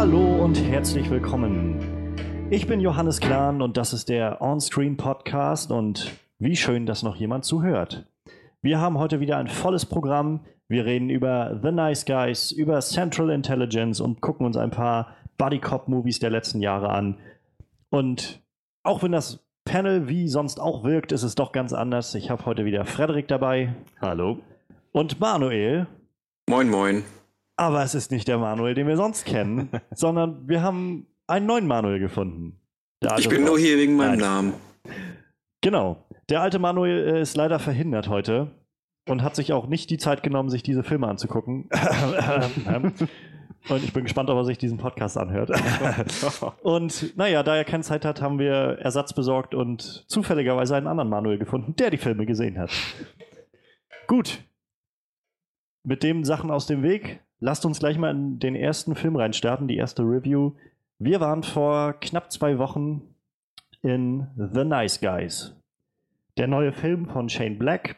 Hallo und herzlich willkommen. Ich bin Johannes Klahn und das ist der On-Screen Podcast und wie schön, dass noch jemand zuhört. Wir haben heute wieder ein volles Programm. Wir reden über The Nice Guys, über Central Intelligence und gucken uns ein paar Buddy Cop Movies der letzten Jahre an. Und auch wenn das Panel wie sonst auch wirkt, ist es doch ganz anders. Ich habe heute wieder Frederik dabei. Hallo. Und Manuel. Moin, moin. Aber es ist nicht der Manuel, den wir sonst kennen, sondern wir haben einen neuen Manuel gefunden. ich bin nur hier wegen meinem Nein. Namen. Genau. Der alte Manuel äh, ist leider verhindert heute und hat sich auch nicht die Zeit genommen, sich diese Filme anzugucken. und ich bin gespannt, ob er sich diesen Podcast anhört. und naja, da er keine Zeit hat, haben wir Ersatz besorgt und zufälligerweise einen anderen Manuel gefunden, der die Filme gesehen hat. Gut. Mit dem Sachen aus dem Weg lasst uns gleich mal in den ersten Film reinstarten, die erste Review. Wir waren vor knapp zwei Wochen in The Nice Guys. Der neue Film von Shane Black.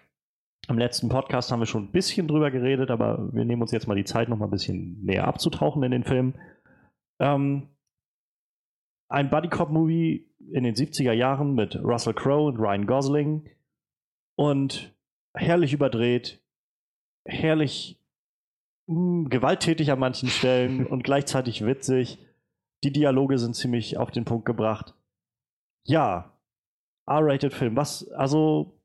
Im letzten Podcast haben wir schon ein bisschen drüber geredet, aber wir nehmen uns jetzt mal die Zeit, noch mal ein bisschen näher abzutauchen in den Film. Ähm, ein Buddy-Cop-Movie in den 70er Jahren mit Russell Crowe und Ryan Gosling und herrlich überdreht, herrlich mh, hm, gewalttätig an manchen Stellen und gleichzeitig witzig. Die Dialoge sind ziemlich auf den Punkt gebracht. Ja, R-rated Film. Was, also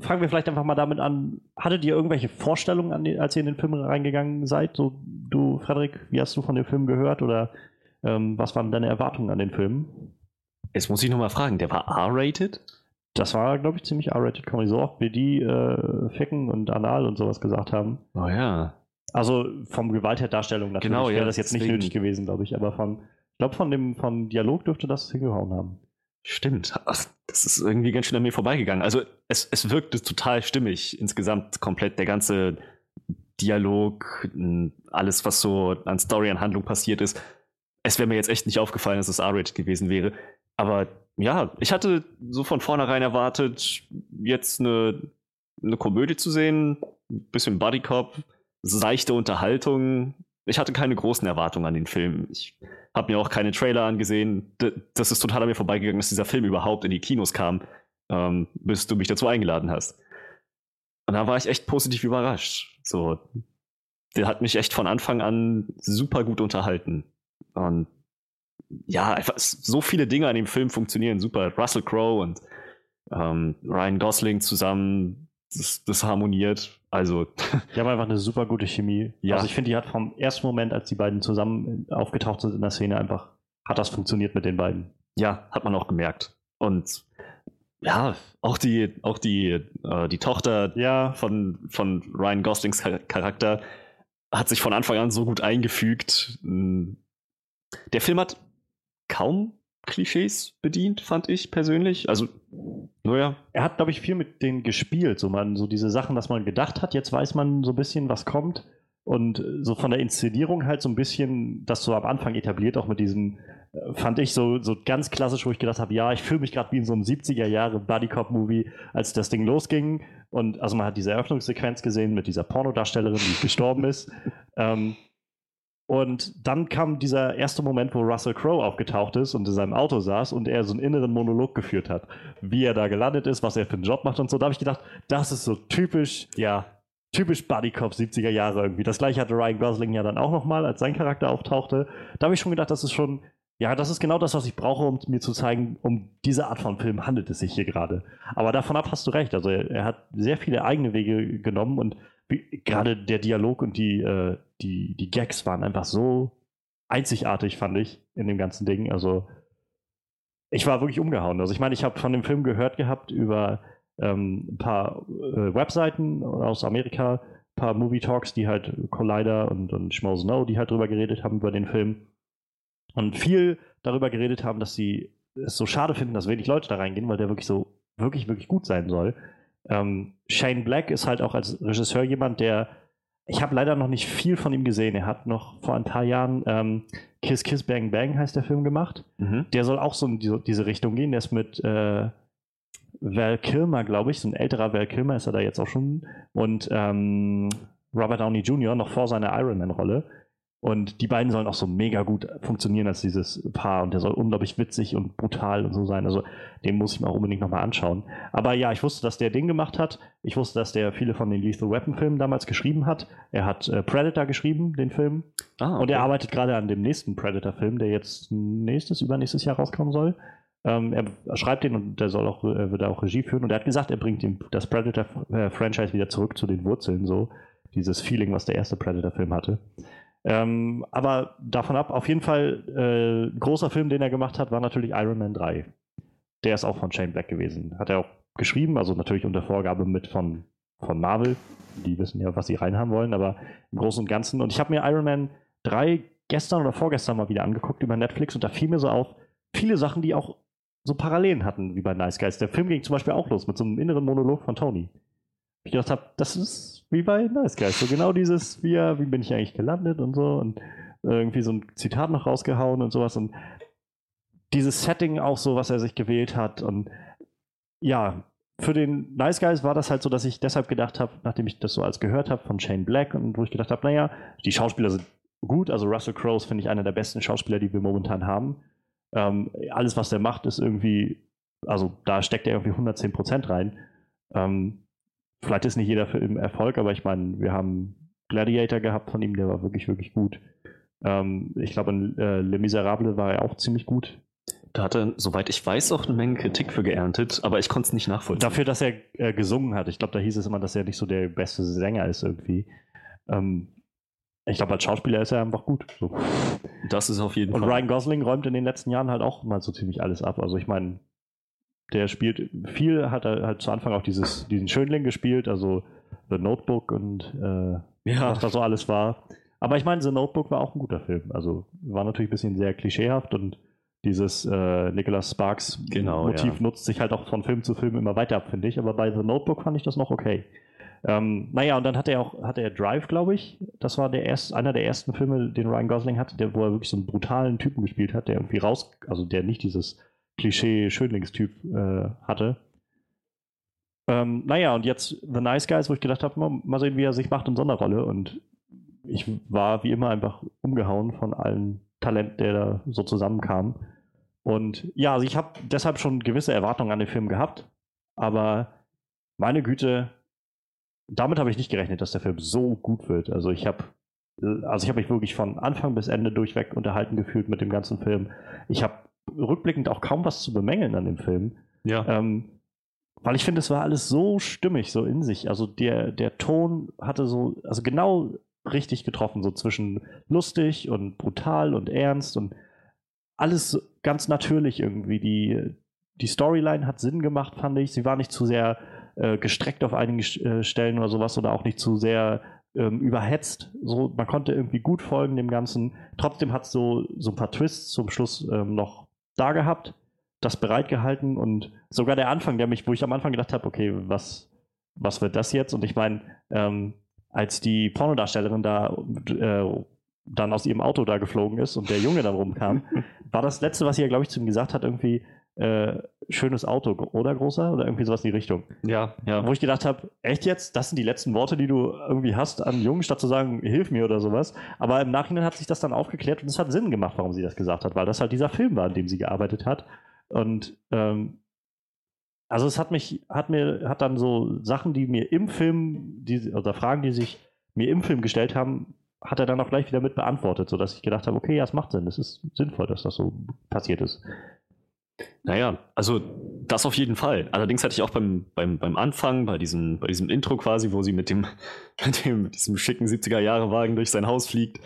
fangen wir vielleicht einfach mal damit an. Hattet ihr irgendwelche Vorstellungen, die, als ihr in den Film reingegangen seid? So, du, Frederik, wie hast du von dem Film gehört oder ähm, was waren deine Erwartungen an den Film? Jetzt muss ich nochmal fragen, der war R-rated? Das war, glaube ich, ziemlich R-rated Comedy. So oft wie die äh, Ficken und Anal und sowas gesagt haben. Oh ja. Also vom Gewalt her Darstellung natürlich genau, wäre ja, das jetzt nicht nötig gewesen, glaube ich. Aber von, ich glaube, von dem vom Dialog dürfte das hingehauen haben. Stimmt. Das ist irgendwie ganz schön an mir vorbeigegangen. Also es, es wirkte total stimmig insgesamt komplett. Der ganze Dialog, alles, was so an Story, an Handlung passiert ist. Es wäre mir jetzt echt nicht aufgefallen, dass es R-rated gewesen wäre. Aber ja, ich hatte so von vornherein erwartet, jetzt eine, eine Komödie zu sehen, ein bisschen Bodycop, seichte Unterhaltung. Ich hatte keine großen Erwartungen an den Film. Ich habe mir auch keine Trailer angesehen. Das ist total an mir vorbeigegangen, dass dieser Film überhaupt in die Kinos kam, ähm, bis du mich dazu eingeladen hast. Und da war ich echt positiv überrascht. So, der hat mich echt von Anfang an super gut unterhalten. Und ja, einfach so viele Dinge an dem Film funktionieren super. Russell Crowe und ähm, Ryan Gosling zusammen, das, das harmoniert. Also. Die haben einfach eine super gute Chemie. Ja. Also ich finde, die hat vom ersten Moment, als die beiden zusammen aufgetaucht sind in der Szene, einfach, hat das funktioniert mit den beiden. Ja, hat man auch gemerkt. Und ja, auch die, auch die, äh, die Tochter ja. von, von Ryan Goslings Charakter hat sich von Anfang an so gut eingefügt. Der Film hat kaum Klischees bedient, fand ich persönlich. Also, naja. Er hat, glaube ich, viel mit denen gespielt. So, man, so diese Sachen, dass man gedacht hat, jetzt weiß man so ein bisschen, was kommt. Und so von der Inszenierung halt so ein bisschen, das so am Anfang etabliert, auch mit diesem, äh, fand ich so, so ganz klassisch, wo ich gedacht habe, ja, ich fühle mich gerade wie in so einem 70er Jahre Buddy Cop Movie, als das Ding losging. Und also man hat diese Eröffnungssequenz gesehen mit dieser Pornodarstellerin, die gestorben ist. ähm, und dann kam dieser erste Moment, wo Russell Crowe aufgetaucht ist und in seinem Auto saß und er so einen inneren Monolog geführt hat, wie er da gelandet ist, was er für einen Job macht und so. Da habe ich gedacht, das ist so typisch, ja, typisch Buddy Cop 70er Jahre irgendwie. Das gleiche hatte Ryan Gosling ja dann auch nochmal, als sein Charakter auftauchte. Da habe ich schon gedacht, das ist schon, ja, das ist genau das, was ich brauche, um mir zu zeigen, um diese Art von Film handelt es sich hier gerade. Aber davon ab hast du recht. Also er, er hat sehr viele eigene Wege genommen und gerade der Dialog und die, äh, die, die Gags waren einfach so einzigartig, fand ich, in dem ganzen Ding. Also, ich war wirklich umgehauen. Also, ich meine, ich habe von dem Film gehört gehabt über ähm, ein paar äh, Webseiten aus Amerika, ein paar Movie Talks, die halt Collider und, und Schmo Snow, die halt drüber geredet haben über den Film. Und viel darüber geredet haben, dass sie es so schade finden, dass wenig Leute da reingehen, weil der wirklich so, wirklich, wirklich gut sein soll. Ähm, Shane Black ist halt auch als Regisseur jemand, der ich habe leider noch nicht viel von ihm gesehen. Er hat noch vor ein paar Jahren ähm, Kiss Kiss Bang Bang heißt der Film gemacht. Mhm. Der soll auch so in diese, diese, Richtung gehen. Der ist mit äh, Val Kilmer, glaube ich, so ein älterer Val Kilmer ist er da jetzt auch schon. Und ähm, Robert Downey Jr. noch vor seiner Iron Man-Rolle. Und die beiden sollen auch so mega gut funktionieren als dieses Paar. Und der soll unglaublich witzig und brutal und so sein. Also den muss ich mir auch unbedingt nochmal anschauen. Aber ja, ich wusste, dass der Ding gemacht hat. Ich wusste, dass der viele von den Lethal Weapon Filmen damals geschrieben hat. Er hat äh, Predator geschrieben, den Film. Ah, okay. Und er arbeitet gerade an dem nächsten Predator-Film, der jetzt nächstes, übernächstes Jahr rauskommen soll. Ähm, er schreibt den und der soll auch, er wird auch Regie führen. Und er hat gesagt, er bringt ihm das Predator-Franchise wieder zurück zu den Wurzeln, so dieses Feeling, was der erste Predator-Film hatte. Ähm, aber davon ab, auf jeden Fall, äh, großer Film, den er gemacht hat, war natürlich Iron Man 3. Der ist auch von Shane Black gewesen. Hat er auch geschrieben, also natürlich unter Vorgabe mit von, von Marvel. Die wissen ja, was sie reinhaben wollen, aber im Großen und Ganzen. Und ich habe mir Iron Man 3 gestern oder vorgestern mal wieder angeguckt über Netflix und da fiel mir so auf, viele Sachen, die auch so Parallelen hatten wie bei Nice Guys. Der Film ging zum Beispiel auch los mit so einem inneren Monolog von Tony. Ich gedacht habe, das ist wie bei Nice Guys. So genau dieses, wie, wie bin ich eigentlich gelandet und so und irgendwie so ein Zitat noch rausgehauen und sowas und dieses Setting auch so, was er sich gewählt hat und ja, für den Nice Guys war das halt so, dass ich deshalb gedacht habe, nachdem ich das so als gehört habe von Shane Black und wo ich gedacht habe, naja, die Schauspieler sind gut, also Russell Crowe finde ich einer der besten Schauspieler, die wir momentan haben. Ähm, alles, was der macht, ist irgendwie, also da steckt er irgendwie 110 Prozent rein. Ähm, vielleicht ist nicht jeder Film Erfolg, aber ich meine, wir haben Gladiator gehabt von ihm, der war wirklich, wirklich gut. Ähm, ich glaube, in äh, Le Miserable war er auch ziemlich gut. Da hat er, soweit ich weiß, auch eine Menge Kritik für geerntet, aber ich konnte es nicht nachvollziehen. Dafür, dass er äh, gesungen hat. Ich glaube, da hieß es immer, dass er nicht so der beste Sänger ist irgendwie. Ähm, ich glaube, als Schauspieler ist er einfach gut. So. Das ist auf jeden Und Fall. Und Ryan Gosling räumt in den letzten Jahren halt auch mal so ziemlich alles ab. Also ich meine, der spielt viel, hat er halt zu Anfang auch dieses, diesen Schönling gespielt, also The Notebook und äh, ja. was da so alles war. Aber ich meine, The Notebook war auch ein guter Film. Also war natürlich ein bisschen sehr klischeehaft und dieses äh, Nicholas Sparks genau, Motiv ja. nutzt sich halt auch von Film zu Film immer weiter ab, finde ich. Aber bei The Notebook fand ich das noch okay. Ähm, naja, und dann hat er auch, hatte er Drive, glaube ich. Das war der erst, einer der ersten Filme, den Ryan Gosling hatte, der, wo er wirklich so einen brutalen Typen gespielt hat, der irgendwie raus, also der nicht dieses Klischee-Schönlingstyp äh, hatte. Ähm, naja, und jetzt The Nice Guys, wo ich gedacht habe, mal, sehen, wie er sich macht in so einer Rolle. Und ich war wie immer einfach umgehauen von allen Talent, der da so zusammenkam. Und ja, also ich habe deshalb schon gewisse Erwartungen an den Film gehabt, aber meine Güte, damit habe ich nicht gerechnet, dass der Film so gut wird. Also ich habe also ich habe mich wirklich von Anfang bis Ende durchweg unterhalten gefühlt mit dem ganzen Film. Ich habe rückblickend auch kaum was zu bemängeln an dem Film. Ja. Ähm, weil ich finde, es war alles so stimmig, so in sich. Also der, der Ton hatte so, also genau richtig getroffen, so zwischen lustig und brutal und ernst und alles ganz natürlich irgendwie. Die, die Storyline hat Sinn gemacht, fand ich. Sie war nicht zu sehr äh, gestreckt auf einigen äh, Stellen oder sowas oder auch nicht zu sehr ähm, überhetzt. So, man konnte irgendwie gut folgen dem Ganzen. Trotzdem hat es so, so ein paar Twists zum Schluss ähm, noch da gehabt, das bereitgehalten und sogar der Anfang, der mich, wo ich am Anfang gedacht habe, okay, was, was wird das jetzt? Und ich meine, ähm, als die Pornodarstellerin da äh, dann aus ihrem Auto da geflogen ist und der Junge dann rumkam, war das letzte, was sie ja, glaube ich, zu ihm gesagt hat, irgendwie, äh, schönes Auto, oder großer? Oder irgendwie sowas in die Richtung. Ja, ja. Wo ich gedacht habe, echt jetzt? Das sind die letzten Worte, die du irgendwie hast an Jungen, statt zu sagen, hilf mir oder sowas. Aber im Nachhinein hat sich das dann aufgeklärt und es hat Sinn gemacht, warum sie das gesagt hat, weil das halt dieser Film war, an dem sie gearbeitet hat. Und ähm, also es hat mich, hat mir, hat dann so Sachen, die mir im Film, die, oder Fragen, die sich mir im Film gestellt haben, hat er dann auch gleich wieder mit beantwortet, sodass ich gedacht habe, okay, ja, es macht Sinn, es ist sinnvoll, dass das so passiert ist. Naja, also das auf jeden Fall. Allerdings hatte ich auch beim, beim, beim Anfang, bei diesem, bei diesem Intro quasi, wo sie mit dem, mit dem mit diesem schicken 70er-Jahre-Wagen durch sein Haus fliegt,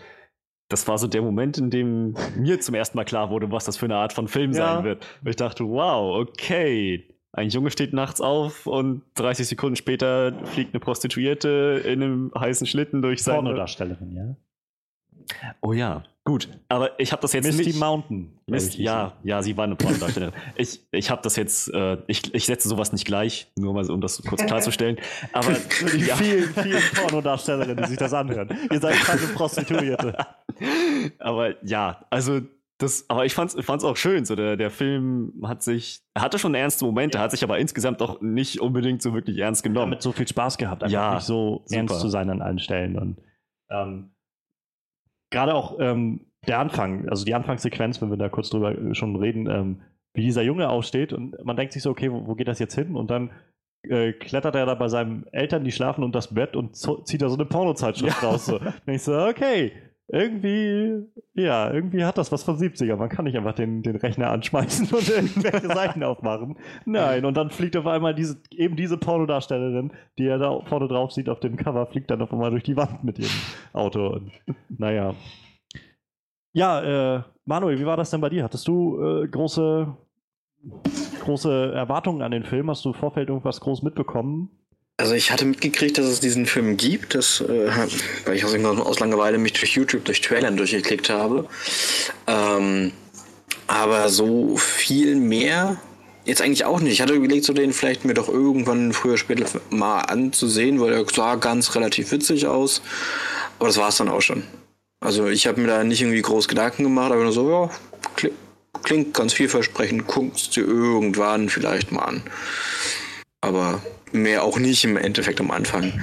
das war so der Moment, in dem mir zum ersten Mal klar wurde, was das für eine Art von Film ja. sein wird. Und ich dachte, wow, okay. Ein Junge steht nachts auf und 30 Sekunden später fliegt eine Prostituierte in einem heißen Schlitten durch seine... Pornodarstellerin, ja. Oh ja, gut. Aber ich habe das jetzt Misty nicht... Mountain. Misty, ja, ja, sie war eine Pornodarstellerin. ich ich habe das jetzt, äh, ich, ich setze sowas nicht gleich, nur mal so, um das kurz klarzustellen. Aber die ja. vielen, vielen Pornodarstellerinnen, die sich das anhören. Ihr seid keine Prostituierte. aber ja, also das, aber ich fand's, fand's auch schön. So der, der Film hat sich, hatte schon ernste Momente, ja. hat sich aber insgesamt auch nicht unbedingt so wirklich ernst genommen. Mit so viel Spaß gehabt, einfach ja, nicht so super. ernst zu sein an allen Stellen und ähm, gerade auch ähm, der Anfang, also die Anfangssequenz, wenn wir da kurz drüber schon reden, ähm, wie dieser Junge aufsteht und man denkt sich so, okay, wo, wo geht das jetzt hin? Und dann äh, klettert er da bei seinen Eltern, die schlafen unter das Bett und zieht da so eine Pornozeitschrift ja. raus. So. Und ich so, okay, irgendwie, ja, irgendwie hat das was von 70er. Man kann nicht einfach den, den Rechner anschmeißen und irgendwelche Seiten aufmachen. Nein, und dann fliegt auf einmal diese, eben diese Pornodarstellerin, die er da vorne drauf sieht auf dem Cover, fliegt dann auf einmal durch die Wand mit ihrem Auto. Und, naja. Ja, äh, Manuel, wie war das denn bei dir? Hattest du äh, große, große Erwartungen an den Film? Hast du im Vorfeld irgendwas groß mitbekommen? Also ich hatte mitgekriegt, dass es diesen Film gibt, das, äh, weil ich aus Langeweile mich durch YouTube, durch Trailern durchgeklickt habe. Ähm, aber so viel mehr jetzt eigentlich auch nicht. Ich hatte überlegt, so den vielleicht mir doch irgendwann früher später mal anzusehen, weil er sah ganz relativ witzig aus. Aber das war es dann auch schon. Also ich habe mir da nicht irgendwie groß Gedanken gemacht, aber nur so, ja, klingt ganz vielversprechend, guckst du irgendwann vielleicht mal an. Aber mehr auch nicht im Endeffekt am Anfang.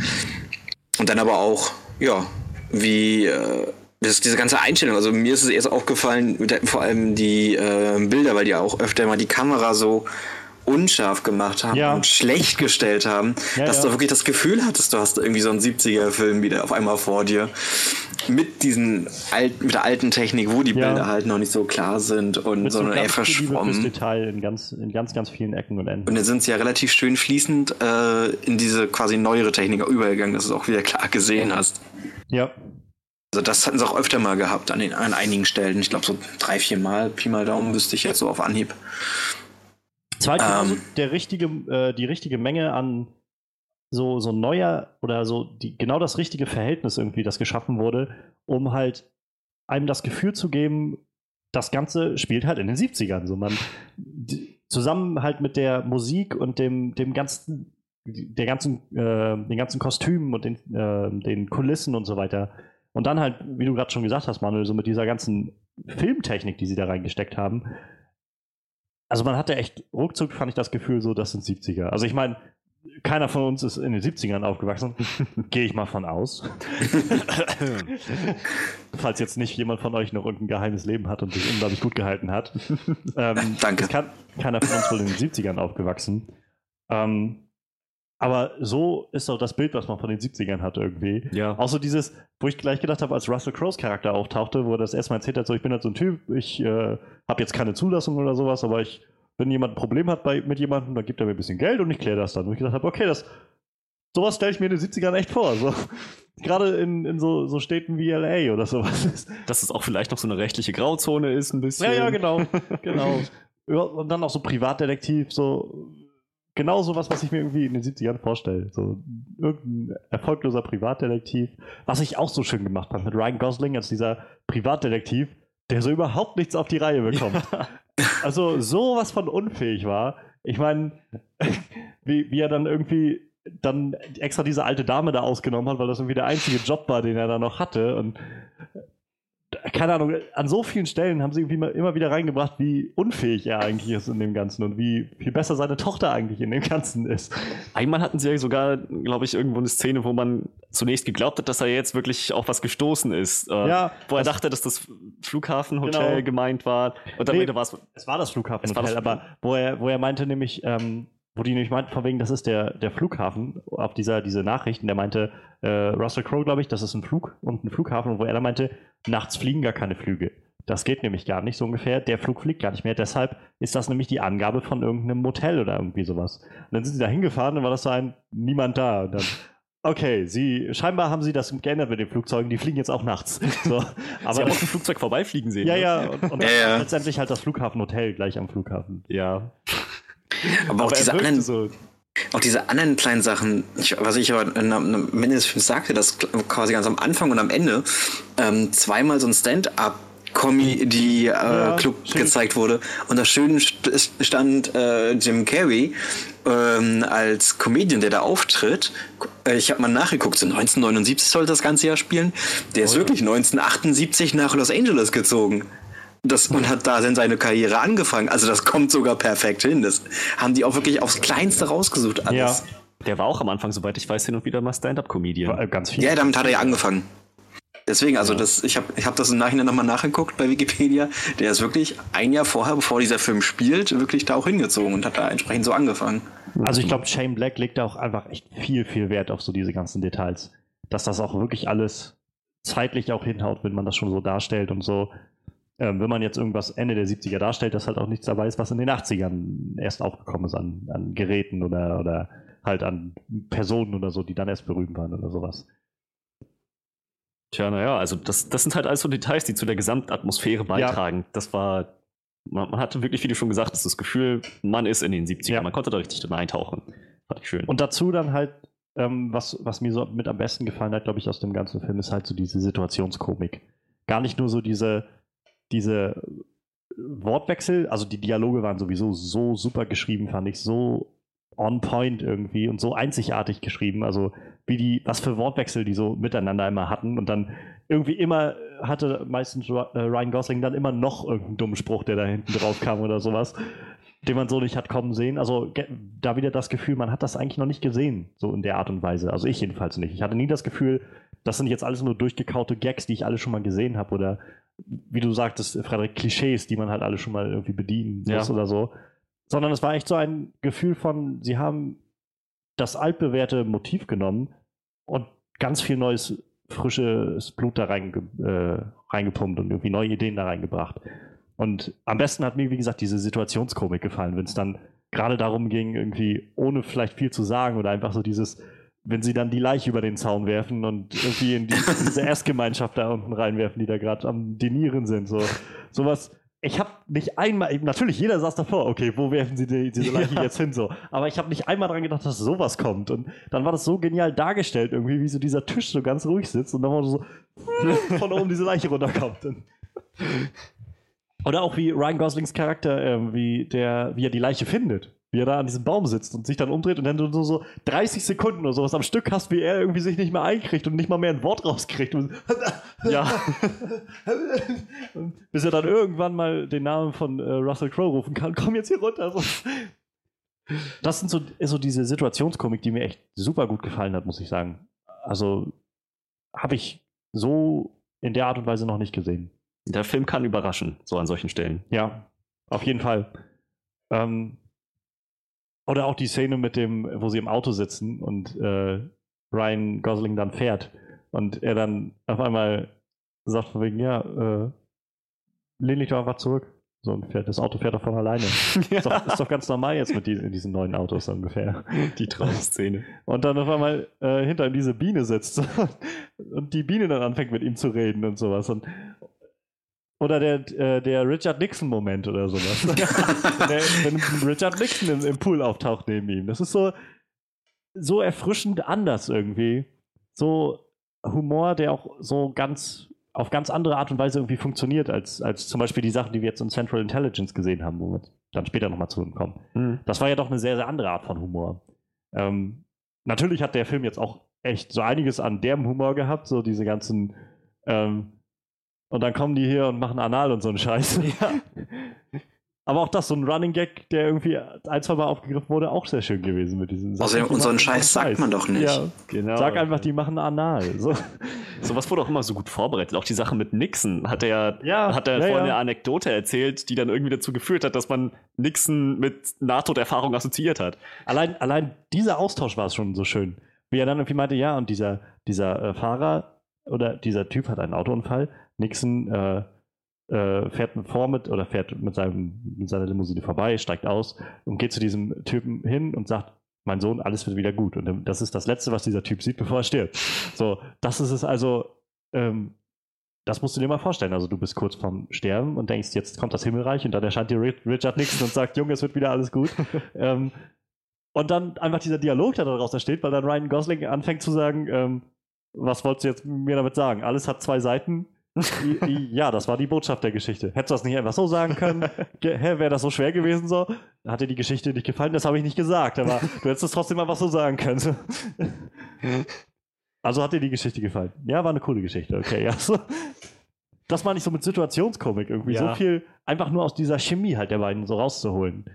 Und dann aber auch, ja, wie äh, das, diese ganze Einstellung. Also mir ist es erst aufgefallen, vor allem die äh, Bilder, weil die auch öfter mal die Kamera so unscharf gemacht haben ja. und schlecht gestellt haben, ja, dass ja. du wirklich das Gefühl hattest, du hast irgendwie so einen 70er-Film wieder auf einmal vor dir mit diesen alten, mit der alten Technik, wo die. Bilder halt noch nicht so klar sind und mit so eher verschwommen. Detail in ganz, in ganz, ganz vielen Ecken und Enden. Und dann sind sie ja relativ schön fließend äh, in diese quasi neuere Technik übergegangen, dass du es auch wieder klar gesehen hast. Ja. Also das hatten sie auch öfter mal gehabt an, den, an einigen Stellen. Ich glaube so drei, vier Mal, Pi mal Daumen wüsste ich jetzt so auf Anhieb. Zweitens, ähm, der richtige, äh, die richtige Menge an so, so neuer oder so die, genau das richtige Verhältnis irgendwie, das geschaffen wurde, um halt einem das Gefühl zu geben, das Ganze spielt halt in den 70ern. So man zusammen halt mit der Musik und dem, dem ganzen, der ganzen, äh, den ganzen Kostümen und den, äh, den Kulissen und so weiter. Und dann halt, wie du gerade schon gesagt hast, Manuel, so mit dieser ganzen Filmtechnik, die sie da reingesteckt haben. Also man hatte echt, ruckzuck fand ich das Gefühl so, das sind 70er. Also ich meine, keiner von uns ist in den 70ern aufgewachsen. Gehe ich mal von aus. Falls jetzt nicht jemand von euch noch irgendein geheimes Leben hat und sich unglaublich gut gehalten hat. Ähm, Danke. Kann, keiner von uns wohl in den 70ern aufgewachsen. Ähm, aber so ist auch das Bild, was man von den 70ern hat irgendwie. Ja. Auch so dieses, wo ich gleich gedacht habe, als Russell Crowes Charakter auftauchte, wo er das erstmal erzählt hat, so ich bin halt so ein Typ, ich äh, habe jetzt keine Zulassung oder sowas, aber ich wenn jemand ein Problem hat bei, mit jemandem, dann gibt er mir ein bisschen Geld und ich kläre das dann. Und ich gedacht habe, okay, das, sowas stelle ich mir in den 70ern echt vor. So. Gerade in, in so, so Städten wie LA oder sowas. Dass es auch vielleicht noch so eine rechtliche Grauzone ist, ein bisschen. Ja, ja, genau. genau. und dann auch so Privatdetektiv, so genau sowas, was ich mir irgendwie in den 70ern vorstelle. So irgendein erfolgloser Privatdetektiv. Was ich auch so schön gemacht habe mit Ryan Gosling als dieser Privatdetektiv, der so überhaupt nichts auf die Reihe bekommt. Ja. Also sowas von unfähig war. Ich meine, wie, wie er dann irgendwie dann extra diese alte Dame da ausgenommen hat, weil das irgendwie der einzige Job war, den er da noch hatte. Und keine Ahnung, an so vielen Stellen haben sie irgendwie immer wieder reingebracht, wie unfähig er eigentlich ist in dem Ganzen und wie viel besser seine Tochter eigentlich in dem Ganzen ist. Einmal hatten sie ja sogar, glaube ich, irgendwo eine Szene, wo man zunächst geglaubt hat, dass er jetzt wirklich auf was gestoßen ist. Äh, ja, wo er dachte, dass das Flughafenhotel genau. gemeint war. Und dann nee, war es. Es war das Flughafenhotel, aber wo er, wo er meinte nämlich, ähm, wo die nämlich meinten, von wegen, das ist der, der Flughafen, auf dieser diese Nachrichten, der meinte, äh, Russell Crowe, glaube ich, das ist ein Flug und ein Flughafen, und wo er dann meinte, nachts fliegen gar keine Flüge. Das geht nämlich gar nicht so ungefähr. Der Flug fliegt gar nicht mehr. Deshalb ist das nämlich die Angabe von irgendeinem Motel oder irgendwie sowas. Und dann sind sie da hingefahren und war das so ein niemand da. Und dann, okay, sie scheinbar haben sie das geändert mit den Flugzeugen. Die fliegen jetzt auch nachts. So, aber sie haben auch ein Flugzeug vorbeifliegen sehen. Ja, ne? ja. Und, und ja, ja. letztendlich halt das Flughafenhotel gleich am Flughafen. Ja. Aber, auch diese anderen, so. auch diese anderen kleinen Sachen, ich, was ich aber am Ende des Films sagte, dass quasi ganz am Anfang und am Ende ähm, zweimal so ein Stand-up Comedy-Club äh, ja, gezeigt wurde. Und da schön stand äh, Jim Carrey ähm, als Comedian, der da auftritt. Ich habe mal nachgeguckt, so 1979 sollte das ganze Jahr spielen. Der ist oh, wirklich ja. 1978 nach Los Angeles gezogen. Das, und hat da dann seine Karriere angefangen. Also das kommt sogar perfekt hin. Das haben die auch wirklich aufs Kleinste rausgesucht alles. Ja. Der war auch am Anfang, soweit ich weiß, hin und wieder mal Stand-Up-Comedian. Ganz viel. Ja, damit hat er ja angefangen. Deswegen, also das, ich habe ich hab das im Nachhinein nochmal nachgeguckt bei Wikipedia. Der ist wirklich ein Jahr vorher, bevor dieser Film spielt, wirklich da auch hingezogen und hat da entsprechend so angefangen. Also ich glaube, Shane Black legt da auch einfach echt viel, viel Wert auf so diese ganzen Details. Dass das auch wirklich alles zeitlich auch hinhaut, wenn man das schon so darstellt und so. Ähm, wenn man jetzt irgendwas Ende der 70er darstellt, dass halt auch nichts dabei ist, was in den 80ern erst aufgekommen ist an, an Geräten oder, oder halt an Personen oder so, die dann erst berühmt waren oder sowas. Tja, naja, also das, das sind halt alles so Details, die zu der Gesamtatmosphäre beitragen. Ja. Das war, man, man, hatte wirklich, wie du schon gesagt hast, das Gefühl, man ist in den 70ern, ja. man konnte da richtig drin eintauchen. Fand ich schön. Und dazu dann halt, ähm, was, was mir so mit am besten gefallen hat, glaube ich, aus dem ganzen Film, ist halt so diese Situationskomik. Gar nicht nur so diese, diese Wortwechsel, also die Dialoge waren sowieso so super geschrieben, fand ich, so on point irgendwie und so einzigartig geschrieben. Also wie die, was für Wortwechsel die so miteinander immer hatten und dann irgendwie immer hatte meistens äh, Ryan Gosling dann immer noch irgendeinen dummen Spruch, der da hinten drauf kam oder sowas, den man so nicht hat kommen sehen. Also da wieder das Gefühl, man hat das eigentlich noch nicht gesehen, so in der Art und Weise. Also ich jedenfalls nicht. Ich hatte nie das Gefühl, das sind jetzt alles nur durchgekaute Gags, die ich alle schon mal gesehen habe oder wie du sagtest, Frederik, Klischees, die man halt alle schon mal irgendwie bedienen muss ja. oder so sondern es war echt so ein Gefühl von, sie haben das altbewährte Motiv genommen und ganz viel neues, frisches Blut da reinge, äh, reingepumpt und irgendwie neue Ideen da reingebracht. Und am besten hat mir, wie gesagt, diese Situationskomik gefallen, wenn es dann gerade darum ging, irgendwie, ohne vielleicht viel zu sagen oder einfach so dieses, wenn sie dann die Leiche über den Zaun werfen und irgendwie in, die, diese Erstgemeinschaft da unten reinwerfen, die da gerade am Denieren sind. So, sowas ich habe nicht einmal, natürlich jeder saß davor, okay, wo werfen sie die, diese Leiche ja. jetzt hin so. Aber ich habe nicht einmal dran gedacht, dass sowas kommt. Und dann war das so genial dargestellt, irgendwie, wie so dieser Tisch so ganz ruhig sitzt und dann war so von oben diese Leiche runterkommt. Oder auch wie Ryan Goslings Charakter, äh, wie der, wie er die Leiche findet wie er da an diesem Baum sitzt und sich dann umdreht und dann du so 30 Sekunden oder sowas am Stück hast, wie er irgendwie sich nicht mehr einkriegt und nicht mal mehr ein Wort rauskriegt. Und ja. bis er dann irgendwann mal den Namen von äh, Russell Crowe rufen kann, komm jetzt hier runter. So. Das sind so, so diese Situationskomik, die mir echt super gut gefallen hat, muss ich sagen. Also habe ich so in der Art und Weise noch nicht gesehen. Der Film kann überraschen, so an solchen Stellen. Ja, auf jeden Fall. Ähm, oder auch die Szene mit dem, wo sie im Auto sitzen und äh, Ryan Gosling dann fährt und er dann auf einmal sagt von wegen, ja, äh, lehn dich doch einfach zurück. So und fährt, das Auto fährt doch von alleine. ja. ist, doch, ist, doch, ganz normal jetzt mit diesen, diesen neuen Autos ungefähr. Die Traumszene. Und dann auf einmal äh, hinter ihm diese Biene sitzt und die Biene dann anfängt mit ihm zu reden und sowas. Und, oder der, äh, der Richard Nixon-Moment oder sowas. der, wenn Richard Nixon im, im, Pool auftaucht neben ihm. Das ist so, so erfrischend anders irgendwie. So Humor, der auch so ganz auf ganz andere Art und Weise irgendwie funktioniert, als, als zum Beispiel die Sachen, die wir jetzt in Central Intelligence gesehen haben, wo wir dann später nochmal zu kommen. Mhm. Das war ja doch eine sehr, sehr andere Art von Humor. Ähm, natürlich hat der Film jetzt auch echt so einiges an derem Humor gehabt, so diese ganzen ähm, und dann kommen die hier und machen Anal und so einen Scheiß. Ja. Aber auch das, so ein Running Gag, der irgendwie ein, zwei Mal aufgegriffen wurde, auch sehr schön gewesen mit diesem Außerdem, und so einen Scheiß sagt man doch nicht. Ja, genau. Sag einfach, die machen Anal. So. was wurde auch immer so gut vorbereitet. Auch die Sache mit Nixon hat er ja, hat er ja, vorhin ja. eine Anekdote erzählt, die dann irgendwie dazu geführt hat, dass man Nixon mit Nahtoderfahrung assoziiert hat. Allein, allein dieser Austausch war es schon so schön. Wie er dann irgendwie meinte, ja, und dieser, dieser äh, Fahrer oder dieser Typ hat einen Autounfall Nixon äh, äh, fährt vor mit oder fährt mit, seinem, mit seiner Limousine vorbei, steigt aus und geht zu diesem Typen hin und sagt, mein Sohn, alles wird wieder gut. Und das ist das Letzte, was dieser Typ sieht, bevor er stirbt. So, das ist es also, ähm, das musst du dir mal vorstellen. Also du bist kurz vorm Sterben und denkst, jetzt kommt das Himmelreich und dann erscheint dir Richard Nixon und sagt, Junge, es wird wieder alles gut. ähm, und dann einfach dieser Dialog, der daraus entsteht, weil dann Ryan Gosling anfängt zu sagen, ähm, was wolltest du jetzt mir damit sagen? Alles hat zwei Seiten ja, das war die Botschaft der Geschichte. Hättest du das nicht einfach so sagen können? Hä, wäre das so schwer gewesen so? Hat dir die Geschichte nicht gefallen? Das habe ich nicht gesagt, aber du hättest es trotzdem einfach so sagen können. Also hat dir die Geschichte gefallen? Ja, war eine coole Geschichte, okay. Ja, so. Das meine ich so mit Situationskomik irgendwie. Ja. So viel einfach nur aus dieser Chemie halt der beiden so rauszuholen.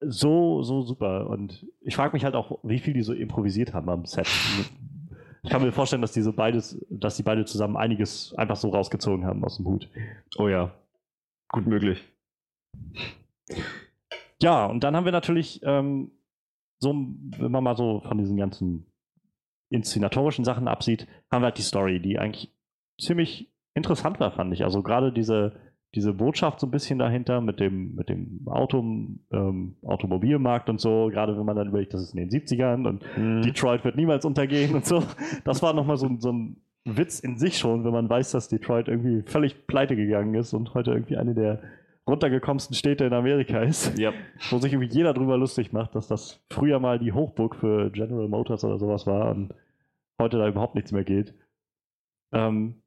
So, so super. Und ich frage mich halt auch, wie viel die so improvisiert haben am Set ich kann mir vorstellen, dass diese beides, dass die beide zusammen einiges einfach so rausgezogen haben aus dem Hut. Oh ja. Gut möglich. Ja, und dann haben wir natürlich ähm, so, wenn man mal so von diesen ganzen inszenatorischen Sachen absieht, haben wir halt die Story, die eigentlich ziemlich interessant war, fand ich. Also gerade diese, diese Botschaft so ein bisschen dahinter mit dem, mit dem Auto, ähm, Automobilmarkt und so, gerade wenn man dann überlegt, das ist in den 70ern und mhm. Detroit wird niemals untergehen und so. Das war nochmal so, so ein Witz in sich schon, wenn man weiß, dass Detroit irgendwie völlig pleite gegangen ist und heute irgendwie eine der runtergekommensten Städte in Amerika ist. Yep. Wo sich irgendwie jeder drüber lustig macht, dass das früher mal die Hochburg für General Motors oder sowas war und heute da überhaupt nichts mehr geht. Ähm,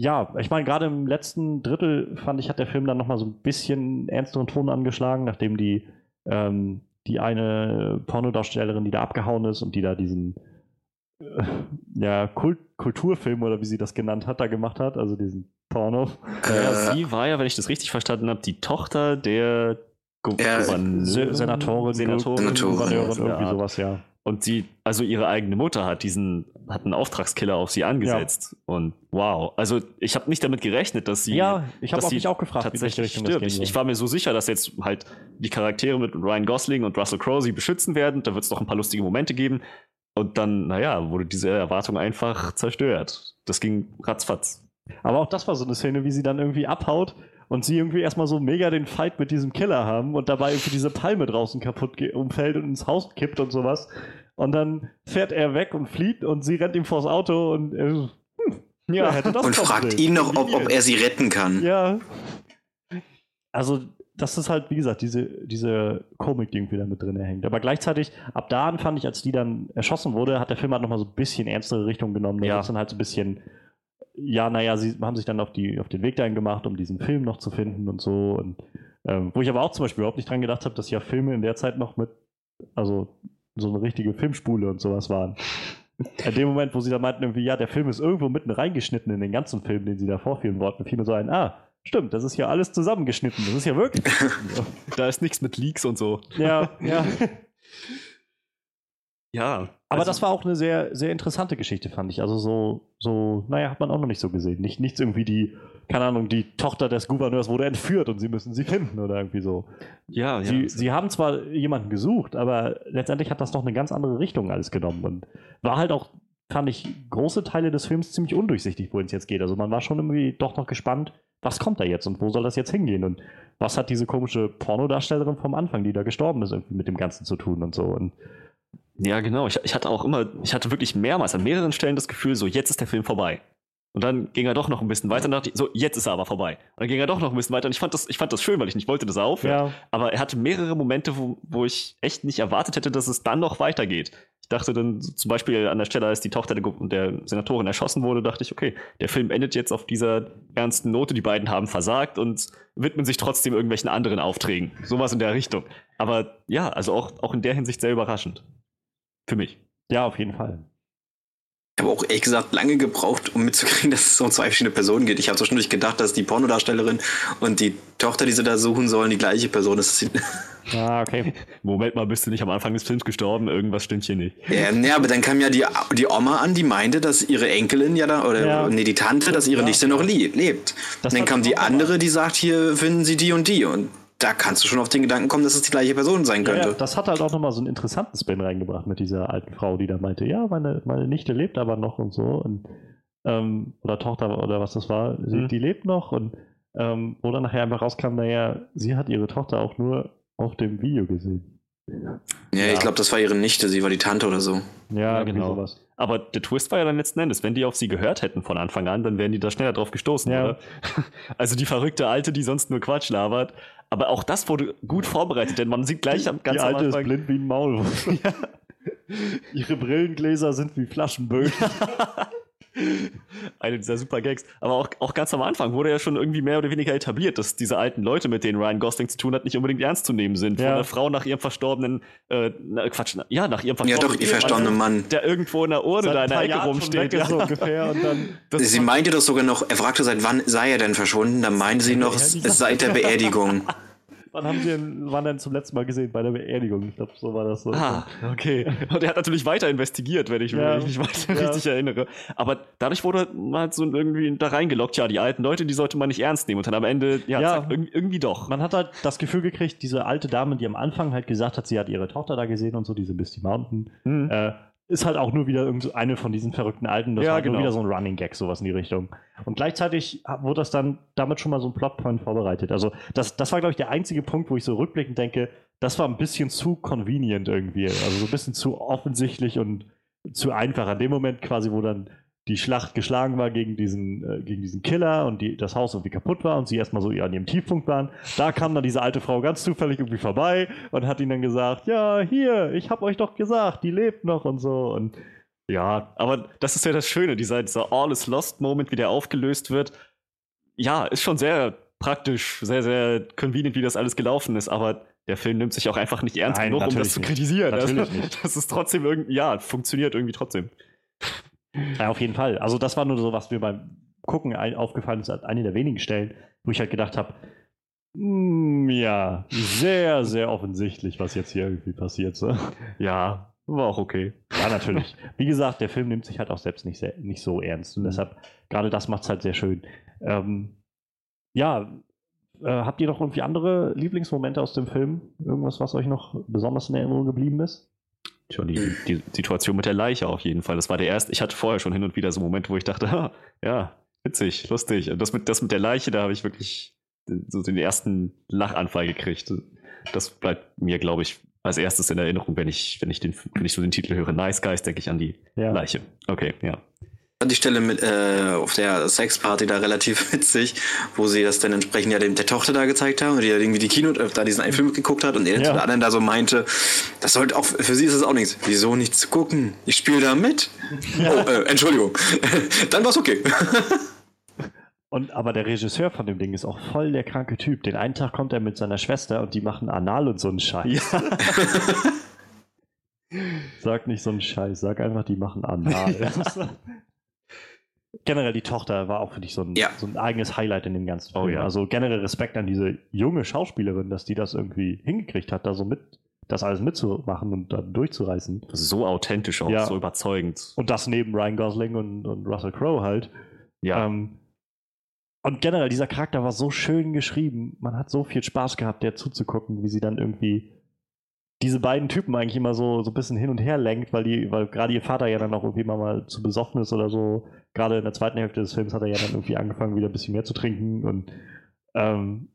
ja, ich meine, gerade im letzten Drittel fand ich, hat der Film dann nochmal so ein bisschen ernsteren Ton angeschlagen, nachdem die, ähm, die eine Pornodarstellerin, die da abgehauen ist und die da diesen äh, ja, Kult Kulturfilm oder wie sie das genannt hat, da gemacht hat, also diesen Porno. Ja, sie war ja, wenn ich das richtig verstanden habe, die Tochter der Go ja, Senatorin, Senatorin, Senatorin, Gouverneurin, irgendwie sowas, ja. Und sie, also ihre eigene Mutter hat diesen, hat einen Auftragskiller auf sie angesetzt. Ja. Und wow. Also ich habe nicht damit gerechnet, dass sie. Ja, ich habe mich auch gefragt, tatsächlich stirbt. Ich, ich, war mir so sicher, dass jetzt halt die Charaktere mit Ryan Gosling und Russell Crowe sie beschützen werden. Da wird es noch ein paar lustige Momente geben. Und dann, naja, wurde diese Erwartung einfach zerstört. Das ging ratzfatz. Aber auch das war so eine Szene, wie sie dann irgendwie abhaut und sie irgendwie erstmal so mega den Fight mit diesem Killer haben und dabei irgendwie diese Palme draußen kaputt umfällt und ins Haus kippt und sowas. Und dann fährt er weg und flieht und sie rennt ihm vors Auto und er, hm, ja, hätte das Und fragt ihn noch, ob, ob er sie retten kann. Ja. Also, das ist halt, wie gesagt, diese, diese Komik, die irgendwie da mit drin hängt. Aber gleichzeitig, ab da an fand ich, als die dann erschossen wurde, hat der Film halt nochmal so ein bisschen ernstere Richtung genommen. Da ja. dann halt so ein bisschen ja, naja, sie haben sich dann auf, die, auf den Weg dahin gemacht, um diesen Film noch zu finden und so. Und, ähm, wo ich aber auch zum Beispiel überhaupt nicht dran gedacht habe, dass ja Filme in der Zeit noch mit, also so eine richtige Filmspule und sowas waren. In dem Moment, wo sie da meinten, irgendwie, ja, der Film ist irgendwo mitten reingeschnitten in den ganzen Film, den sie da vorführen wollten, fiel mir so ein, ah, stimmt, das ist ja alles zusammengeschnitten. Das ist ja wirklich. da ist nichts mit Leaks und so. Ja, ja. Ja. Aber also, das war auch eine sehr, sehr interessante Geschichte, fand ich. Also so, so, naja, hat man auch noch nicht so gesehen. Nicht, nichts irgendwie die, keine Ahnung, die Tochter des Gouverneurs wurde entführt und sie müssen sie finden oder irgendwie so. Ja, sie, ja. Sie haben zwar jemanden gesucht, aber letztendlich hat das doch eine ganz andere Richtung alles genommen und war halt auch, fand ich, große Teile des Films ziemlich undurchsichtig, wohin es jetzt geht. Also man war schon irgendwie doch noch gespannt, was kommt da jetzt und wo soll das jetzt hingehen und was hat diese komische Pornodarstellerin vom Anfang, die da gestorben ist, irgendwie mit dem Ganzen zu tun und so. Und ja, genau. Ich, ich hatte auch immer, ich hatte wirklich mehrmals an mehreren Stellen das Gefühl, so jetzt ist der Film vorbei. Und dann ging er doch noch ein bisschen weiter und dachte ich, so, jetzt ist er aber vorbei. Und dann ging er doch noch ein bisschen weiter und ich fand das, ich fand das schön, weil ich nicht wollte, dass er aufhört. Ja. Aber er hatte mehrere Momente, wo, wo ich echt nicht erwartet hätte, dass es dann noch weitergeht. Ich dachte dann zum Beispiel an der Stelle, als die Tochter der, der Senatorin erschossen wurde, dachte ich, okay, der Film endet jetzt auf dieser ernsten Note, die beiden haben versagt und widmen sich trotzdem irgendwelchen anderen Aufträgen. Sowas in der Richtung. Aber ja, also auch, auch in der Hinsicht sehr überraschend. Für mich. Ja, auf jeden Fall. Ich habe auch ehrlich gesagt lange gebraucht, um mitzukriegen, dass es um zwei verschiedene Personen geht. Ich habe zwischendurch gedacht, dass die Pornodarstellerin und die Tochter, die sie da suchen sollen, die gleiche Person ist. Ah, okay. Moment mal, bist du nicht am Anfang des Films gestorben? Irgendwas stimmt hier nicht. Ja, ja aber dann kam ja die, die Oma an, die meinte, dass ihre Enkelin ja da, oder ja. nee, die Tante, dass ihre ja. Nichte noch lebt. Das und dann kam die andere, die sagt, hier finden sie die und die. Und da kannst du schon auf den Gedanken kommen, dass es die gleiche Person sein könnte. Ja, das hat halt auch nochmal so einen interessanten Spin reingebracht mit dieser alten Frau, die da meinte, ja, meine, meine Nichte lebt aber noch und so. Und, ähm, oder Tochter oder was das war, sie, mhm. die lebt noch und ähm, wo dann nachher einfach rauskam, naja, sie hat ihre Tochter auch nur auf dem Video gesehen. Ja, ja. ich glaube, das war ihre Nichte, sie war die Tante oder so. Ja, ja genau. Sowas. Aber der Twist war ja dann letzten Endes, wenn die auf sie gehört hätten von Anfang an, dann wären die da schneller drauf gestoßen, ja. oder? Also die verrückte Alte, die sonst nur Quatsch labert. Aber auch das wurde gut vorbereitet, denn man sieht gleich am ganzen Die Alte ist blind wie ein Maulwurf. ja. Ihre Brillengläser sind wie Flaschenbögen. Eine dieser super Gags. Aber auch, auch ganz am Anfang wurde ja schon irgendwie mehr oder weniger etabliert, dass diese alten Leute, mit denen Ryan Gosling zu tun hat, nicht unbedingt ernst zu nehmen sind. Ja. Von der Frau nach ihrem verstorbenen, äh, na, Quatsch, na, ja, nach ihrem verstorbenen. Ja, doch, ihr verstorbene Mann. Der irgendwo in der Urne da in der Ecke Jahren rumsteht. Ja. So ungefähr. Und dann, sie meinte doch sogar noch, er fragte, seit wann sei er denn verschwunden? Da meinte sie noch, seit der Beerdigung. Wann haben sie ihn, wann denn zum letzten Mal gesehen? Bei der Beerdigung. Ich glaube, so war das so. Ah, okay. Und er hat natürlich weiter investigiert, wenn ich, Ja. wenn ich mich weiter Ja. richtig erinnere. Aber dadurch wurde man halt so irgendwie da reingelockt, ja, die alten Leute, die sollte man nicht ernst nehmen. Und dann am Ende, ja, Ja. zack, irgendwie, doch. Man hat halt das Gefühl gekriegt, diese alte Dame, die am Anfang halt gesagt hat, sie hat ihre Tochter da gesehen und so, diese Misty Mountain, Hm. äh, ist halt auch nur wieder eine von diesen verrückten Alten. Das Ja, war genau. nur wieder so ein Running Gag, sowas in die Richtung. Und gleichzeitig wurde das dann damit schon mal so ein Plotpoint vorbereitet. Also das, das war, glaube ich, der einzige Punkt, wo ich so rückblickend denke, das war ein bisschen zu convenient irgendwie. Also so ein bisschen zu offensichtlich und zu einfach. An dem Moment quasi, wo dann die Schlacht geschlagen war gegen diesen, äh, gegen diesen Killer und die, das Haus irgendwie kaputt war und sie erstmal so an ihrem Tiefpunkt waren, da kam dann diese alte Frau ganz zufällig irgendwie vorbei und hat ihnen dann gesagt, ja, hier, ich hab euch doch gesagt, die lebt noch und so. Und Ja, aber das ist ja das Schöne, dieser, dieser All is Lost Moment, wie der aufgelöst wird. Ja, ist schon sehr praktisch, sehr, sehr convenient, wie das alles gelaufen ist, aber der Film nimmt sich auch einfach nicht ernst Nein, genug, um das zu kritisieren. Natürlich also, nicht. Das ist trotzdem irgendwie, ja, funktioniert irgendwie trotzdem. Ja, auf jeden Fall. Also das war nur so, was mir beim Gucken aufgefallen ist, eine der wenigen Stellen, wo ich halt gedacht habe, ja, sehr, sehr offensichtlich, was jetzt hier irgendwie passiert. So. Ja, war auch okay. Ja, natürlich. Wie gesagt, der Film nimmt sich halt auch selbst nicht, sehr, nicht so ernst. Und deshalb, gerade das macht es halt sehr schön. Ähm, ja, äh, habt ihr noch irgendwie andere Lieblingsmomente aus dem Film? Irgendwas, was euch noch besonders in Erinnerung geblieben ist? Tja, die, die Situation mit der Leiche auf jeden Fall. Das war der erste. Ich hatte vorher schon hin und wieder so Momente, wo ich dachte, ha, ja, witzig, lustig. Und das mit, das mit der Leiche, da habe ich wirklich so den ersten Lachanfall gekriegt. Das bleibt mir, glaube ich, als erstes in Erinnerung, wenn ich, wenn ich den, wenn ich so den Titel höre. Nice Guys, denke ich an die Ja. Leiche. Okay, ja. Die Stelle mit äh, auf der Sexparty da relativ witzig, wo sie das dann entsprechend ja dem, der Tochter da gezeigt haben und die ja irgendwie die Kino äh, da diesen einen Film geguckt hat und er Ja. zu der anderen da so meinte, das sollte auch für sie ist das auch nichts. Wieso nichts zu gucken? Ich spiele da mit. Oh, äh, Entschuldigung. dann war's okay. Und aber der Regisseur von dem Ding ist auch voll der kranke Typ. Den einen Tag kommt er mit seiner Schwester und die machen Anal und so einen Scheiß. Ja. Sag nicht so einen Scheiß, sag einfach, die machen Anal. Generell die Tochter war auch für dich so ein, Ja. so ein eigenes Highlight in dem ganzen Film. Oh ja. Also generell Respekt an diese junge Schauspielerin, dass die das irgendwie hingekriegt hat, da so mit das alles mitzumachen und dann durchzureißen. So authentisch auch, Ja. so überzeugend. Und das neben Ryan Gosling und, und Russell Crowe halt. Ja. Ähm, und generell, dieser Charakter war so schön geschrieben. Man hat so viel Spaß gehabt, der zuzugucken, wie sie dann irgendwie diese beiden Typen eigentlich immer so, so ein bisschen hin und her lenkt, weil die, weil gerade ihr Vater ja dann auch irgendwie mal, mal zu besoffen ist oder so. Gerade in der zweiten Hälfte des Films hat er ja dann irgendwie angefangen, wieder ein bisschen mehr zu trinken und ähm,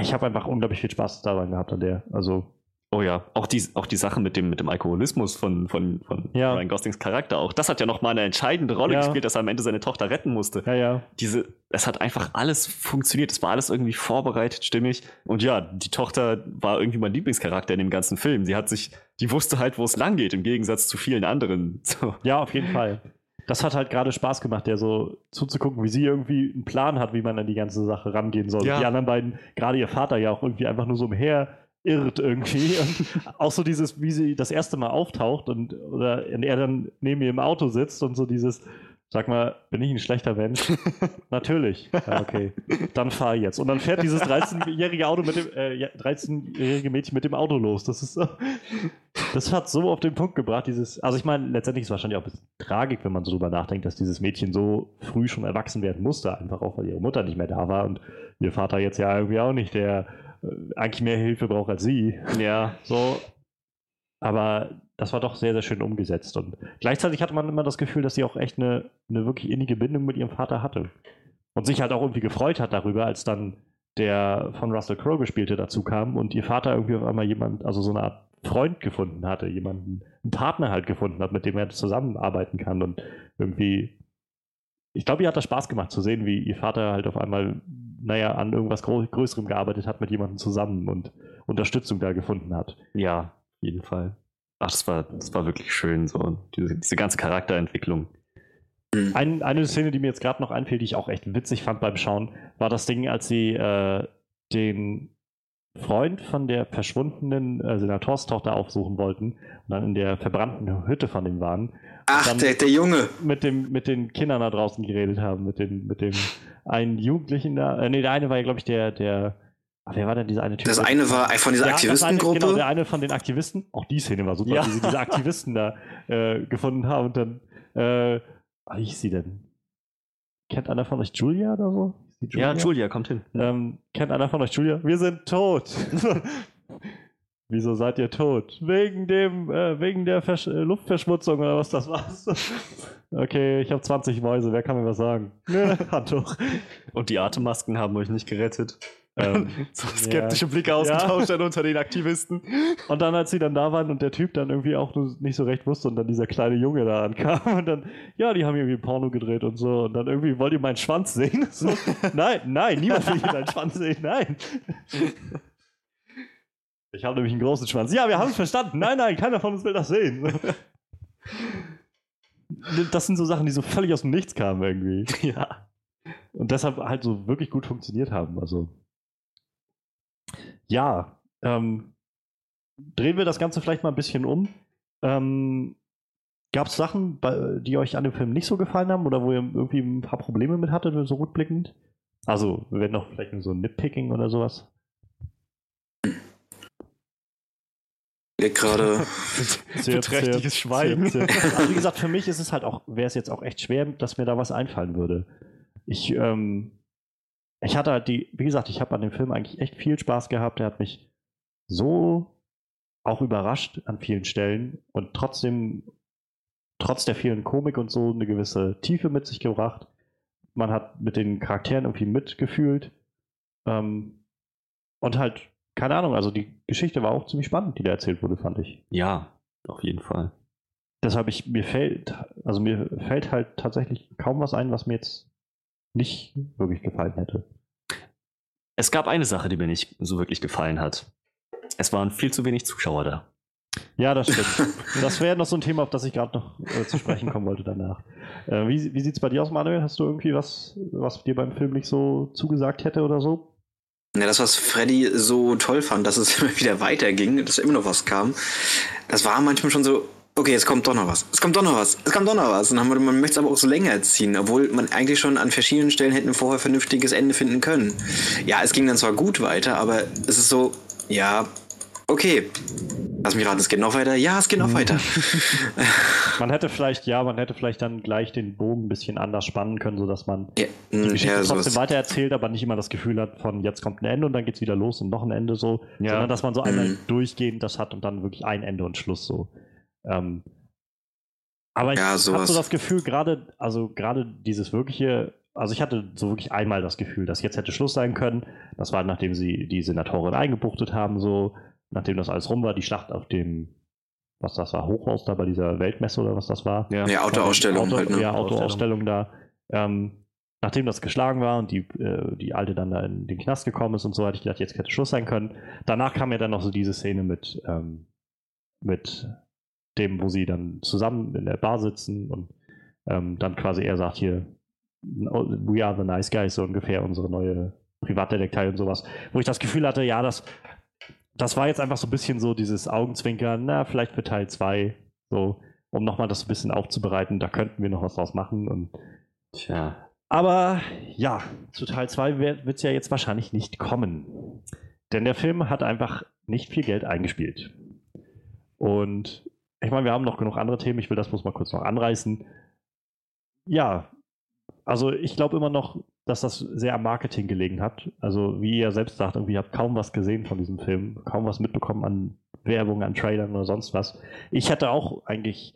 ich habe einfach unglaublich viel Spaß daran gehabt an der. Also, Oh ja, auch die, auch die Sache mit dem, mit dem Alkoholismus von, von, von Ja. Ryan Goslings Charakter auch. Das hat ja nochmal eine entscheidende Rolle Ja. gespielt, dass er am Ende seine Tochter retten musste. ja, ja. Diese, es hat einfach alles funktioniert. Es war alles irgendwie vorbereitet, stimmig. Und ja, die Tochter war irgendwie mein Lieblingscharakter in dem ganzen Film. Sie hat sich, die wusste halt, wo es lang geht, im Gegensatz zu vielen anderen. So. Ja, auf jeden Fall. Das hat halt gerade Spaß gemacht, der so zuzugucken, wie sie irgendwie einen Plan hat, wie man an die ganze Sache rangehen soll. Ja. Die anderen beiden, gerade ihr Vater ja auch irgendwie einfach nur so umher irrt irgendwie. Und auch so dieses, wie sie das erste Mal auftaucht und oder er dann neben ihr im Auto sitzt und so dieses, sag mal, bin ich ein schlechter Mensch? Natürlich. Ja, okay. Dann fahr jetzt. Und dann fährt dieses 13-jährige Auto mit dem, äh, ja, 13-jährige Mädchen mit dem Auto los. Das ist so, das hat so auf den Punkt gebracht, dieses, also ich meine, letztendlich ist es wahrscheinlich auch ein bisschen Tragik, wenn man so drüber nachdenkt, dass dieses Mädchen so früh schon erwachsen werden musste, einfach auch, weil ihre Mutter nicht mehr da war und ihr Vater jetzt ja irgendwie auch nicht, der eigentlich mehr Hilfe braucht als sie. Ja, So, aber das war doch sehr, sehr schön umgesetzt. Und gleichzeitig hatte man immer das Gefühl, dass sie auch echt eine, eine wirklich innige Bindung mit ihrem Vater hatte. Und sich halt auch irgendwie gefreut hat darüber, als dann der von Russell Crowe gespielte dazu kam und ihr Vater irgendwie auf einmal jemand, also so eine Art Freund gefunden hatte, jemanden, einen Partner halt gefunden hat, mit dem er zusammenarbeiten kann und irgendwie, ich glaube, ihr hat das Spaß gemacht zu sehen, wie ihr Vater halt auf einmal, naja, an irgendwas Größerem gearbeitet hat mit jemandem zusammen und Unterstützung da gefunden hat. ja, auf jeden Fall. Ach, das war, das war wirklich schön, so. Diese, diese ganze Charakterentwicklung. Ein, eine Szene, die mir jetzt gerade noch einfiel, die ich auch echt witzig fand beim Schauen, war das Ding, als sie äh, den Freund von der verschwundenen äh, Senatorstochter aufsuchen wollten und dann in der verbrannten Hütte von ihm waren. Ach, der, der Junge. Mit, dem, mit den Kindern da draußen geredet haben, mit, den, mit dem einen Jugendlichen da. Äh, nee, der eine war ja, glaube ich, der, der Ach, wer war denn dieser eine Typ? Das eine war von dieser Ja, Aktivistengruppe. Genau, der eine von den Aktivisten. Auch die Szene war super, Ja. wie sie diese Aktivisten da äh, gefunden haben und dann, äh, wie hieß sie denn? Kennt einer von euch Julia oder so? Die Ja, Julia kommt hin. Ähm, kennt einer von euch Julia? Wir sind tot. Wieso seid ihr tot? Wegen dem, äh, wegen der Versch äh, Luftverschmutzung oder was das war. okay, ich habe 20 Mäuse, wer kann mir was sagen? Handtuch. Und die Atemmasken haben euch nicht gerettet. Ähm, So skeptische Blicke ausgetauscht dann unter den Aktivisten. und dann, als sie dann da waren und der Typ dann irgendwie auch nicht so recht wusste und dann dieser kleine Junge da ankam und dann, ja, die haben irgendwie Porno gedreht und so und dann irgendwie, wollt ihr meinen Schwanz sehen? So, nein, nein, niemand will hier deinen Schwanz sehen, nein. Ich habe nämlich einen großen Schwanz. Ja, wir haben es verstanden. Nein, nein, keiner von uns will das sehen. Das sind so Sachen, die so völlig aus dem Nichts kamen irgendwie. Ja. Und deshalb halt so wirklich gut funktioniert haben. Also. Ja, ähm, drehen wir das Ganze vielleicht mal ein bisschen um. Ähm, Gab es Sachen, die euch an dem Film nicht so gefallen haben oder wo ihr irgendwie ein paar Probleme mit hattet, so rückblickend? Also, wir werden noch vielleicht nur so ein Nitpicking oder sowas. Gerade. Beträchtliches Schweigen. sehr- sehr- Also wie gesagt, für mich ist es halt auch, wäre es jetzt auch echt schwer, dass mir da was einfallen würde. Ich, ähm, ich hatte halt die, wie gesagt, ich habe an dem Film eigentlich echt viel Spaß gehabt. Der hat mich so auch überrascht an vielen Stellen und trotzdem, trotz der vielen Komik und so, eine gewisse Tiefe mit sich gebracht. Man hat mit den Charakteren irgendwie mitgefühlt. Ähm, und halt, keine Ahnung, also die Geschichte war auch ziemlich spannend, die da erzählt wurde, fand ich Ja, auf jeden Fall. deshalb ich mir fällt, also mir fällt halt tatsächlich kaum was ein, was mir jetzt nicht wirklich gefallen hätte. Es gab eine Sache, die mir nicht so wirklich gefallen hat. Es waren viel zu wenig Zuschauer da. Ja, das stimmt. das wäre noch so ein Thema, auf das ich gerade noch äh, zu sprechen kommen wollte danach. Äh, wie wie sieht es bei dir aus, Manuel? Hast du irgendwie was, was dir beim Film nicht so zugesagt hätte oder so? Ja, das, was Freddy so toll fand, dass es immer wieder weiterging, dass immer noch was kam, das war manchmal schon so, okay, es kommt doch noch was, es kommt doch noch was, es kommt doch noch was. Und dann man möchte es aber auch so länger ziehen, obwohl man eigentlich schon an verschiedenen Stellen hätten vorher vernünftiges Ende finden können. Ja, es ging dann zwar gut weiter, aber es ist so, ja, okay. Lass mich raten, es geht noch weiter. Ja, es geht noch weiter. Man hätte vielleicht, ja, man hätte vielleicht dann gleich den Bogen ein bisschen anders spannen können, sodass man Ja, die mh, Geschichte ja, trotzdem weitererzählt, aber nicht immer das Gefühl hat von jetzt kommt ein Ende und dann geht's wieder los und noch ein Ende so, Ja. sondern dass man so einmal Mhm. durchgehend das hat und dann wirklich ein Ende und Schluss so. Ähm, aber ich Ja, habe so das Gefühl, gerade, also gerade dieses wirkliche, also ich hatte so wirklich einmal das Gefühl, dass jetzt hätte Schluss sein können. Das war, nachdem sie die Senatorin eingebuchtet haben, so, nachdem das alles rum war, die Schlacht auf dem, was das war, Hochhaus da bei dieser Weltmesse oder was das war. Ja. Ja, Autoausstellung Auto, halt, ne? Ja, Autoausstellung da. Ähm, nachdem das geschlagen war und die, äh, die Alte dann da in den Knast gekommen ist und so, hatte ich gedacht, jetzt hätte Schluss sein können. Danach kam ja dann noch so diese Szene mit, ähm, mit dem, wo sie dann zusammen in der Bar sitzen und ähm, dann quasi er sagt hier, we are the nice guys, so ungefähr unsere neue Privatdetektei und sowas, wo ich das Gefühl hatte, ja, das, das war jetzt einfach so ein bisschen so dieses Augenzwinkern, na, vielleicht für Teil 2, so, um nochmal das ein bisschen aufzubereiten, da könnten wir noch was draus machen und Tja. aber ja, zu Teil 2 wird es ja jetzt wahrscheinlich nicht kommen. Denn der Film hat einfach nicht viel Geld eingespielt. Und ich meine, wir haben noch genug andere Themen, ich will das bloß mal kurz noch anreißen. Ja, also ich glaube immer noch, dass das sehr am Marketing gelegen hat. Also wie ihr selbst sagt, irgendwie habt kaum was gesehen von diesem Film, kaum was mitbekommen an Werbung, an Trailern oder sonst was. Ich hätte auch eigentlich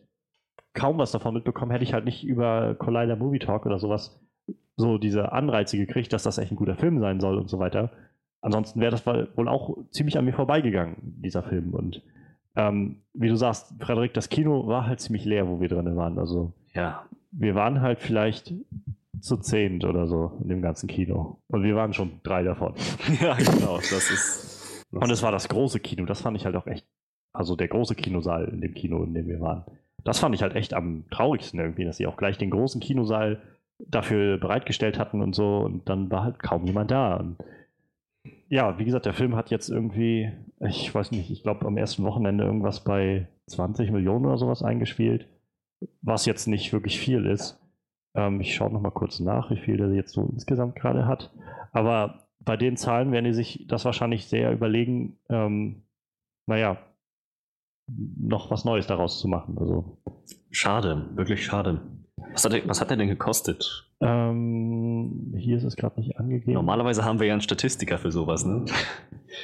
kaum was davon mitbekommen, hätte ich halt nicht über Collider Movie Talk oder sowas so diese Anreize gekriegt, dass das echt ein guter Film sein soll und so weiter. Ansonsten wäre das wohl auch ziemlich an mir vorbeigegangen, dieser Film. Und ähm, wie du sagst, Frederik, das Kino war halt ziemlich leer, wo wir drin waren. Also Ja. Wir waren halt vielleicht zu zehnt oder so in dem ganzen Kino. Und wir waren schon drei davon. ja, genau. Das ist. Und es war das große Kino. Das fand ich halt auch echt, also der große Kinosaal in dem Kino, in dem wir waren. Das fand ich halt echt am traurigsten irgendwie, dass sie auch gleich den großen Kinosaal dafür bereitgestellt hatten und so. Und dann war halt kaum jemand da. Und ja, wie gesagt, der Film hat jetzt irgendwie, ich weiß nicht, ich glaube am ersten Wochenende irgendwas bei 20 Millionen oder sowas eingespielt, was jetzt nicht wirklich viel ist. Ähm, ich schaue noch mal kurz nach, wie viel der jetzt so insgesamt gerade hat. Aber bei den Zahlen werden die sich das wahrscheinlich sehr überlegen, ähm, naja, noch was Neues daraus zu machen. Also, Schade, wirklich schade. Was hat, er, was hat er denn gekostet? ähm, hier ist es gerade nicht angegeben. Normalerweise haben wir ja einen Statistiker für sowas, ne?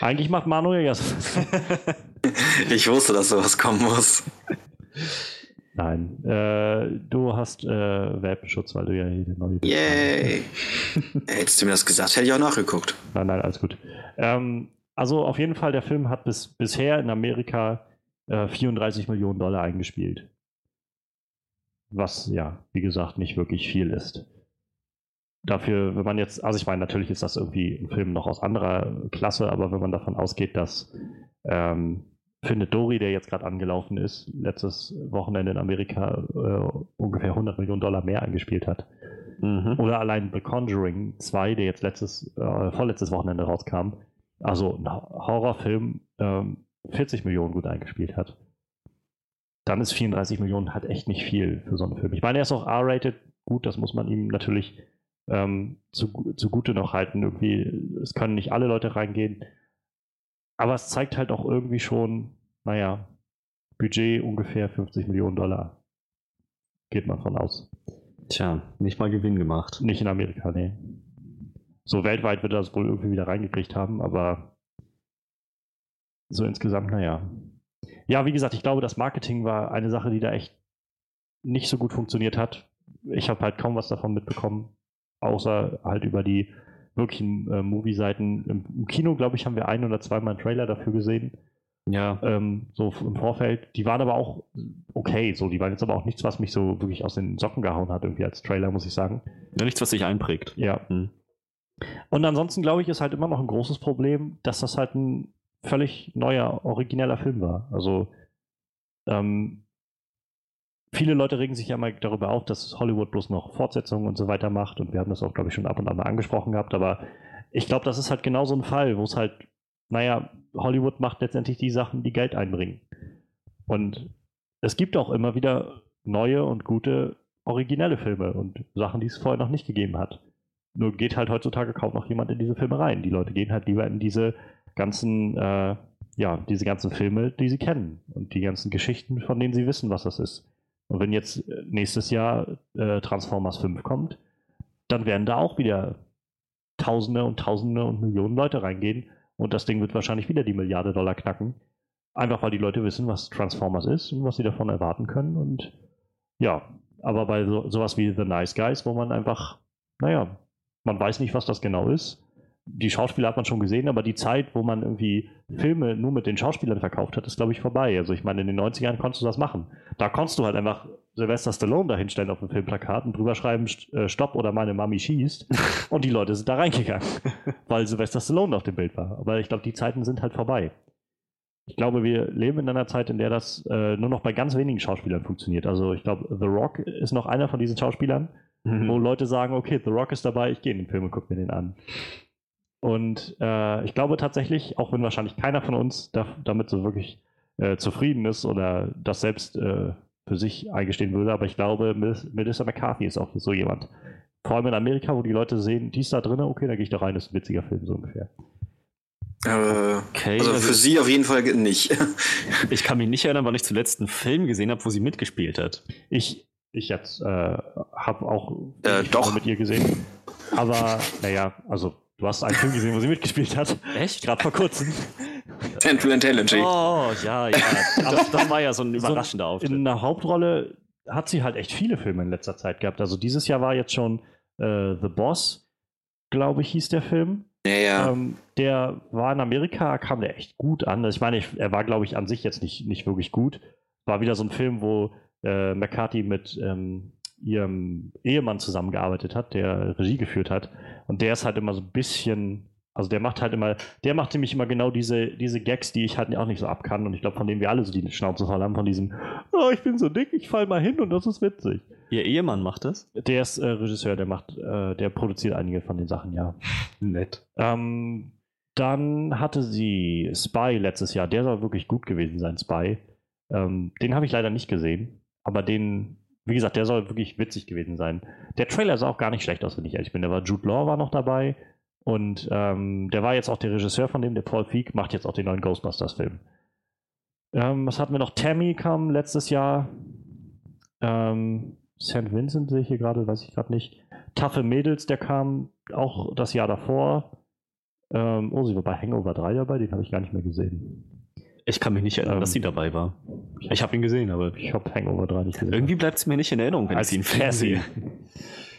Eigentlich macht Manuel ja so. Ich wusste, dass sowas kommen muss. Nein, äh, du hast äh, Welpenschutz, weil du ja hier der neue. Yay. Hättest du mir das gesagt, hätte ich auch nachgeguckt. Nein, nein, alles gut. Ähm, also auf jeden Fall, der Film hat bis, bisher in Amerika äh, 34 Millionen Dollar eingespielt. Was ja, wie gesagt, nicht wirklich viel ist. Dafür, wenn man jetzt, also ich meine, natürlich ist das irgendwie ein Film noch aus anderer Klasse, aber wenn man davon ausgeht, dass ähm, Findet Dory, der jetzt gerade angelaufen ist, letztes Wochenende in Amerika äh, ungefähr 100 Millionen Dollar mehr eingespielt hat. Mhm. Oder allein The Conjuring 2, der jetzt letztes, äh, vorletztes Wochenende rauskam, also ein Horrorfilm, ähm, 40 Millionen gut eingespielt hat. Dann ist 34 Millionen halt echt nicht viel für so einen Film. Ich meine, er ist auch R-rated, gut, das muss man ihm natürlich ähm, zu, zugute noch halten. Irgendwie, es können nicht alle Leute reingehen. Aber es zeigt halt auch irgendwie schon, naja, Budget ungefähr 50 Millionen Dollar. Geht man von aus. Tja, nicht mal Gewinn gemacht. Nicht in Amerika, nee. So weltweit wird er das wohl irgendwie wieder reingekriegt haben, aber so insgesamt, naja. Ja, wie gesagt, ich glaube, das Marketing war eine Sache, die da echt nicht so gut funktioniert hat. Ich habe halt kaum was davon mitbekommen, außer halt über die wirklichen äh, Movie-Seiten. Im, Im Kino, glaube ich, haben wir ein oder zweimal einen Trailer dafür gesehen. Ja. ähm, so im Vorfeld. Die waren aber auch okay, so. Die waren jetzt aber auch nichts, was mich so wirklich aus den Socken gehauen hat, irgendwie als Trailer, muss ich sagen. ja. Nichts, was sich einprägt. Ja. Hm. Und ansonsten, glaube ich, ist halt immer noch ein großes Problem, dass das halt ein völlig neuer, origineller Film war. Also, ähm, viele Leute regen sich ja mal darüber auf, dass Hollywood bloß noch Fortsetzungen und so weiter macht. Und wir haben das auch, glaube ich, schon ab und an mal angesprochen gehabt. Aber ich glaube, das ist halt genau so ein Fall, wo es halt, naja, Hollywood macht letztendlich die Sachen, die Geld einbringen. Und es gibt auch immer wieder neue und gute originelle Filme und Sachen, die es vorher noch nicht gegeben hat. Nur geht halt heutzutage kaum noch jemand in diese Filme rein. Die Leute gehen halt lieber in diese ganzen, äh, ja, diese ganzen Filme, die sie kennen und die ganzen Geschichten, von denen sie wissen, was das ist. Und wenn jetzt äh, nächstes Jahr äh, Transformers 5 kommt, dann werden da auch wieder Tausende und Tausende und Millionen Leute reingehen und das Ding wird wahrscheinlich wieder die Milliarde Dollar knacken. Einfach weil die Leute wissen, was Transformers ist und was sie davon erwarten können. Und ja, aber bei so, sowas wie The Nice Guys, wo man einfach, naja, man weiß nicht, was das genau ist. Die Schauspieler hat man schon gesehen, aber die Zeit, wo man irgendwie Filme nur mit den Schauspielern verkauft hat, ist, glaube ich, vorbei. Also ich meine, in den 90ern konntest du das machen. Da konntest du halt einfach Sylvester Stallone dahinstellen auf dem Filmplakat und drüber schreiben, äh, Stopp oder meine Mami schießt. und die Leute sind da reingegangen, weil Sylvester Stallone auf dem Bild war. Aber ich glaube, die Zeiten sind halt vorbei. Ich glaube, wir leben in einer Zeit, in der das äh, nur noch bei ganz wenigen Schauspielern funktioniert. Also ich glaube, The Rock ist noch einer von diesen Schauspielern, Mhm. wo Leute sagen, okay, The Rock ist dabei, ich gehe in den Film und gucke mir den an. Und äh, ich glaube tatsächlich, auch wenn wahrscheinlich keiner von uns da, damit so wirklich äh, zufrieden ist oder das selbst äh, für sich eingestehen würde, aber ich glaube, Mel- Melissa McCarthy ist auch so jemand. Vor allem in Amerika, wo die Leute sehen, die ist da drin, okay, da gehe ich da rein, ist ein witziger Film, so ungefähr. Äh, Okay, also also für sie auf jeden Fall nicht. ich kann mich nicht erinnern, wann ich zuletzt einen Film gesehen habe, wo sie mitgespielt hat. Ich, ich jetzt äh, habe auch Äh, doch. Mit ihr gesehen. Aber, naja, also du hast einen Film gesehen, wo sie mitgespielt hat. Echt? Gerade vor kurzem. Central Intelligence. Oh, ja, ja. Das, das war ja so ein überraschender In Auftritt. einer Hauptrolle hat sie halt echt viele Filme in letzter Zeit gehabt. Also dieses Jahr war jetzt schon äh, The Boss, glaube ich, hieß der Film. Ja, ja. Ähm, der war in Amerika, kam der echt gut an. Also ich meine, ich, er war, glaube ich, an sich jetzt nicht, nicht wirklich gut. War wieder so ein Film, wo äh, McCarthy mit ähm, ihrem Ehemann zusammengearbeitet hat, der Regie geführt hat. Und der ist halt immer so ein bisschen, also der macht halt immer, der macht nämlich immer genau diese, diese Gags, die ich halt auch nicht so abkann. Und ich glaube, von denen wir alle so die Schnauze voll haben, von diesem, oh, ich bin so dick, ich fall mal hin und das ist witzig. Ihr Ehemann macht das? Der ist äh, Regisseur, der macht, äh, der produziert einige von den Sachen, ja. Nett. Ähm, dann hatte sie Spy letztes Jahr. Der soll wirklich gut gewesen sein, Spy. Ähm, den habe ich leider nicht gesehen. Aber den, wie gesagt, der soll wirklich witzig gewesen sein. Der Trailer sah auch gar nicht schlecht aus, wenn ich ehrlich bin. Da war Jude Law war noch dabei. Und ähm, der war jetzt auch der Regisseur von dem, der Paul Feig, macht jetzt auch den neuen Ghostbusters-Film. Ähm, was hatten wir noch? Tammy kam letztes Jahr. Ähm, St. Vincent sehe ich hier gerade, weiß ich gerade nicht. Taffe Mädels, der kam auch das Jahr davor. Ähm, oh, sie war bei Hangover 3 dabei, den habe ich gar nicht mehr gesehen. Ich kann mich nicht erinnern, Ähm, dass sie dabei war. Ich habe ihn gesehen, aber Ich habe Hangover 3 nicht gesehen. irgendwie bleibt es mir nicht in Erinnerung, wenn Als ich ihn sehe.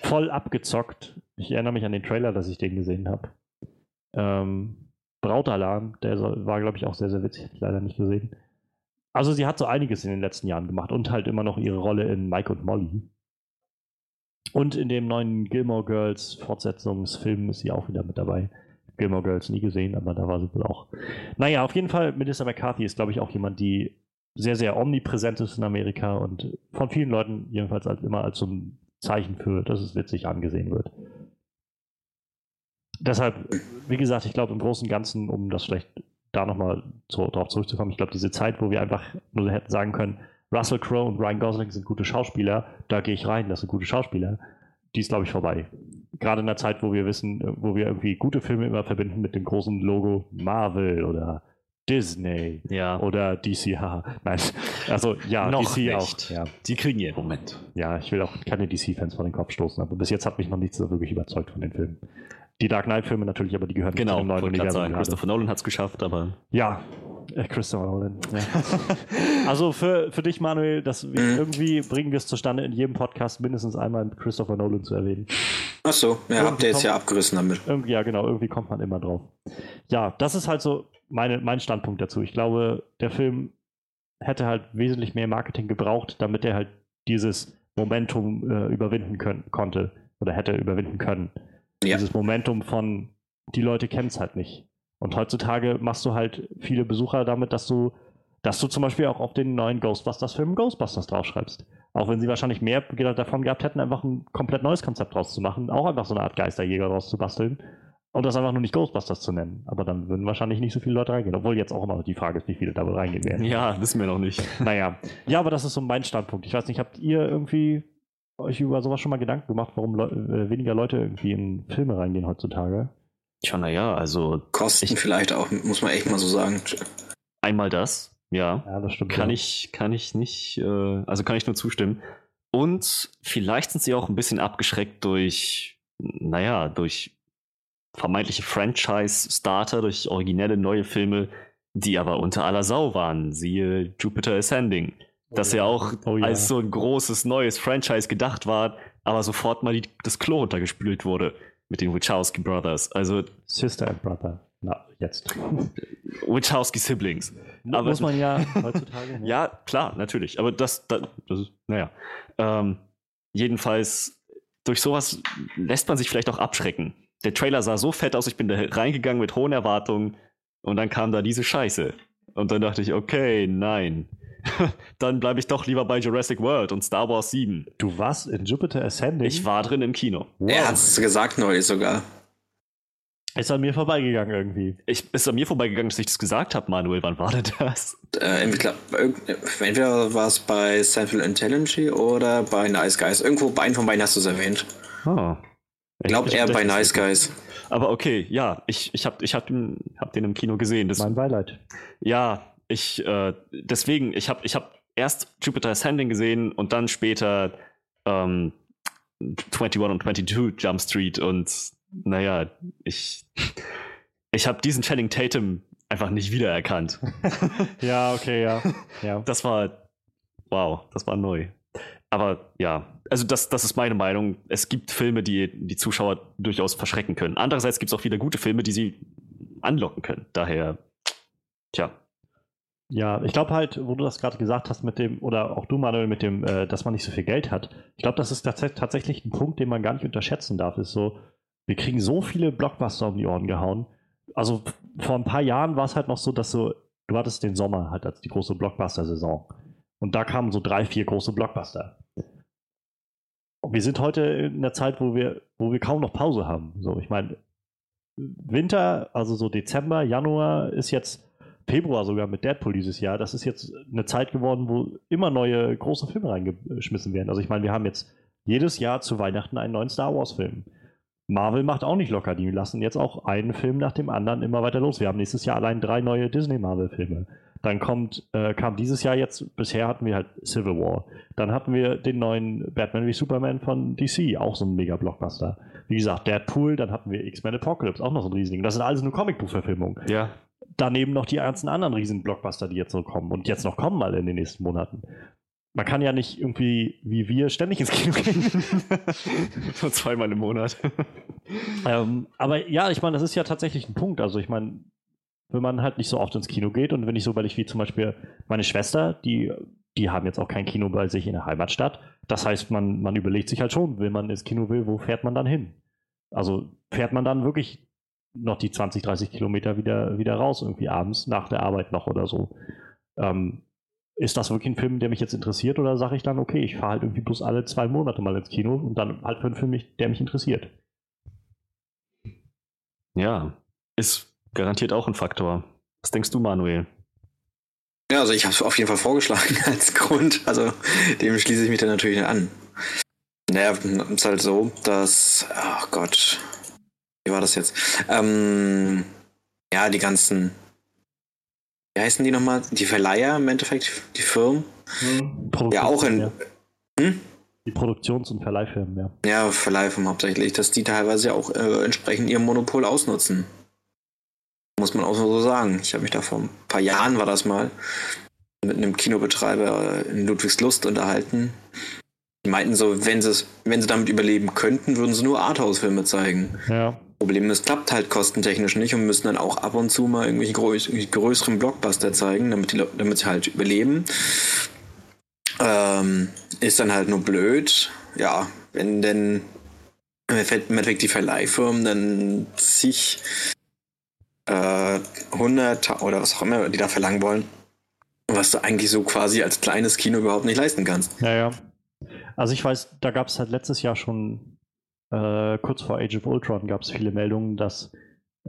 Voll abgezockt. Ich erinnere mich an den Trailer, dass ich den gesehen habe. Ähm, Brautalarm, der war, glaube ich, auch sehr, sehr witzig. Hab ich leider nicht gesehen. Also sie hat so einiges in den letzten Jahren gemacht und halt immer noch ihre Rolle in Mike und Molly. Und in dem neuen Gilmore Girls Fortsetzungsfilm ist sie auch wieder mit dabei. Gilmore Girls nie gesehen, aber da war sie wohl auch. Naja, auf jeden Fall, Melissa McCarthy ist, glaube ich, auch jemand, die sehr, sehr omnipräsent ist in Amerika und von vielen Leuten jedenfalls als, immer als so ein Zeichen für, dass es witzig angesehen wird. Deshalb, wie gesagt, ich glaube im Großen und Ganzen, um das vielleicht da nochmal so, drauf zurückzukommen, ich glaube, diese Zeit, wo wir einfach nur hätten sagen können, Russell Crowe und Ryan Gosling sind gute Schauspieler, da gehe ich rein, das sind gute Schauspieler, die ist, glaube ich, vorbei. Gerade in der Zeit, wo wir wissen, äh, wo wir irgendwie gute Filme immer verbinden mit dem großen Logo Marvel oder Disney Ja, oder DC. Nein, also ja, noch DC nicht. auch. Ja. Die kriegen ihren Moment. Ja, ich will auch keine DC-Fans vor den Kopf stoßen, aber bis jetzt hat mich noch nichts so wirklich überzeugt von den Filmen. Die Dark Knight-Filme natürlich, aber die gehören nicht Genau, zu dem neuen Universum. sagen. Christopher Nolan hat es geschafft, aber Ja, äh, Christopher Nolan. Ja. also für, für dich, Manuel, das, wir- Mhm. irgendwie bringen wir es zustande, in jedem Podcast mindestens einmal Christopher Nolan zu erwähnen. Ach so, ja, habt ihr jetzt ja abgerissen damit. Irgendwie, ja, genau, irgendwie kommt man immer drauf. Ja, das ist halt so meine, mein Standpunkt dazu. Ich glaube, der Film hätte halt wesentlich mehr Marketing gebraucht, damit er halt dieses Momentum äh, überwinden können, konnte oder hätte überwinden können. Ja. Dieses Momentum von, die Leute kennen es halt nicht. Und heutzutage machst du halt viele Besucher damit, dass du, dass du zum Beispiel auch auf den neuen Ghostbusters-Film Ghostbusters draufschreibst. Auch wenn sie wahrscheinlich mehr davon gehabt hätten, einfach ein komplett neues Konzept draus zu machen, auch einfach so eine Art Geisterjäger draus zu basteln und das einfach nur nicht Ghostbusters zu nennen. Aber dann würden wahrscheinlich nicht so viele Leute reingehen. Obwohl jetzt auch immer die Frage ist, wie viele da wohl reingehen werden. ja, wissen wir noch nicht. Naja. Ja, aber das ist so mein Standpunkt. Ich weiß nicht, habt ihr irgendwie euch über sowas schon mal Gedanken gemacht, warum Leu äh, weniger Leute irgendwie in Filme reingehen heutzutage? Tja, naja, also Kosten Ich- vielleicht auch, muss man echt mal so sagen. einmal das, ja. Ja, das stimmt. Kann ja. ich, kann ich nicht, äh, also kann ich nur zustimmen. Und vielleicht sind sie auch ein bisschen abgeschreckt durch, naja, durch vermeintliche Franchise-Starter, durch originelle neue Filme, die aber unter aller Sau waren. Siehe Jupiter Ascending. Das ja auch Oh ja. als so ein großes neues Franchise gedacht war, aber sofort mal die, das Klo runtergespült wurde mit den Wachowski Brothers. Also Sister and Brother. Na, jetzt. Wachowski Siblings. Aber- Muss man ja heutzutage. ne? Ja, klar, natürlich. Aber das, das, das ist, naja. Ähm, jedenfalls, durch sowas lässt man sich vielleicht auch abschrecken. Der Trailer sah so fett aus, ich bin da reingegangen mit hohen Erwartungen und dann kam da diese Scheiße. Und dann dachte ich, okay, nein. dann bleibe ich doch lieber bei Jurassic World und Star Wars 7. Du warst in Jupiter Ascending? Ich war drin im Kino. wow. Er hat es gesagt neulich sogar. Ist an mir vorbeigegangen irgendwie. Ich, ist an mir vorbeigegangen, dass ich das gesagt habe, Manuel. Wann war denn das? Äh, entweder, entweder war es bei Central Intelligence oder bei Nice Guys. Irgendwo bei einem von beiden hast du es erwähnt. Oh. Ich glaube eher bei Nice Guys. Aber okay, ja, ich, ich habe ich hab den, hab den im Kino gesehen. Das, Mein Beileid. Ja, ich, äh, deswegen, ich habe ich hab erst Jupiter Ascending gesehen und dann später ähm, 21 und 22 Jump Street und naja, ich, ich habe diesen Channing Tatum einfach nicht wiedererkannt. Ja, okay, ja. ja. Das war, wow, das war neu. Aber ja, also das, das ist meine Meinung. Es gibt Filme, die die Zuschauer durchaus verschrecken können. Andererseits gibt es auch wieder gute Filme, die sie anlocken können. Daher, tja, Ja, ich glaube halt, wo du das gerade gesagt hast mit dem, oder auch du, Manuel, mit dem, äh, dass man nicht so viel Geld hat. Ich glaube, das ist tats tatsächlich ein Punkt, den man gar nicht unterschätzen darf. Ist so, wir kriegen so viele Blockbuster um die Ohren gehauen. Also vor ein paar Jahren war es halt noch so, dass so, du hattest den Sommer halt als die große Blockbuster-Saison. Und da kamen so drei, vier große Blockbuster. Und wir sind heute in einer Zeit, wo wir, wo wir kaum noch Pause haben. So, ich meine, Winter, also so Dezember, Januar ist jetzt Februar sogar mit Deadpool dieses Jahr. Das ist jetzt eine Zeit geworden, wo immer neue große Filme reingeschmissen werden. Also ich meine, wir haben jetzt jedes Jahr zu Weihnachten einen neuen Star Wars Film. Marvel macht auch nicht locker. Die lassen jetzt auch einen Film nach dem anderen immer weiter los. Wir haben nächstes Jahr allein drei neue Disney-Marvel-Filme. Dann kommt, äh, kam dieses Jahr jetzt, bisher hatten wir halt Civil War. Dann hatten wir den neuen Batman wie Superman von DC, auch so ein Mega-Blockbuster. Wie gesagt, Deadpool, dann hatten wir X-Men Apocalypse, auch noch so ein riesigen. Das sind alles nur Comicbuchverfilmungen. Ja. Daneben noch die ganzen anderen riesen Blockbuster, die jetzt so kommen und jetzt noch kommen alle in den nächsten Monaten. Man kann ja nicht irgendwie, wie wir, ständig ins Kino gehen. Nur zweimal im Monat. ähm, aber ja, ich meine, das ist ja tatsächlich ein Punkt. Also ich meine, wenn man halt nicht so oft ins Kino geht und wenn ich so überlege, wie zum Beispiel meine Schwester, die, die haben jetzt auch kein Kino bei sich in der Heimatstadt. Das heißt, man, man überlegt sich halt schon, wenn man ins Kino will, wo fährt man dann hin? Also fährt man dann wirklich noch die 20, 30 Kilometer wieder, wieder raus, irgendwie abends nach der Arbeit noch oder so. Ähm, ist das wirklich ein Film, der mich jetzt interessiert oder sage ich dann, okay, ich fahre halt irgendwie bloß alle zwei Monate mal ins Kino und dann halt für einen Film, der mich interessiert? Ja, ist garantiert auch ein Faktor. Was denkst du, Manuel? Ja, also ich habe es auf jeden Fall vorgeschlagen als Grund. Also dem schließe ich mich dann natürlich an. Naja, ist halt so, dass, ach oh Gott, wie war das jetzt? Ähm, ja, die ganzen, wie heißen die nochmal? Die Verleiher im Endeffekt, die Firmen. Hm, ja, auch in. Ja. Hm? Die Produktions- und Verleihfirmen, ja. Ja, Verleihfirmen hauptsächlich, dass die teilweise auch äh, entsprechend ihr Monopol ausnutzen. Muss man auch so sagen. Ich habe mich da vor ein paar Jahren, war das mal, mit einem Kinobetreiber in Ludwigslust unterhalten. Die meinten so, wenn sie, wenn sie damit überleben könnten, würden sie nur Arthouse-Filme zeigen. Ja. Problem ist, klappt halt kostentechnisch nicht und müssen dann auch ab und zu mal irgendwelche größ größeren Blockbuster zeigen, damit, die, damit sie halt überleben. Ähm, ist dann halt nur blöd. Ja, wenn denn im Endeffekt die Verleihfirmen dann zig äh, 100 oder was auch immer die da verlangen wollen, was du eigentlich so quasi als kleines Kino überhaupt nicht leisten kannst. Ja, ja. Also ich weiß, da gab es halt letztes Jahr schon, äh, kurz vor Age of Ultron, gab es viele Meldungen, dass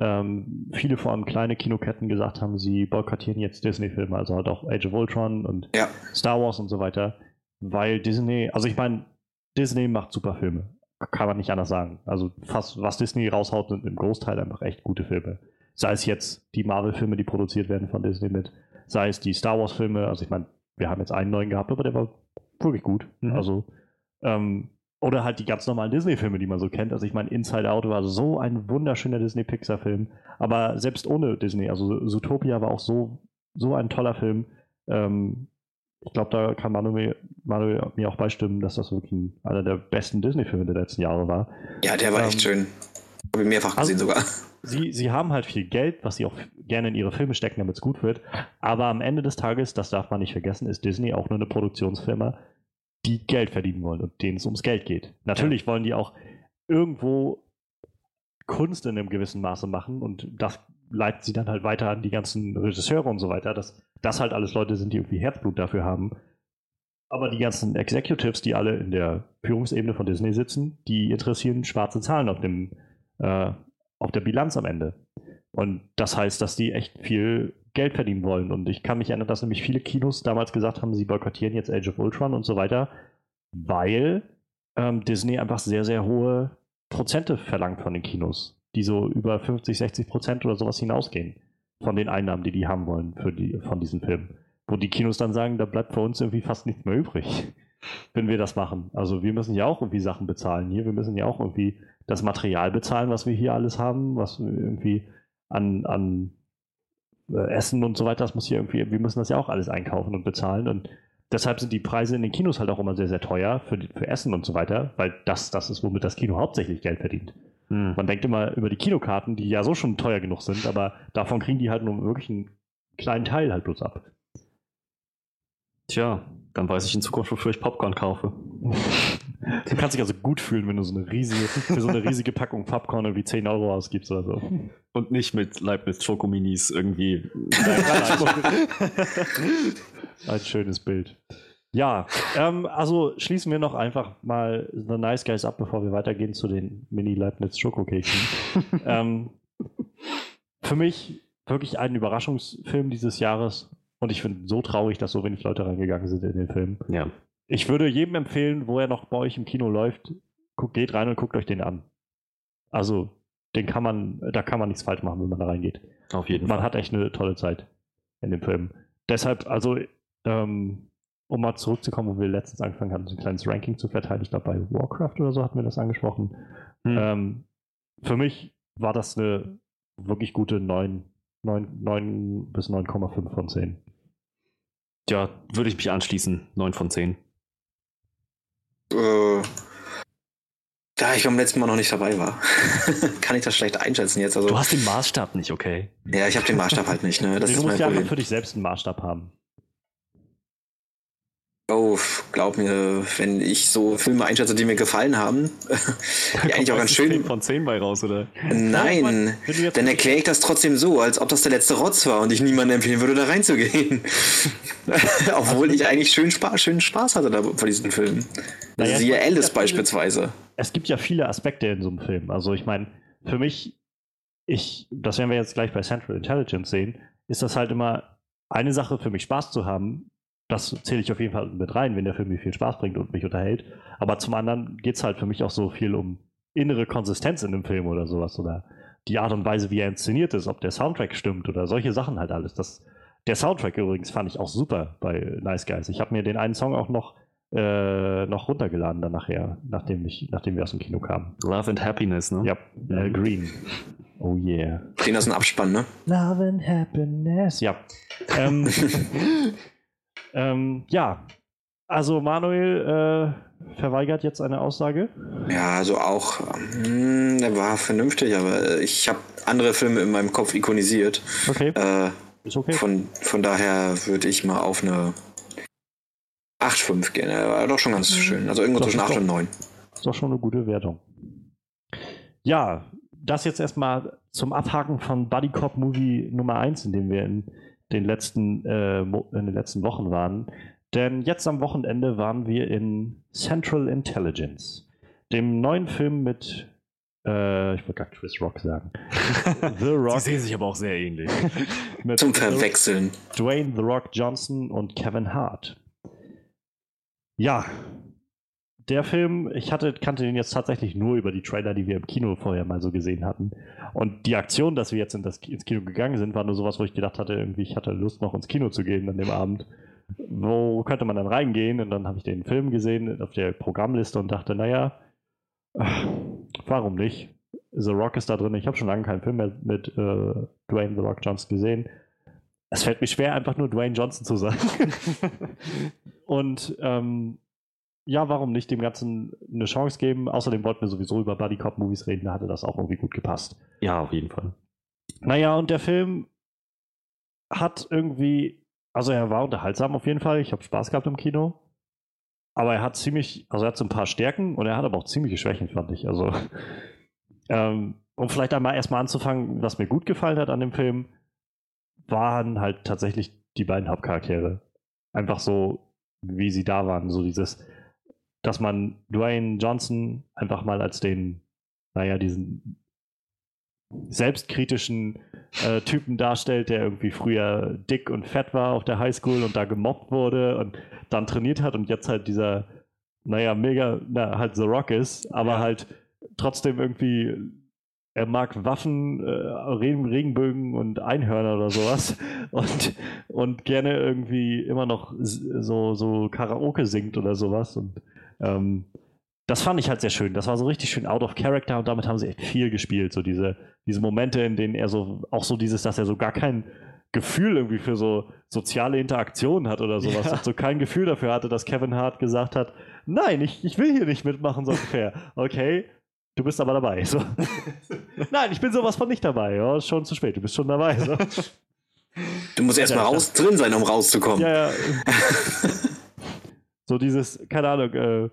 ähm, viele vor allem kleine Kinoketten gesagt haben, sie boykottieren jetzt Disney-Filme, also halt auch Age of Ultron und ja. Star Wars und so weiter, weil Disney, also ich meine, Disney macht super Filme, kann man nicht anders sagen. Also fast was Disney raushaut, sind im Großteil einfach echt gute Filme. Sei es jetzt die Marvel-Filme, die produziert werden von Disney mit, sei es die Star Wars-Filme. Also ich meine, wir haben jetzt einen neuen gehabt, aber der war wirklich gut. Mhm. Also, ähm, oder halt die ganz normalen Disney-Filme, die man so kennt. Also ich meine, Inside Out war so ein wunderschöner Disney-Pixar-Film. Aber selbst ohne Disney, also Zootopia war auch so, so ein toller Film. Ähm, ich glaube, da kann Manuel, Manuel, mir auch beistimmen, dass das wirklich einer der besten Disney-Filme der letzten Jahre war. Ja, der war ähm, echt schön. Habe ich mehrfach gesehen also, sogar sie, sie haben halt viel Geld, was sie auch gerne in ihre Filme stecken, damit es gut wird. Aber am Ende des Tages, das darf man nicht vergessen, ist Disney auch nur eine Produktionsfirma, die Geld verdienen wollen und denen es ums Geld geht. Natürlich ja. wollen die auch irgendwo Kunst in einem gewissen Maße machen und das leitet sie dann halt weiter an die ganzen Regisseure und so weiter, dass das halt alles Leute sind, die irgendwie Herzblut dafür haben. Aber die ganzen Executives, die alle in der Führungsebene von Disney sitzen, die interessieren schwarze Zahlen auf dem, äh, auf der Bilanz am Ende. Und das heißt, dass die echt viel Geld verdienen wollen. Und ich kann mich erinnern, dass nämlich viele Kinos damals gesagt haben, sie boykottieren jetzt Age of Ultron und so weiter, weil ähm, Disney einfach sehr, sehr hohe Prozente verlangt von den Kinos, die so über 50, 60 Prozent oder sowas hinausgehen von den Einnahmen, die die haben wollen für die, von diesen Filmen. Wo die Kinos dann sagen, da bleibt für uns irgendwie fast nichts mehr übrig, wenn wir das machen. Also wir müssen ja auch irgendwie Sachen bezahlen hier, wir müssen ja auch irgendwie das Material bezahlen, was wir hier alles haben, was irgendwie an, an äh, Essen und so weiter, das muss hier irgendwie, wir müssen das ja auch alles einkaufen und bezahlen und deshalb sind die Preise in den Kinos halt auch immer sehr, sehr teuer für, für Essen und so weiter, weil das, das ist, womit das Kino hauptsächlich Geld verdient. Hm. Man denkt immer über die Kinokarten, die ja so schon teuer genug sind, aber davon kriegen die halt nur wirklich einen kleinen Teil halt bloß ab. Tja, dann weiß ich in Zukunft, wofür ich Popcorn kaufe. Du kannst dich also gut fühlen, wenn du so eine riesige, für so eine riesige Packung Popcorn irgendwie 10 Euro ausgibst oder so. Und nicht mit Leibniz Schokominis irgendwie. Ein schönes Bild. Ja, ähm, also schließen wir noch einfach mal The Nice Guys ab, bevor wir weitergehen zu den Mini-Leibniz Schokokeksen. ähm, für mich wirklich ein Überraschungsfilm dieses Jahres und ich finde so traurig, dass so wenig Leute reingegangen sind in den Film. Ja. Ich würde jedem empfehlen, wo er noch bei euch im Kino läuft, guckt, geht rein und guckt euch den an. Also, den kann man, da kann man nichts falsch machen, wenn man da reingeht. Auf jeden Man Fall. hat echt eine tolle Zeit in dem Film. Deshalb, also, ähm, um mal zurückzukommen, wo wir letztens angefangen hatten, so ein kleines Ranking zu verteilen, ich glaube bei Warcraft oder so hatten wir das angesprochen. Hm. Ähm, für mich war das eine wirklich gute 9, 9, 9 bis 9,5 von 10. Ja, würde ich mich anschließen. 9 von 10. Äh, da ich beim letzten Mal noch nicht dabei war, kann ich das schlecht einschätzen jetzt. Also, Du hast den Maßstab nicht, okay? ja, ich habe den Maßstab halt nicht. Ne? Das du ist mein musst ja einfach Problem. für dich selbst einen Maßstab haben. Oh, glaub mir, wenn ich so Filme einschätze, die mir gefallen haben, die eigentlich auch ganz schön. 10 von 10 bei raus, oder? Nein, jetzt- dann erkläre ich das trotzdem so, als ob das der letzte Rotz war und ich niemandem empfehlen würde, da reinzugehen. Obwohl ich eigentlich schön Spaß, schönen Spaß hatte da vor diesem Film. Naja, Siehe Alice ja, viele- beispielsweise. es gibt ja viele Aspekte in so einem Film. Also ich meine, für mich, ich, das werden wir jetzt gleich bei Central Intelligence sehen, ist das halt immer eine Sache für mich Spaß zu haben. Das zähle ich auf jeden Fall mit rein, wenn der Film mir viel Spaß bringt und mich unterhält. Aber zum anderen geht es halt für mich auch so viel um innere Konsistenz in dem Film oder sowas. Oder die Art und Weise, wie er inszeniert ist, ob der Soundtrack stimmt oder solche Sachen halt alles. Das, der Soundtrack übrigens fand ich auch super bei Nice Guys. Ich habe mir den einen Song auch noch, äh, noch runtergeladen dann nachher, nachdem, ich, nachdem wir aus dem Kino kamen. Love and Happiness, ne? Ja, Al Green. Oh yeah. Den aus dem Abspann, ne? Love and Happiness. Ja. Ähm, ähm, ja. Also Manuel äh, verweigert jetzt eine Aussage. Ja, also auch, hm, der war vernünftig, aber ich habe andere Filme in meinem Kopf ikonisiert. Okay, Äh, ist okay. von, von daher würde ich mal auf eine 8,5 gehen. Er war doch schon ganz schön. Also irgendwo zwischen ist 8 doch- und 9. Ist doch schon eine gute Wertung. Ja, das jetzt erstmal zum Abhaken von Buddy Cop Movie Nummer 1, in dem wir in den letzten, äh, in den letzten Wochen waren. Denn jetzt am Wochenende waren wir in Central Intelligence, dem neuen Film mit, äh, ich wollte gerade Chris Rock sagen, The Sie Rock sehen sich aber auch sehr ähnlich. mit Zum Verwechseln. Dwayne The Rock Johnson und Kevin Hart. Ja, der Film, ich hatte, kannte den jetzt tatsächlich nur über die Trailer, die wir im Kino vorher mal so gesehen hatten. Und die Aktion, dass wir jetzt in das, ins Kino gegangen sind, war nur sowas, wo ich gedacht hatte, irgendwie, ich hatte Lust, noch ins Kino zu gehen an dem Abend. Wo könnte man dann reingehen? Und dann habe ich den Film gesehen auf der Programmliste und dachte, naja, warum nicht? The Rock ist da drin. Ich habe schon lange keinen Film mehr mit äh, Dwayne The Rock Johnson gesehen. Es fällt mir schwer, einfach nur Dwayne Johnson zu sagen. und ähm, ja, warum nicht dem Ganzen eine Chance geben? Außerdem wollten wir sowieso über Buddy Cop Movies reden, da hatte das auch irgendwie gut gepasst. ja, auf jeden Fall. Naja, und der Film hat irgendwie, also er war unterhaltsam auf jeden Fall. Ich habe Spaß gehabt im Kino. Aber er hat ziemlich, also er hat so ein paar Stärken und er hat aber auch ziemliche Schwächen, fand ich. Also, ähm, um vielleicht einmal erstmal anzufangen, was mir gut gefallen hat an dem Film, waren halt tatsächlich die beiden Hauptcharaktere. Einfach so, wie sie da waren. So dieses, dass man Dwayne Johnson einfach mal als den, naja, diesen selbstkritischen äh, Typen darstellt, der irgendwie früher dick und fett war auf der Highschool und da gemobbt wurde und dann trainiert hat und jetzt halt dieser, naja, mega, na, halt The Rock ist, aber Ja. halt trotzdem irgendwie, er mag Waffen, äh, Regen, Regenbögen und Einhörner oder sowas und, und gerne irgendwie immer noch so, so Karaoke singt oder sowas und ähm, das fand ich halt sehr schön. Das war so richtig schön out of character und damit haben sie echt viel gespielt. So diese, diese Momente, in denen er so, auch so dieses, dass er so gar kein Gefühl irgendwie für so soziale Interaktion hat oder sowas. Ja. Und so kein Gefühl dafür hatte, dass Kevin Hart gesagt hat, nein, ich, ich will hier nicht mitmachen, so ungefähr. Okay, du bist aber dabei. So. nein, ich bin sowas von nicht dabei. Ja, ist schon zu spät, du bist schon dabei. So. Du musst erst mal Ja, raus drin sein, um rauszukommen. Ja, ja. so dieses, keine Ahnung, äh,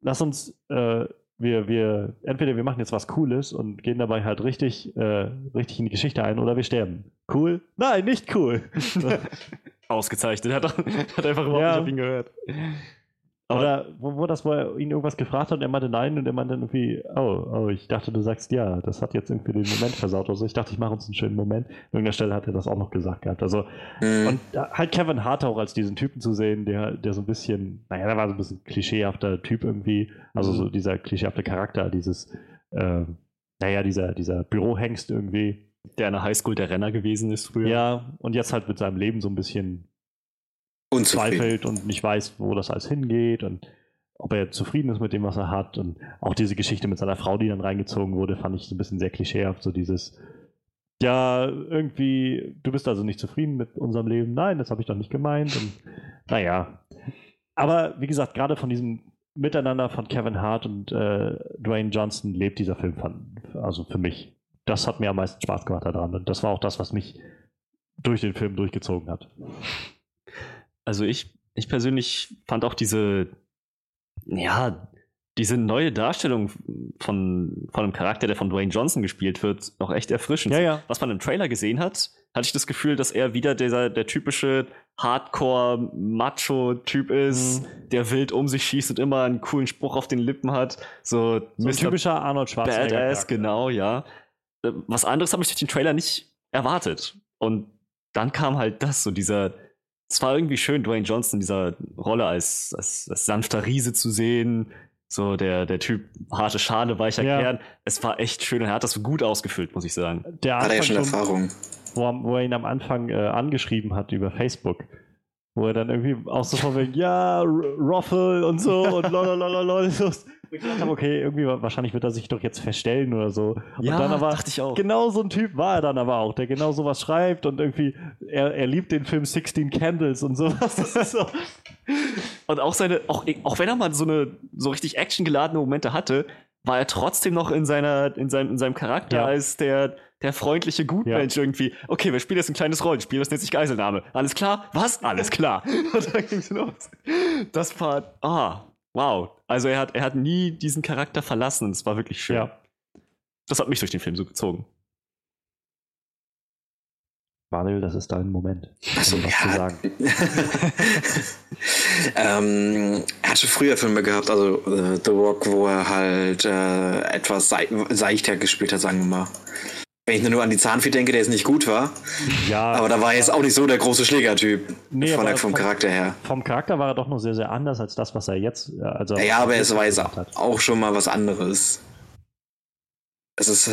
lass uns, äh, wir, wir, entweder wir machen jetzt was Cooles und gehen dabei halt richtig, äh, richtig in die Geschichte ein oder wir sterben. Cool? Nein, nicht cool. Ausgezeichnet. Hat, hat einfach überhaupt Ja. nicht auf ihn gehört. Oder wo, wo das, wo er ihn irgendwas gefragt hat und er meinte nein und er meinte dann irgendwie, oh, oh, ich dachte, du sagst ja. Das hat jetzt irgendwie den Moment versaut oder so. Ich dachte, ich mache uns einen schönen Moment. An irgendeiner Stelle hat er das auch noch gesagt gehabt. Also, Hm. Und halt Kevin Hart auch als diesen Typen zu sehen, der, der so ein bisschen, naja, der war so ein bisschen klischeehafter Typ irgendwie, also so dieser klischeehafte Charakter, dieses, äh, naja, dieser, dieser Bürohengst irgendwie. Der in der Highschool der Renner gewesen ist früher. Ja, und jetzt halt mit seinem Leben so ein bisschen. Zweifelt und nicht weiß, wo das alles hingeht und ob er zufrieden ist mit dem, was er hat. Und auch diese Geschichte mit seiner Frau, die dann reingezogen wurde, fand ich so ein bisschen sehr klischeehaft. So dieses, ja, irgendwie, du bist also nicht zufrieden mit unserem Leben. Nein, das habe ich doch nicht gemeint. Und naja. Aber wie gesagt, gerade von diesem Miteinander von Kevin Hart und äh, Dwayne Johnson lebt dieser Film von, also für mich. Das hat mir am meisten Spaß gemacht daran. Und das war auch das, was mich durch den Film durchgezogen hat. Also ich, ich persönlich fand auch diese, ja, diese neue Darstellung von, von einem Charakter, der von Dwayne Johnson gespielt wird, noch echt erfrischend. Ja, ja. Was man im Trailer gesehen hat, hatte ich das Gefühl, dass er wieder dieser, der typische Hardcore-Macho-Typ ist, der wild um sich schießt und immer einen coolen Spruch auf den Lippen hat. So, So ein typischer Arnold Schwarzenegger. Badass, genau, ja. Äh, Was anderes habe ich durch den Trailer nicht erwartet. Und dann kam halt das, so dieser. Es war irgendwie schön, Dwayne Johnson in dieser Rolle als, als, als sanfter Riese zu sehen. So der, der Typ harte Schale, weicher Ja. Kern. Es war echt schön und er hat das gut ausgefüllt, muss ich sagen. Der Hat er ja Anfang schon Erfahrung. wo, er- wo er ihn am Anfang äh, angeschrieben hat über Facebook. Wo er dann irgendwie auch so von wegen, ja, Ruffle und so und lololololol. Und ich gedacht habe, okay, irgendwie wa- wahrscheinlich wird er sich doch jetzt verstellen oder so. Und Ja, dann aber, dachte ich auch. Genau so ein Typ war er dann aber auch, der genau sowas schreibt und irgendwie, er, er liebt den Film 16 Candles und sowas. Das ist so. Und auch seine, auch, auch wenn er mal so eine so richtig actiongeladene Momente hatte, war er trotzdem noch in seiner, in seinem, in seinem Charakter Ja. als der, der freundliche Gutmensch irgendwie. Okay, wir spielen jetzt ein kleines Rollenspiel, das nennt sich Geiselnahme. Alles klar? Was? Alles klar. Und dann ging's los. Das war, ah, wow. Also er hat, er hat nie diesen Charakter verlassen und es war wirklich schön. Ja. Das hat mich durch den Film so gezogen. Manuel, das ist dein Moment. Achso, um was zu ja. sagen. ähm, er hatte früher Filme gehabt, also äh, The Rock, wo er halt äh, etwas sei seichter gespielt hat, sagen wir mal. Wenn ich nur an die Zahnfee denke, der jetzt nicht gut war, Ja, aber da war er jetzt auch nicht so der große Schlägertyp Nee, von vom Charakter her. vom Charakter war er doch noch sehr, sehr anders als das, was er jetzt. äh, Also Ja, aber es war jetzt auch schon mal was anderes. Es ist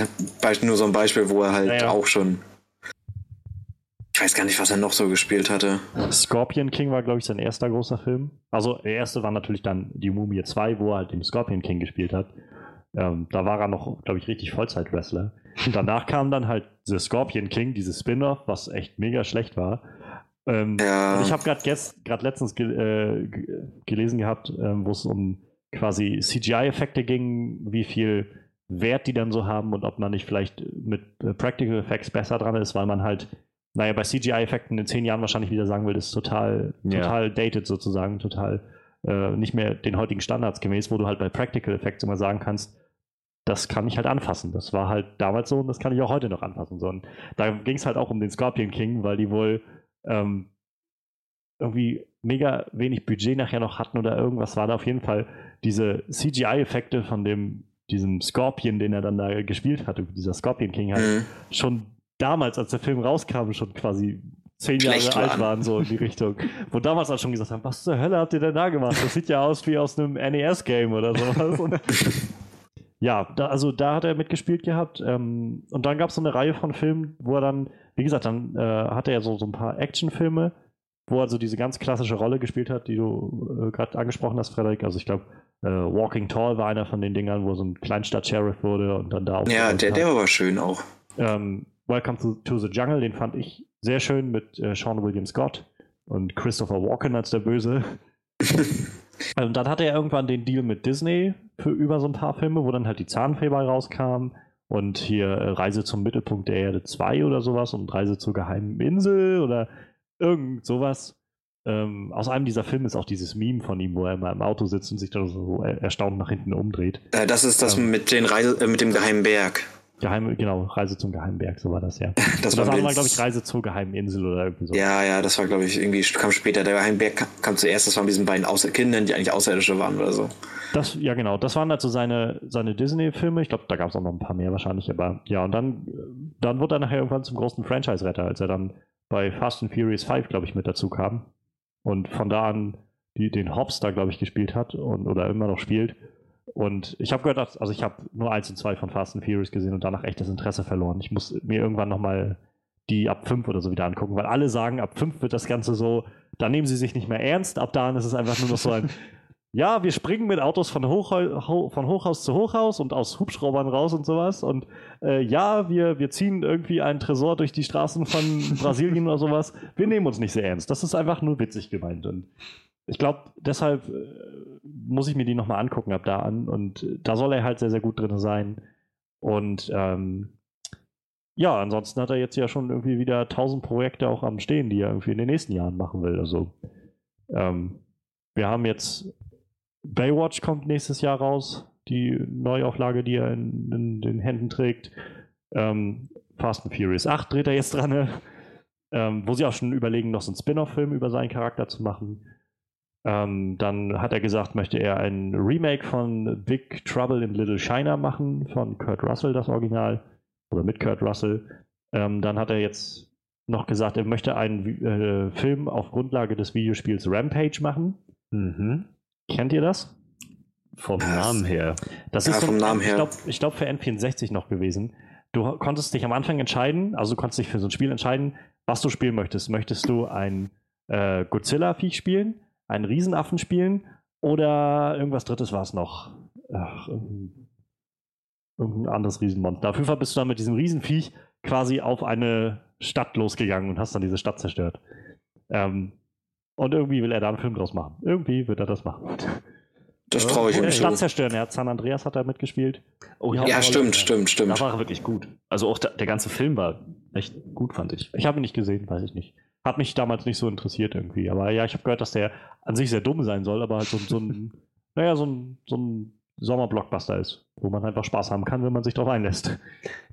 nur so ein Beispiel, wo er halt Ja, ja. auch schon. Ich weiß gar nicht, was er noch so gespielt hatte. Scorpion King war, glaube ich, sein erster großer Film. Also der erste war natürlich dann die Mumie 2, wo er halt den Scorpion King gespielt hat. Ähm, da war er noch, glaube ich, richtig Vollzeit-Wrestler. Und danach kam dann halt The Scorpion King, dieses Spin-off, was echt mega schlecht war. Ähm, Ja. Und ich habe gerade gerade letztens ge äh, ge- gelesen gehabt, ähm, wo es um quasi CGI-Effekte ging, wie viel Wert die dann so haben und ob man nicht vielleicht mit äh, Practical Effects besser dran ist, weil man halt, naja, bei CGI-Effekten in zehn Jahren wahrscheinlich wieder sagen will, das ist total, Ja. total dated sozusagen, total äh, nicht mehr den heutigen Standards gemäß, wo du halt bei Practical Effects immer sagen kannst, das kann ich halt anfassen. Das war halt damals so und das kann ich auch heute noch anfassen. So. Und da ging es halt auch um den Scorpion King, weil die wohl ähm, irgendwie mega wenig Budget nachher noch hatten oder irgendwas war da auf jeden Fall diese CGI-Effekte von dem diesem Scorpion, den er dann da gespielt hatte, dieser Scorpion King halt, Mhm. schon damals, als der Film rauskam, schon quasi zehn Schlecht Jahre alt waren. waren, so in die Richtung. Wo damals auch schon gesagt haben, was zur Hölle habt ihr denn da gemacht? Das sieht ja aus wie aus einem NES-Game oder sowas. Ja, da, also da hat er mitgespielt gehabt. Ähm, und dann gab es so eine Reihe von Filmen, wo er dann, wie gesagt, dann äh, hatte er so, so ein paar Actionfilme, wo er so diese ganz klassische Rolle gespielt hat, die du äh, gerade angesprochen hast, Frederik. Also ich glaube, äh, Walking Tall war einer von den Dingern, wo er so ein Kleinstadt-Sheriff wurde und dann da auch. Ja, der, der war schön auch. Ähm, Welcome to, to the Jungle, den fand ich sehr schön mit äh, Sean William Scott und Christopher Walken als der Böse. und dann hatte er irgendwann den Deal mit Disney für über so ein paar Filme, wo dann halt die Zahnfee rauskam und hier äh, Reise zum Mittelpunkt der Erde 2 oder sowas und Reise zur geheimen Insel oder irgend sowas. Ähm, aus einem dieser Filme ist auch dieses Meme von ihm, wo er immer im Auto sitzt und sich dann so er- erstaunt nach hinten umdreht. Äh, das ist das Ähm. mit, den Reise, äh, mit dem geheimen Berg. Geheime, genau, Reise zum Geheimen Berg, so war das ja. Das Und das war andere war, glaube ich, Reise zur geheimen Insel oder irgendwie so. Ja, ja, das war, glaube ich, irgendwie kam später. Der geheime Berg kam, kam zuerst. Das waren mit diesen beiden Außer Kindern, die eigentlich Außerirdische waren oder so. Das, ja, genau. Das waren also seine, seine Disney-Filme. Ich glaube, da gab es auch noch ein paar mehr wahrscheinlich. Aber ja, und dann, dann wurde er nachher irgendwann zum großen Franchise-Retter, als er dann bei Fast and Furious 5, glaube ich, mit dazu kam. Und von da an die, den Hobbs da, glaube ich, gespielt hat und, oder immer noch spielt. Und ich habe gehört, dass, also ich habe nur eins und zwei von Fast and Furious gesehen und danach echt das Interesse verloren. Ich muss mir irgendwann nochmal die ab fünf oder so wieder angucken, weil alle sagen, ab fünf wird das Ganze so, da nehmen sie sich nicht mehr ernst, ab da ist es einfach nur noch so ein, ja, wir springen mit Autos von, Hochha von Hochhaus zu Hochhaus und aus Hubschraubern raus und sowas. Und äh, ja, wir, wir ziehen irgendwie einen Tresor durch die Straßen von Brasilien oder sowas. Wir nehmen uns nicht sehr ernst. Das ist einfach nur witzig gemeint. Und ich glaube, deshalb äh, muss ich mir die nochmal angucken ab da an. Und da soll er halt sehr, sehr gut drin sein. Und ähm, ja, ansonsten hat er jetzt ja schon irgendwie wieder tausend Projekte auch am Stehen, die er irgendwie in den nächsten Jahren machen will. Also ähm, wir haben jetzt Baywatch kommt nächstes Jahr raus, die Neuauflage, die er in, in den Händen trägt. Ähm, Fast and Furious 8 dreht er jetzt dran, ne? ähm, wo sie auch schon überlegen, noch so einen Spin-off-Film über seinen Charakter zu machen. Ähm, dann hat er gesagt, möchte er ein Remake von Big Trouble in Little China machen, von Kurt Russell, das Original, oder mit Kurt Russell. Ähm, dann hat er jetzt noch gesagt, er möchte einen äh, Film auf Grundlage des Videospiels Rampage machen. Mhm. Kennt ihr das? Vom Namen her. Das ja, ist vom so, Namen her. Ich glaube, glaub für N64 noch gewesen. Du konntest dich am Anfang entscheiden, also du konntest dich für so ein Spiel entscheiden, was du spielen möchtest. Möchtest du ein äh, Godzilla-Viech spielen, einen Riesenaffen spielen oder irgendwas Drittes war es noch? Ach, irgendein, irgendein anderes Riesenmonster. Dafür bist du dann mit diesem Riesenviech quasi auf eine Stadt losgegangen und hast dann diese Stadt zerstört. Ähm, und irgendwie will er da einen Film draus machen. Irgendwie wird er das machen. Das traue ich ihm zu. Stadt zerstören, ja. San Andreas hat da mitgespielt. Oh, ja, ja stimmt, stimmt, stimmt. Da war er wirklich gut. Also auch der, der ganze Film war echt gut, fand ich. Ich habe ihn nicht gesehen, weiß ich nicht. Hat mich damals nicht so interessiert irgendwie. Aber ja, ich habe gehört, dass der an sich sehr dumm sein soll, aber halt so, so ein, naja, so ein, so ein Sommerblockbuster ist, wo man einfach Spaß haben kann, wenn man sich darauf einlässt.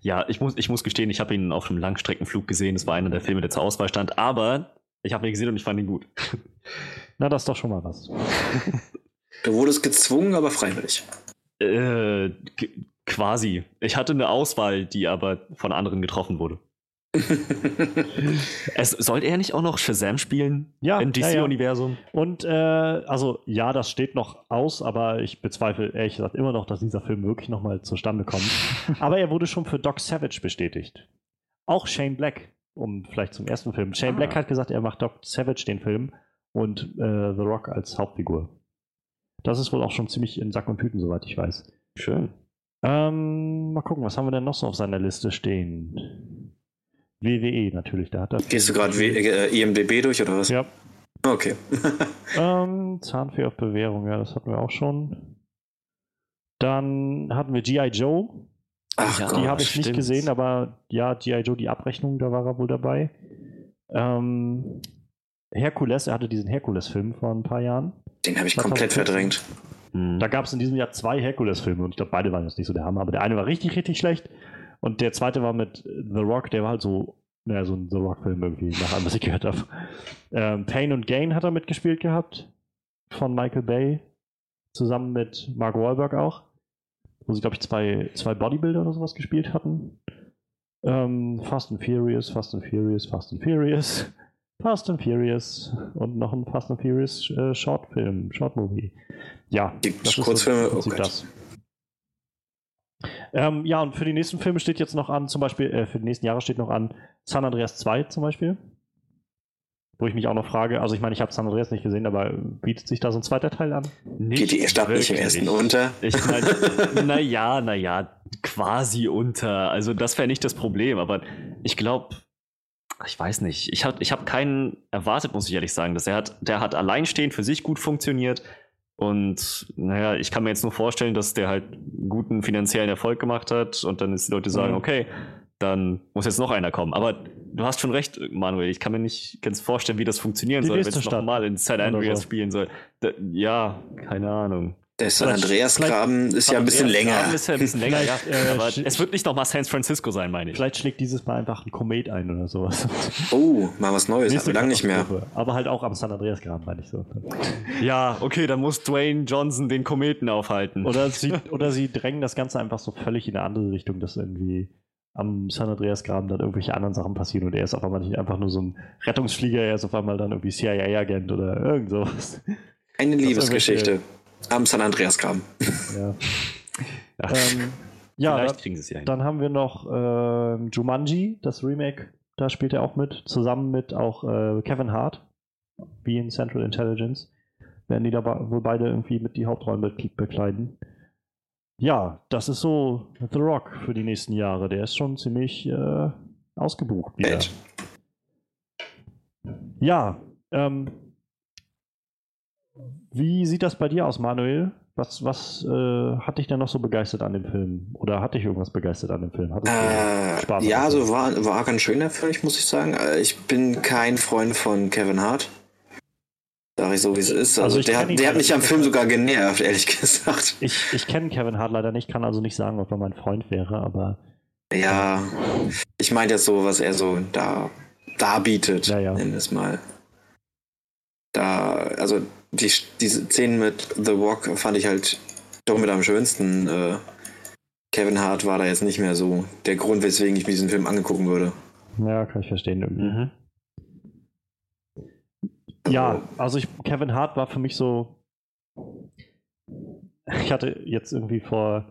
Ja, ich muss, ich muss gestehen, ich habe ihn auf einem Langstreckenflug gesehen. Es war einer der Filme, der zur Auswahl stand. Aber ich habe ihn gesehen und ich fand ihn gut. Na, das ist doch schon mal was. Du wurdest gezwungen, aber freiwillig. Äh, quasi. Ich hatte eine Auswahl, die aber von anderen getroffen wurde. es, sollte er nicht auch noch Shazam spielen? Ja. Im DC-Universum? Ja, ja. Und, äh, also, ja, das steht noch aus, aber ich bezweifle ehrlich gesagt immer noch, dass dieser Film wirklich nochmal zustande kommt. aber er wurde schon für Doc Savage bestätigt. Auch Shane Black um vielleicht zum ersten Film. Shane ah. Black hat gesagt, er macht Doc Savage den Film und äh, The Rock als Hauptfigur. Das ist wohl auch schon ziemlich in Sack und Tüten, soweit ich weiß. Schön. Ähm, mal gucken, was haben wir denn noch so auf seiner Liste stehen? WWE natürlich, da hat er. Gehst du gerade äh, IMDB durch oder was? Ja. Okay. ähm, Zahnfee auf Bewährung, ja, das hatten wir auch schon. Dann hatten wir G.I. Joe. Ach ja, die habe ich stimmt. nicht gesehen, aber ja, G.I. Joe, die Abrechnung, da war er wohl dabei. Ähm, Herkules, er hatte diesen Herkules-Film vor ein paar Jahren. Den habe ich komplett verdrängt. Hm. Da gab es in diesem Jahr zwei Herkules-Filme und ich glaube, beide waren jetzt nicht so der Hammer, aber der eine war richtig, richtig schlecht und der zweite war mit The Rock, der war halt so, naja, so ein The Rock-Film irgendwie, nach allem, was ich gehört habe. Ähm, Pain und Gain hat er mitgespielt gehabt von Michael Bay, zusammen mit Mark Wahlberg auch wo sie, glaube ich, zwei, zwei Bodybuilder oder sowas gespielt hatten. Ähm, Fast and Furious, Fast and Furious, Fast and Furious, Fast and Furious und noch ein Fast and Furious äh, Shortfilm, Shortmovie. Ja, die das Kurzfilme, ist so, oh das. Ähm, ja, und für die nächsten Filme steht jetzt noch an, zum Beispiel, äh, für die nächsten Jahre steht noch an San Andreas 2 zum Beispiel. Wo ich mich auch noch frage, also ich meine, ich habe San Andreas nicht gesehen, aber bietet sich da so ein zweiter Teil an? Nicht Geht die Stadt nicht im ersten unter? Ich meine, naja, naja, quasi unter. Also das wäre nicht das Problem, aber ich glaube, ich weiß nicht. Ich habe ich hab keinen erwartet, muss ich ehrlich sagen. Dass er hat, der hat alleinstehend für sich gut funktioniert. Und naja, ich kann mir jetzt nur vorstellen, dass der halt guten finanziellen Erfolg gemacht hat und dann ist die Leute sagen, mhm. okay, dann muss jetzt noch einer kommen. Aber du hast schon recht, Manuel. Ich kann mir nicht ganz vorstellen, wie das funktionieren Die soll, wenn es nochmal in San Andreas so. spielen soll. Da, ja, keine Ahnung. Der San Andreas-Graben ist ja ein bisschen länger. Ist ja ein bisschen länger, ja. Äh, aber es wird nicht nochmal San Francisco sein, meine ich. Vielleicht schlägt dieses Mal einfach ein Komet ein oder sowas. Oh, mal was Neues. Wir lange nicht mehr. Aber halt auch am San Andreas-Graben, meine ich so. Ja, okay, dann muss Dwayne Johnson den Kometen aufhalten. Oder sie, oder sie drängen das Ganze einfach so völlig in eine andere Richtung, dass irgendwie am San Andreas Graben dann irgendwelche anderen Sachen passieren und er ist auf einmal nicht einfach nur so ein Rettungsflieger, er ist auf einmal dann irgendwie CIA-Agent oder irgend sowas. Eine Liebesgeschichte. Am San Andreas Graben. Ja. Ja. ähm, ja, Vielleicht da, kriegen sie es ja hin. dann haben wir noch ähm, Jumanji, das Remake. Da spielt er auch mit, zusammen mit auch äh, Kevin Hart, wie in Central Intelligence. Werden die da wohl beide irgendwie mit die Hauptrollen be bekleiden. Ja, das ist so The Rock für die nächsten Jahre. Der ist schon ziemlich äh, ausgebucht. Wieder. Echt? Ja, ähm, wie sieht das bei dir aus, Manuel? Was, was äh, hat dich denn noch so begeistert an dem Film? Oder hat dich irgendwas begeistert an dem Film? Hattest du Äh, Spaß ja, also war, war ganz schöner Film, muss ich sagen. Äh, Ich bin kein Freund von Kevin Hart. Sag ich so, wie es ist. Also Also, der, hat, der hat mich am. Film sogar genervt, ehrlich gesagt. Ich, ich kenne Kevin Hart leider nicht, kann also nicht sagen, ob er mein Freund wäre, aber Ja, ich meine jetzt so, was er so da darbietet, Ja, ja. nennen wir es mal. Da, also die, diese Szenen mit The Rock fand ich halt doch mit am schönsten. Äh, Kevin Hart war da jetzt nicht mehr so der Grund, weswegen ich mir diesen Film angegucken würde. ja, kann ich verstehen. Irgendwie. Mhm. Ja, also ich, Kevin Hart war für mich so. Ich hatte jetzt irgendwie vor,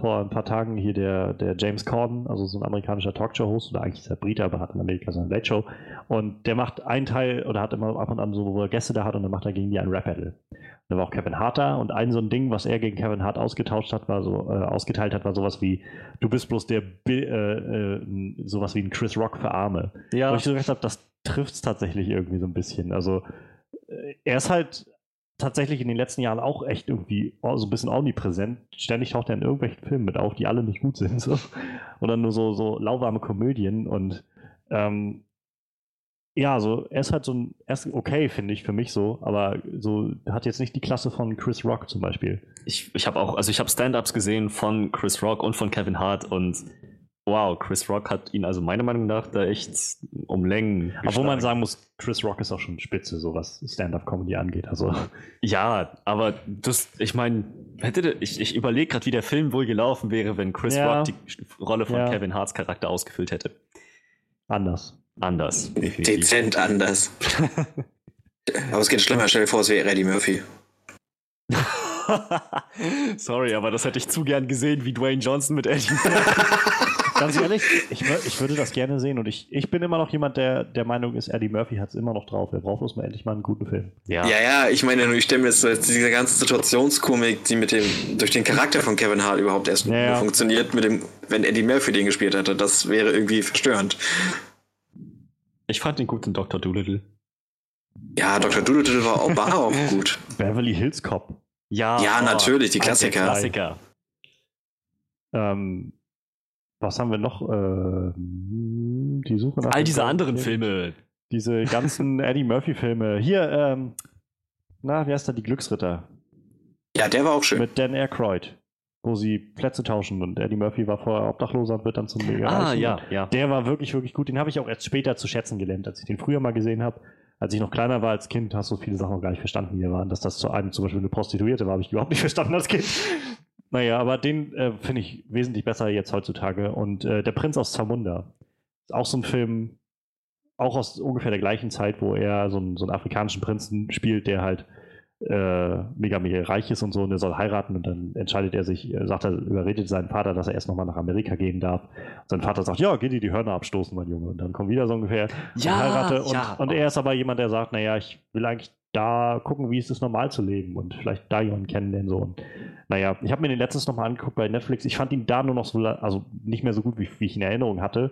vor ein paar Tagen hier der, der James Corden, also so ein amerikanischer Talkshow-Host, oder eigentlich ist er Brite, aber hat in Amerika so eine Late Show. Und der macht einen Teil oder hat immer ab und an so, wo er Gäste da hat und dann macht er gegen die ein Rap-Battle. Da war auch Kevin Hart da und ein so ein Ding, was er gegen Kevin Hart ausgetauscht hat, war so, äh, ausgeteilt hat, war sowas wie, du bist bloß der, Bi- äh, äh, sowas wie ein Chris Rock für Arme. Wo Ja, ich so gedacht habe, das trifft es tatsächlich irgendwie so ein bisschen. Also äh, er ist halt tatsächlich in den letzten Jahren auch echt irgendwie so ein bisschen omnipräsent. Ständig taucht er in irgendwelchen Filmen mit auf, die alle nicht gut sind. So. Dann nur so, so lauwarme Komödien. Und ähm, ja, so er ist halt so ein, er ist okay, finde ich, für mich so, aber so hat jetzt nicht die Klasse von Chris Rock zum Beispiel. ich, ich habe auch, also ich habe Stand-ups gesehen von Chris Rock und von Kevin Hart und wow, Chris Rock hat ihn also meiner Meinung nach da echt um Längen. Obwohl man sagen muss, Chris Rock ist auch schon spitze, so was Stand-up-Comedy angeht. Also Ja, aber das, ich meine, hätte der- ich, ich überlege gerade, wie der Film wohl gelaufen wäre, wenn Chris Ja. Rock die Rolle von Ja. Kevin Harts Charakter ausgefüllt hätte. anders. Anders. definitiv. Dezent anders. Aber es geht schlimmer, stell dir vor, es wäre Eddie Murphy. Sorry, aber das hätte ich zu gern gesehen, wie Dwayne Johnson mit Eddie. Ganz ehrlich, ich, ich würde das gerne sehen und ich, ich bin immer noch jemand, der der Meinung ist, Eddie Murphy hat es immer noch drauf. Er braucht bloß mal endlich mal einen guten Film. ja. Ja, ja, ich meine, nur, ich stelle mir jetzt diese ganze Situationskomik, die mit dem, durch den Charakter von Kevin Hart überhaupt erst Ja, ja. funktioniert, mit dem, wenn Eddie Murphy den gespielt hätte, das wäre irgendwie verstörend. Ich fand den gut in Dr. Doolittle. Ja, Dr. Doolittle war auch, war auch gut. Beverly Hills Cop. Ja, Ja, oh, natürlich, die Klassiker. Klassiker. Ähm, was haben wir noch? Ähm, die Suche nach. All diese anderen Filme. Diese ganzen Eddie Murphy-Filme. Hier, ähm, na, wie heißt da die Glücksritter? Ja, der war auch schön. Mit Dan Aykroyd. Wo sie Plätze tauschen und Eddie Murphy war vorher Obdachloser und wird dann zum mega Ah, ja, ja. Der war wirklich, wirklich gut. Den habe ich auch erst später zu schätzen gelernt, als ich den früher mal gesehen habe. Als ich noch kleiner war als Kind, hast du viele Sachen noch gar nicht verstanden, wie er war. Und dass das zu einem zum Beispiel eine Prostituierte war, habe ich überhaupt nicht verstanden als Kind. Naja, aber den äh, finde ich wesentlich besser jetzt heutzutage. Und äh, Der Prinz aus Zamunda ist auch so ein Film, auch aus ungefähr der gleichen Zeit, wo er so einen, so einen afrikanischen Prinzen spielt, der halt äh, mega, mega reich ist und so und er soll heiraten und dann entscheidet er sich, äh, sagt er, überredet seinen Vater, dass er erst nochmal nach Amerika gehen darf. Und sein Vater sagt, ja, geh dir die Hörner abstoßen, mein Junge. Und dann kommt wieder so ungefähr Ja, und heirate. Und, ja. und er ist aber jemand, der sagt, naja, ich will eigentlich da gucken, wie es ist, normal zu leben und vielleicht da jemanden kennenlernen. So. Und, naja, ich habe mir den letztens nochmal angeguckt bei Netflix. Ich fand ihn da nur noch so, also nicht mehr so gut, wie, wie ich ihn in Erinnerung hatte,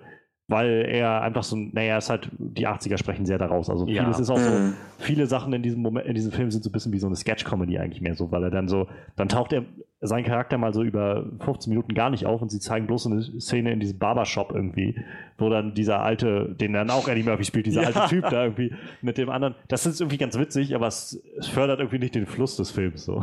weil er einfach so, naja, ist halt, die 80er sprechen sehr daraus. Also Ja. vieles ist auch so, Mhm. viele Sachen in diesem Moment, in diesem Film sind so ein bisschen wie so eine Sketch-Comedy eigentlich mehr so, weil er dann so, dann taucht er sein Charakter mal so über 15 Minuten gar nicht auf und sie zeigen bloß so eine Szene in diesem Barbershop irgendwie, wo dann dieser alte, den dann auch Eddie Murphy spielt, dieser Ja. alte Typ da irgendwie mit dem anderen. Das ist irgendwie ganz witzig, aber es, fördert irgendwie nicht den Fluss des Films so.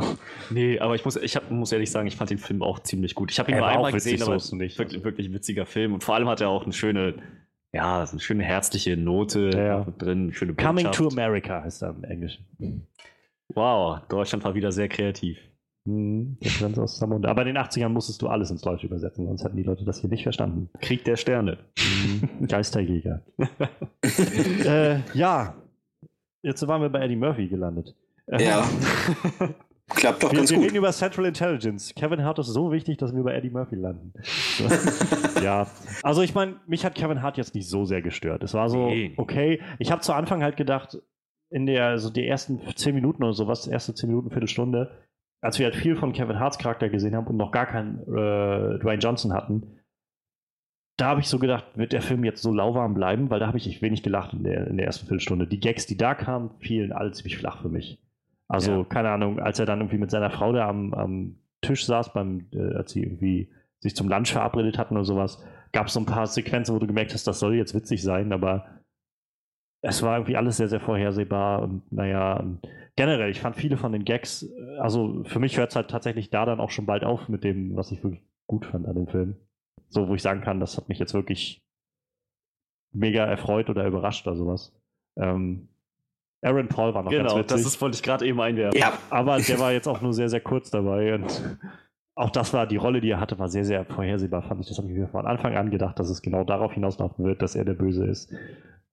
Nee, aber ich muss, ich hab, muss ehrlich sagen, ich fand den Film auch ziemlich gut. Ich habe ihn Er nur einmal auch witzig, gesehen, so aber es nicht. wirklich, wirklich witziger Film. Und vor allem hat er auch eine schöne, ja, so eine schöne herzliche Note Ja, ja. drin, eine schöne Coming to America heißt er im Englischen. Wow, Deutschland war wieder sehr kreativ. Mhm, der Prinz aus Zamunda. Aber in den 80ern musstest du alles ins Deutsche übersetzen, sonst hätten die Leute das hier nicht verstanden. Krieg der Sterne. Mhm. Geisterjäger. äh, ja, jetzt waren wir bei Eddie Murphy gelandet. Äh, Ja. Klappt doch Wir, ganz wir gut. reden über Central Intelligence. Kevin Hart ist so wichtig, dass wir bei Eddie Murphy landen. Ja, also ich meine, mich hat Kevin Hart jetzt nicht so sehr gestört. Es war so, Nee. okay. Ich habe zu Anfang halt gedacht, in der, also die ersten zehn Minuten oder sowas, erste zehn Minuten, Viertelstunde, als wir halt viel von Kevin Harts Charakter gesehen haben und noch gar keinen äh, Dwayne Johnson hatten, da habe ich so gedacht, wird der Film jetzt so lauwarm bleiben, weil da habe ich echt wenig gelacht in der, in der ersten Viertelstunde. Die Gags, die da kamen, fielen alle ziemlich flach für mich. Also, Ja. keine Ahnung, als er dann irgendwie mit seiner Frau da am, am Tisch saß, beim, äh, als sie irgendwie sich zum Lunch verabredet hatten oder sowas, gab es so ein paar Sequenzen, wo du gemerkt hast, das soll jetzt witzig sein, aber es war irgendwie alles sehr, sehr vorhersehbar und naja, generell, ich fand viele von den Gags, also für mich hört es halt tatsächlich da dann auch schon bald auf mit dem, was ich wirklich gut fand an dem Film. So, wo ich sagen kann, das hat mich jetzt wirklich mega erfreut oder überrascht oder sowas. Ähm, Aaron Paul war noch Genau, ganz das witzig. ist, wollte ich gerade eben einwerfen. Ja, Aber der war jetzt auch nur sehr, sehr kurz dabei. Und auch das war, die Rolle, die er hatte, war sehr, sehr vorhersehbar, fand ich. Das habe ich mir von Anfang an gedacht, dass es genau darauf hinauslaufen wird, dass er der Böse ist.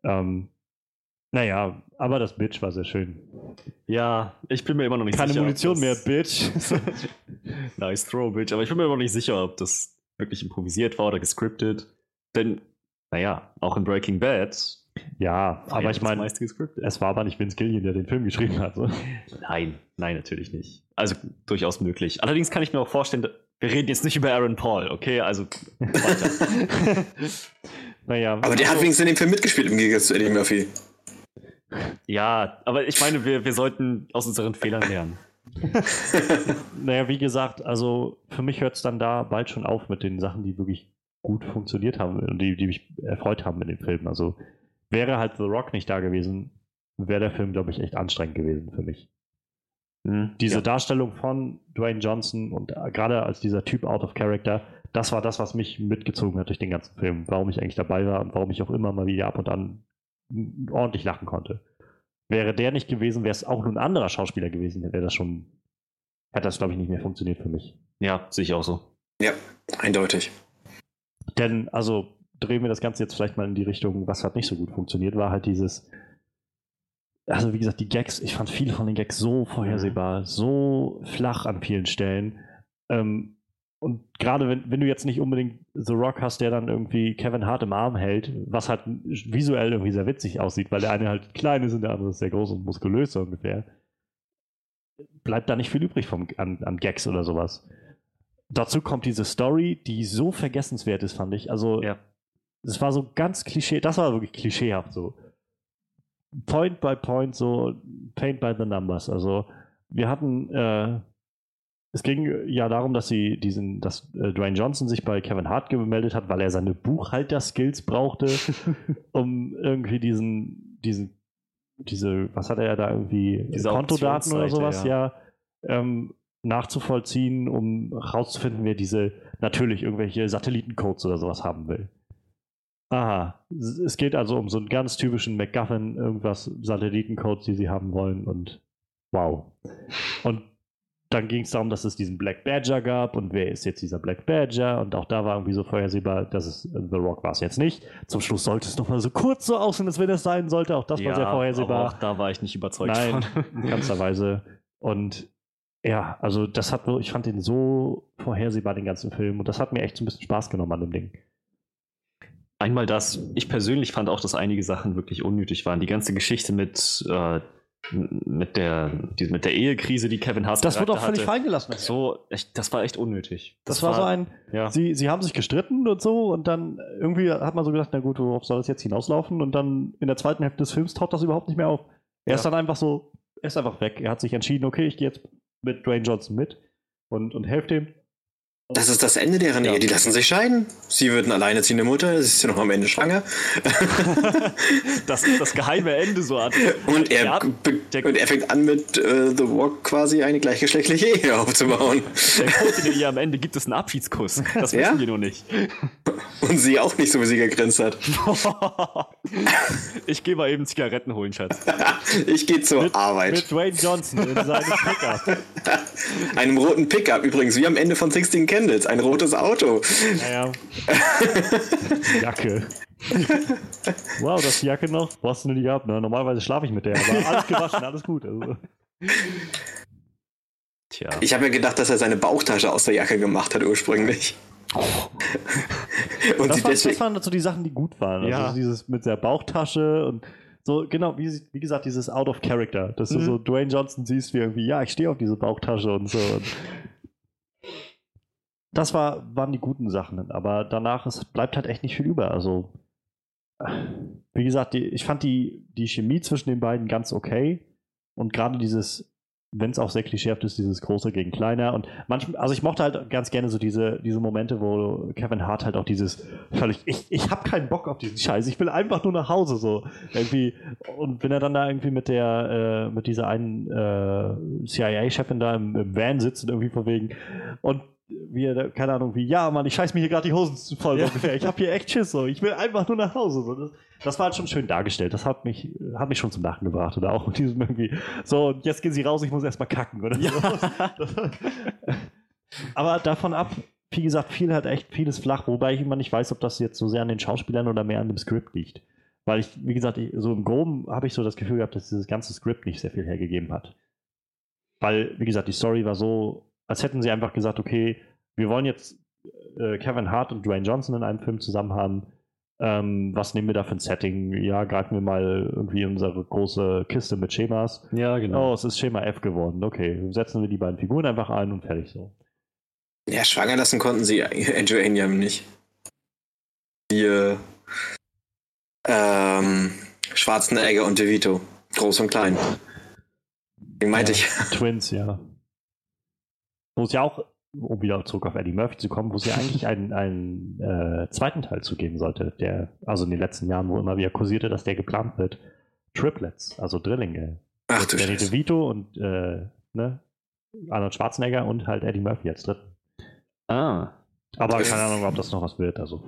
Ähm, naja, aber das Bitch war sehr schön. Ja, ich bin mir immer noch nicht Keine sicher. ob Munition das- mehr, Bitch. nice throw, Bitch. Aber ich bin mir immer noch nicht sicher, ob das wirklich improvisiert war oder gescriptet. Denn, naja, auch in Breaking Bad. ja, war aber ja ich meine, es war aber nicht Vince Gillian, der den Film geschrieben hat. So. Nein, nein, natürlich nicht. Also durchaus möglich. Allerdings kann ich mir auch vorstellen, wir reden jetzt nicht über Aaron Paul, okay? Also weiter. naja, aber der hat wenigstens in dem Film mitgespielt im Gegensatz zu Eddie Murphy. Ja, aber ich meine, wir, wir sollten aus unseren Fehlern lernen. Naja, wie gesagt, also für mich hört es dann da bald schon auf mit den Sachen, die wirklich gut funktioniert haben und die, die mich erfreut haben in dem Film. Also wäre halt The Rock nicht da gewesen, wäre der Film, glaube ich, echt anstrengend gewesen für mich. Diese ja. Darstellung von Dwayne Johnson und äh, gerade als dieser Typ out of character, das war das, was mich mitgezogen hat durch den ganzen Film, warum ich eigentlich dabei war und warum ich auch immer mal wieder ab und an ordentlich lachen konnte. Wäre der nicht gewesen, wäre es auch nur ein anderer Schauspieler gewesen, wäre das schon, hätte das, glaube ich, nicht mehr funktioniert für mich. ja, sehe ich auch so. Ja, eindeutig. Denn, also drehen wir das Ganze jetzt vielleicht mal in die Richtung, was hat nicht so gut funktioniert, war halt dieses, also wie gesagt, die Gags, ich fand viele von den Gags so vorhersehbar, so flach an vielen Stellen. Ähm, und gerade wenn, wenn du jetzt nicht unbedingt The Rock hast, der dann irgendwie Kevin Hart im Arm hält, was halt visuell irgendwie sehr witzig aussieht, weil der eine halt klein ist und der andere ist sehr groß und muskulös so ungefähr, bleibt da nicht viel übrig vom, an, an Gags oder sowas. Dazu kommt diese Story, die so vergessenswert ist, fand ich. Also, Ja. es war so ganz klischee, das war wirklich klischeehaft so. Point by point, so paint by the numbers. Also, wir hatten, äh, es ging ja darum, dass sie diesen, dass äh, Dwayne Johnson sich bei Kevin Hart gemeldet hat, weil er seine Buchhalter-Skills brauchte, um irgendwie diesen, diesen, diese, was hat er da irgendwie, Diese Kontodaten oder sowas, ja, ähm, nachzuvollziehen, um herauszufinden, wer diese natürlich irgendwelche Satellitencodes oder sowas haben will. Aha, es es geht also um so einen ganz typischen MacGuffin, irgendwas, Satellitencodes, die sie haben wollen und wow. Und dann ging es darum, dass es diesen Black Badger gab und wer ist jetzt dieser Black Badger und auch da war irgendwie so vorhersehbar, dass es äh, The Rock war es jetzt nicht. Zum Schluss sollte es nochmal so kurz so aussehen, als wenn es sein sollte. Auch das war sehr vorhersehbar. auch da war ich nicht überzeugt Nein, von. in keinster Weise. Und ja, also das hat, ich fand den so vorhersehbar, den ganzen Film. Und das hat mir echt so ein bisschen Spaß genommen an dem Ding. Einmal das, ich persönlich fand auch, dass einige Sachen wirklich unnötig waren. Die ganze Geschichte mit, äh, mit, der, die, mit der Ehekrise, die Kevin Hart Das wird auch völlig fallen gelassen. So, echt, das war echt unnötig. Das, war so ein, Ja. sie, sie haben sich gestritten und so und dann irgendwie hat man so gedacht, na gut, worauf soll das jetzt hinauslaufen? Und dann in der zweiten Hälfte des Films taucht das überhaupt nicht mehr auf. Er Ja. ist dann einfach so, er ist einfach weg. Er hat sich entschieden, okay, ich gehe jetzt mit Dwayne Johnson mit und, und helfe dem. Das ist das Ende deren Ja. Ehe. Die lassen sich scheiden. Sie wird eine alleinerziehende Mutter. Sie ist ja noch am Ende schwanger. das ist das geheime Ende so an. Und er, Ja, der- und er fängt an, mit äh, The Walk quasi eine gleichgeschlechtliche Ehe aufzubauen. Der Code, den ihr am Ende gibt, ist ein Abschiedskuss. Das Ja? wissen wir nur nicht. Und sie auch nicht so, wie sie gegrinst hat. ich gehe mal eben Zigaretten holen, Schatz. Ich gehe zur Arbeit. Mit Dwayne Johnson in seinem Pickup. Einem roten Pickup übrigens, wie am Ende von 16 Candles. Ein rotes Auto. Naja. Jacke. Wow, das ist die Jacke noch? Wo hast du denn die gehabt? Ne? Normalerweise schlafe ich mit der, aber alles gewaschen, alles gut. Also. Tja. Ich habe ja gedacht, dass er seine Bauchtasche aus der Jacke gemacht hat ursprünglich. Oh. und das, war, das waren so die Sachen, die gut waren. Also ja. Also dieses mit der Bauchtasche und so, genau, wie, wie gesagt, dieses Out of Character, dass mhm. du so Dwayne Johnson siehst, wie irgendwie, ja, ich stehe auf diese Bauchtasche und so. Und das war, waren die guten Sachen, aber danach es bleibt halt echt nicht viel über. Also, wie gesagt, die, ich fand die, die Chemie zwischen den beiden ganz okay und gerade dieses wenn es auch sehr klischeehaft ist, dieses Große gegen Kleiner. Und manchmal, also ich mochte halt ganz gerne so diese, diese Momente, wo Kevin Hart halt auch dieses völlig, ich, ich habe keinen Bock auf diesen Scheiß, ich will einfach nur nach Hause so. Irgendwie. Und wenn er dann da irgendwie mit der, äh, mit dieser einen äh, CIA-Chefin da im, im Van sitzt und irgendwie von wegen und wie er, keine Ahnung, wie, ja, Mann, ich scheiß mir hier gerade die Hosen voll ja. ungefähr. Ich habe hier echt Schiss, so. Ich will einfach nur nach Hause. So. Das, das, war halt schon schön dargestellt. Das hat mich, hat mich schon zum Lachen gebracht. Oder auch mit diesem irgendwie, so, und jetzt gehen sie raus, ich muss erstmal kacken, oder ja. so. Aber davon ab, wie gesagt, fiel halt echt vieles flach, wobei ich immer nicht weiß, ob das jetzt so sehr an den Schauspielern oder mehr an dem Skript liegt. Weil ich, wie gesagt, ich, so im Groben habe ich so das Gefühl gehabt, dass dieses ganze Skript nicht sehr viel hergegeben hat. Weil, wie gesagt, die Story war so als hätten sie einfach gesagt, okay, wir wollen jetzt äh, Kevin Hart und Dwayne Johnson in einem Film zusammen haben. Ähm, was nehmen wir da für ein Setting? Ja, greifen wir mal irgendwie unsere große Kiste mit Schemas. Ja, genau. Oh, es ist Schema F geworden. Okay, setzen wir die beiden Figuren einfach ein und fertig so. Ja, schwanger lassen konnten sie Andrew Anyam nicht. Die äh, ähm, Schwarzenegger und DeVito. Groß und klein. Den meinte ja, ich. Twins, ja wo es ja auch, um wieder zurück auf Eddie Murphy zu kommen, wo es ja eigentlich einen, einen äh, zweiten Teil zu geben sollte, der, also in den letzten Jahren, wo immer wieder kursierte, dass der geplant wird. Triplets, also Drillinge. Ach du Danny DeVito und äh, ne, Arnold Schwarzenegger und halt Eddie Murphy als dritten. Ah. Aber keine Ahnung, ob das noch was wird. Also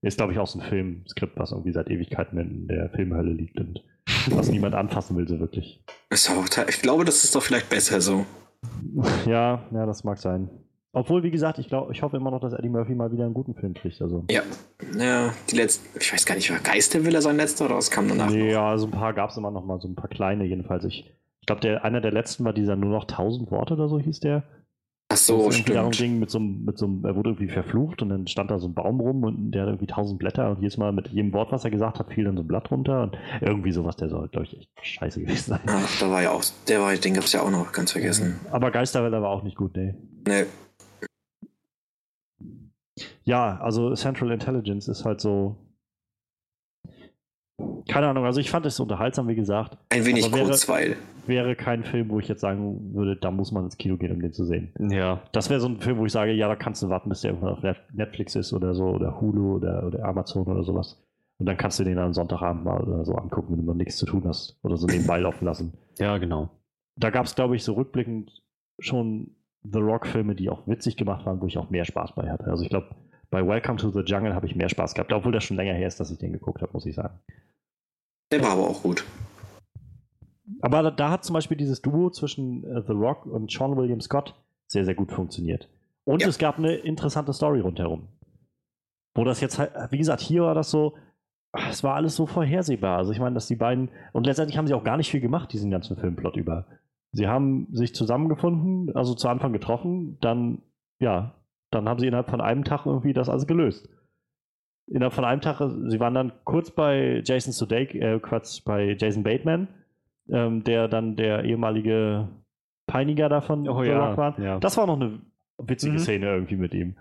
ist, glaube ich, auch so ein Filmskript, was irgendwie seit Ewigkeiten in der Filmhölle liegt und was niemand anfassen will, so wirklich. Ich glaube, das ist doch vielleicht besser so. Ja, ja, das mag sein. Obwohl, wie gesagt, ich glaube, ich hoffe immer noch, dass Eddie Murphy mal wieder einen guten Film kriegt. Also. Ja. Ja, die letzte, ich weiß gar nicht, war Geisterwille sein letzter oder was kam danach? Nee, noch? ja, so ein paar gab es immer noch mal, so ein paar kleine jedenfalls. Ich, ich glaube, einer der letzten war dieser nur noch 1000 Worte oder so hieß der. So, stimmt. Darum ging mit so, mit so einem, er wurde irgendwie verflucht und dann stand da so ein Baum rum und der hat irgendwie 1000 Blätter und jedes Mal mit jedem Wort, was er gesagt hat, fiel dann so ein Blatt runter und irgendwie sowas, der soll, glaube ich, echt scheiße gewesen sein. Ach, da war ja auch, der war, den gab es ja auch noch, ganz vergessen. Aber Geisterwelle war auch nicht gut, nee. Nee. Ja, also Central Intelligence ist halt so, keine Ahnung, also ich fand es unterhaltsam, wie gesagt. Ein wenig wäre, kurzweil. Wäre kein Film, wo ich jetzt sagen würde, da muss man ins Kino gehen, um den zu sehen. Ja. Das wäre so ein Film, wo ich sage, ja, da kannst du warten, bis der irgendwann auf Netflix ist oder so, oder Hulu oder, oder Amazon oder sowas. Und dann kannst du den am Sonntagabend mal oder so angucken, wenn du noch nichts zu tun hast. Oder so nebenbei laufen lassen. Ja, genau. Da gab es, glaube ich, so rückblickend schon The Rock-Filme, die auch witzig gemacht waren, wo ich auch mehr Spaß bei hatte. Also ich glaube, bei Welcome to the Jungle habe ich mehr Spaß gehabt, obwohl das schon länger her ist, dass ich den geguckt habe, muss ich sagen. Der war aber auch gut. Aber da, da hat zum Beispiel dieses Duo zwischen uh, The Rock und Sean William Scott sehr, sehr gut funktioniert. Und ja. es gab eine interessante Story rundherum. Wo das jetzt halt, wie gesagt, hier war das so, es war alles so vorhersehbar. Also ich meine, dass die beiden, und letztendlich haben sie auch gar nicht viel gemacht, diesen ganzen Filmplot über. Sie haben sich zusammengefunden, also zu Anfang getroffen, dann, ja, dann haben sie innerhalb von einem Tag irgendwie das alles gelöst innerhalb von einem Tag, sie waren dann kurz bei Jason Sudeikis, äh, Quatsch, bei Jason Bateman, ähm, der dann der ehemalige Peiniger davon oh, ja, war. Ja. Das war noch eine witzige mhm. Szene irgendwie mit ihm.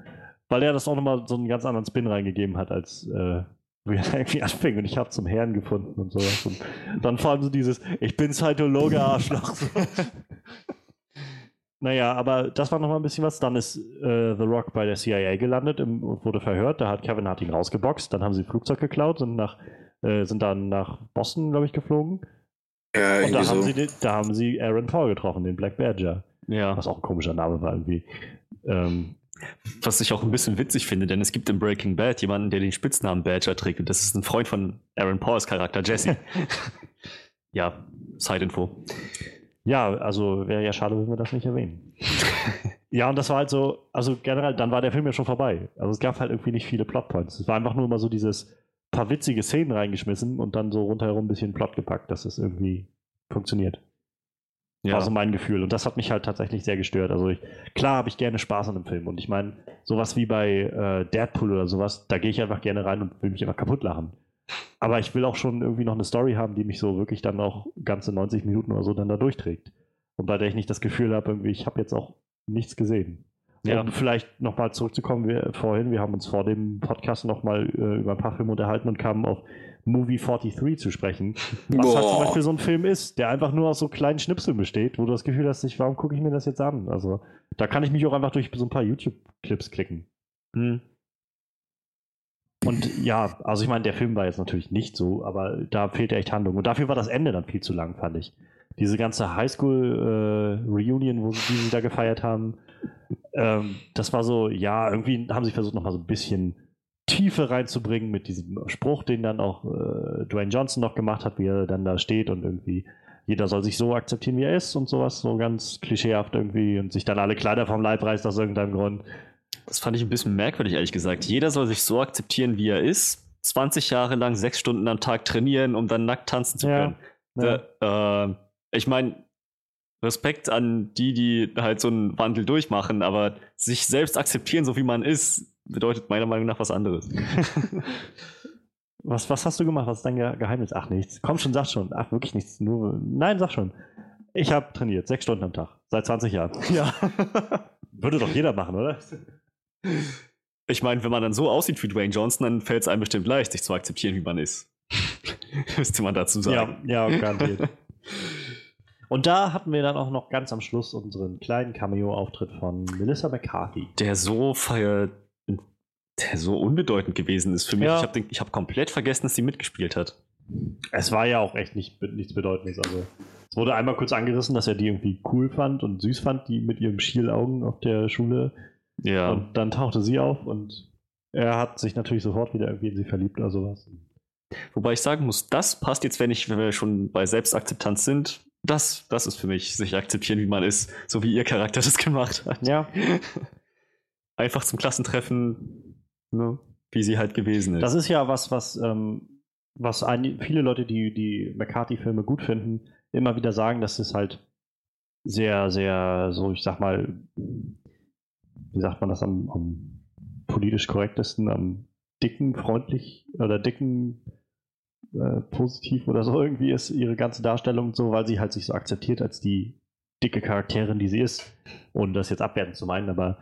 Weil er das auch nochmal so einen ganz anderen Spin reingegeben hat, als äh, wie er irgendwie anfing und ich habe zum Herrn gefunden und sowas. Und dann vor allem so dieses, ich bin Scientologe Arschloch. Naja, aber das war noch mal ein bisschen was. Dann ist äh, The Rock bei der CIA gelandet und wurde verhört. Da hat Kevin Hart ihn rausgeboxt. Dann haben sie ein Flugzeug geklaut, sind, nach, äh, sind dann nach Boston, glaube ich, geflogen. Ja, und da so. haben, sie, da haben sie Aaron Paul getroffen, den Black Badger. Ja. Was auch ein komischer Name war irgendwie. Ähm, was ich auch ein bisschen witzig finde, denn es gibt in Breaking Bad jemanden, der den Spitznamen Badger trägt und das ist ein Freund von Aaron Pauls Charakter, Jesse. ja, Side-Info. Ja, also wäre ja schade, wenn wir das nicht erwähnen. ja, und das war halt so, also generell, dann war der Film ja schon vorbei. Also es gab halt irgendwie nicht viele Plotpoints. Es war einfach nur immer so dieses paar witzige Szenen reingeschmissen und dann so rundherum ein bisschen Plot gepackt, dass es irgendwie funktioniert. Ja. War so mein Gefühl. Und das hat mich halt tatsächlich sehr gestört. Also ich, klar habe ich gerne Spaß an einem Film. Und ich meine, sowas wie bei äh, Deadpool oder sowas, da gehe ich einfach gerne rein und will mich einfach kaputt lachen. Aber ich will auch schon irgendwie noch eine Story haben, die mich so wirklich dann auch ganze 90 Minuten oder so dann da durchträgt. Und bei der ich nicht das Gefühl habe, irgendwie, ich habe jetzt auch nichts gesehen. Ja. Um vielleicht nochmal zurückzukommen, wir, vorhin, wir haben uns vor dem Podcast nochmal äh, über ein paar Filme unterhalten und kamen auf Movie 43 zu sprechen. Was Boah. halt zum Beispiel so ein Film ist, der einfach nur aus so kleinen Schnipseln besteht, wo du das Gefühl hast, ich, warum gucke ich mir das jetzt an? Also da kann ich mich auch einfach durch so ein paar YouTube-Clips klicken. Hm. Und ja, also ich meine, der Film war jetzt natürlich nicht so, aber da fehlte echt Handlung. Und dafür war das Ende dann viel zu lang, fand ich. Diese ganze Highschool-Reunion, äh, wo sie, die sie da gefeiert haben, ähm, das war so, ja, irgendwie haben sie versucht, nochmal so ein bisschen Tiefe reinzubringen mit diesem Spruch, den dann auch äh, Dwayne Johnson noch gemacht hat, wie er dann da steht und irgendwie jeder soll sich so akzeptieren, wie er ist und sowas, so ganz klischeehaft irgendwie und sich dann alle Kleider vom Leib reißt aus irgendeinem Grund. Das fand ich ein bisschen merkwürdig, ehrlich gesagt. Jeder soll sich so akzeptieren, wie er ist. 20 Jahre lang sechs Stunden am Tag trainieren, um dann nackt tanzen zu können. Ja, ja. äh, ich meine, Respekt an die, die halt so einen Wandel durchmachen, aber sich selbst akzeptieren, so wie man ist, bedeutet meiner Meinung nach was anderes. was, was hast du gemacht? Was ist dein Geheimnis? Ach, nichts. Komm schon, sag schon. Ach, wirklich nichts. Nur, nein, sag schon. Ich habe trainiert, sechs Stunden am Tag, seit 20 Jahren. Ja. Würde doch jeder machen, oder? Ich meine, wenn man dann so aussieht wie Dwayne Johnson, dann fällt es einem bestimmt leicht, sich zu akzeptieren, wie man ist. Müsste man dazu sagen. Ja, ja garantiert. Und da hatten wir dann auch noch ganz am Schluss unseren kleinen Cameo-Auftritt von Melissa McCarthy. Der so feiert, der so unbedeutend gewesen ist für mich. Ja. Ich habe hab komplett vergessen, dass sie mitgespielt hat. Es war ja auch echt nicht, nichts Bedeutendes. Also, es wurde einmal kurz angerissen, dass er die irgendwie cool fand und süß fand, die mit ihren Schielaugen auf der Schule. Ja. Und dann tauchte sie auf und er hat sich natürlich sofort wieder irgendwie in sie verliebt oder sowas. Wobei ich sagen muss, das passt jetzt, wenn ich, wenn wir schon bei Selbstakzeptanz sind, das, das ist für mich, sich akzeptieren, wie man ist, so wie ihr Charakter das gemacht hat. Ja. Einfach zum Klassentreffen, ne, wie sie halt gewesen ist. Das ist ja was, was, ähm, was ein, viele Leute, die die McCarthy-Filme gut finden, immer wieder sagen, dass es halt sehr, sehr, so ich sag mal, wie sagt man das am, am politisch korrektesten, am dicken, freundlich oder dicken äh, positiv oder so irgendwie ist ihre ganze Darstellung so, weil sie halt sich so akzeptiert als die dicke Charakterin, die sie ist. Und das jetzt abwertend zu meinen, aber